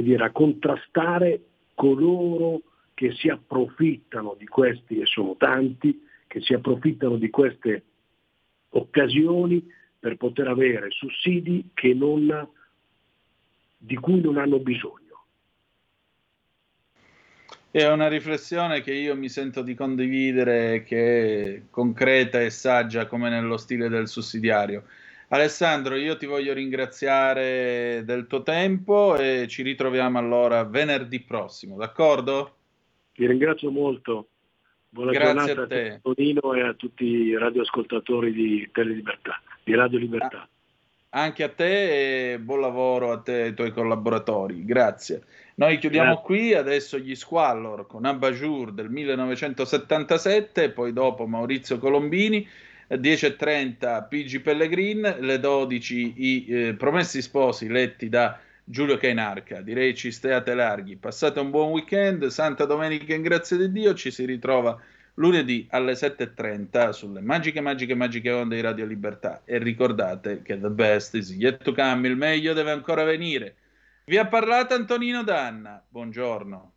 dire, a contrastare coloro che si approfittano di questi, e sono tanti, che si approfittano di queste occasioni per poter avere sussidi non, di cui non hanno bisogno. È una riflessione che io mi sento di condividere, che è concreta e saggia come nello stile del sussidiario. Alessandro, io ti voglio ringraziare del tuo tempo e ci ritroviamo allora venerdì prossimo, d'accordo? Ti ringrazio molto. Buona Grazie giornata a te. Tonino e a tutti i radioascoltatori di Telelibertà, di Radio Libertà. Anche a te e buon lavoro a te e ai tuoi collaboratori. Grazie. Noi chiudiamo Grazie. qui, adesso gli Squallor con Abajur del 1977, poi dopo Maurizio Colombini, eh, 10.30 PG Pellegrin, le 12 i eh, Promessi Sposi letti da Giulio Cainarca. Direi ci state larghi. Passate un buon weekend, Santa Domenica in grazia di Dio, ci si ritrova lunedì alle 7.30 sulle magiche, magiche, magiche onde di Radio Libertà. E ricordate che the best is yet to come, il meglio deve ancora venire. Vi ha parlato Antonino Danna. Buongiorno.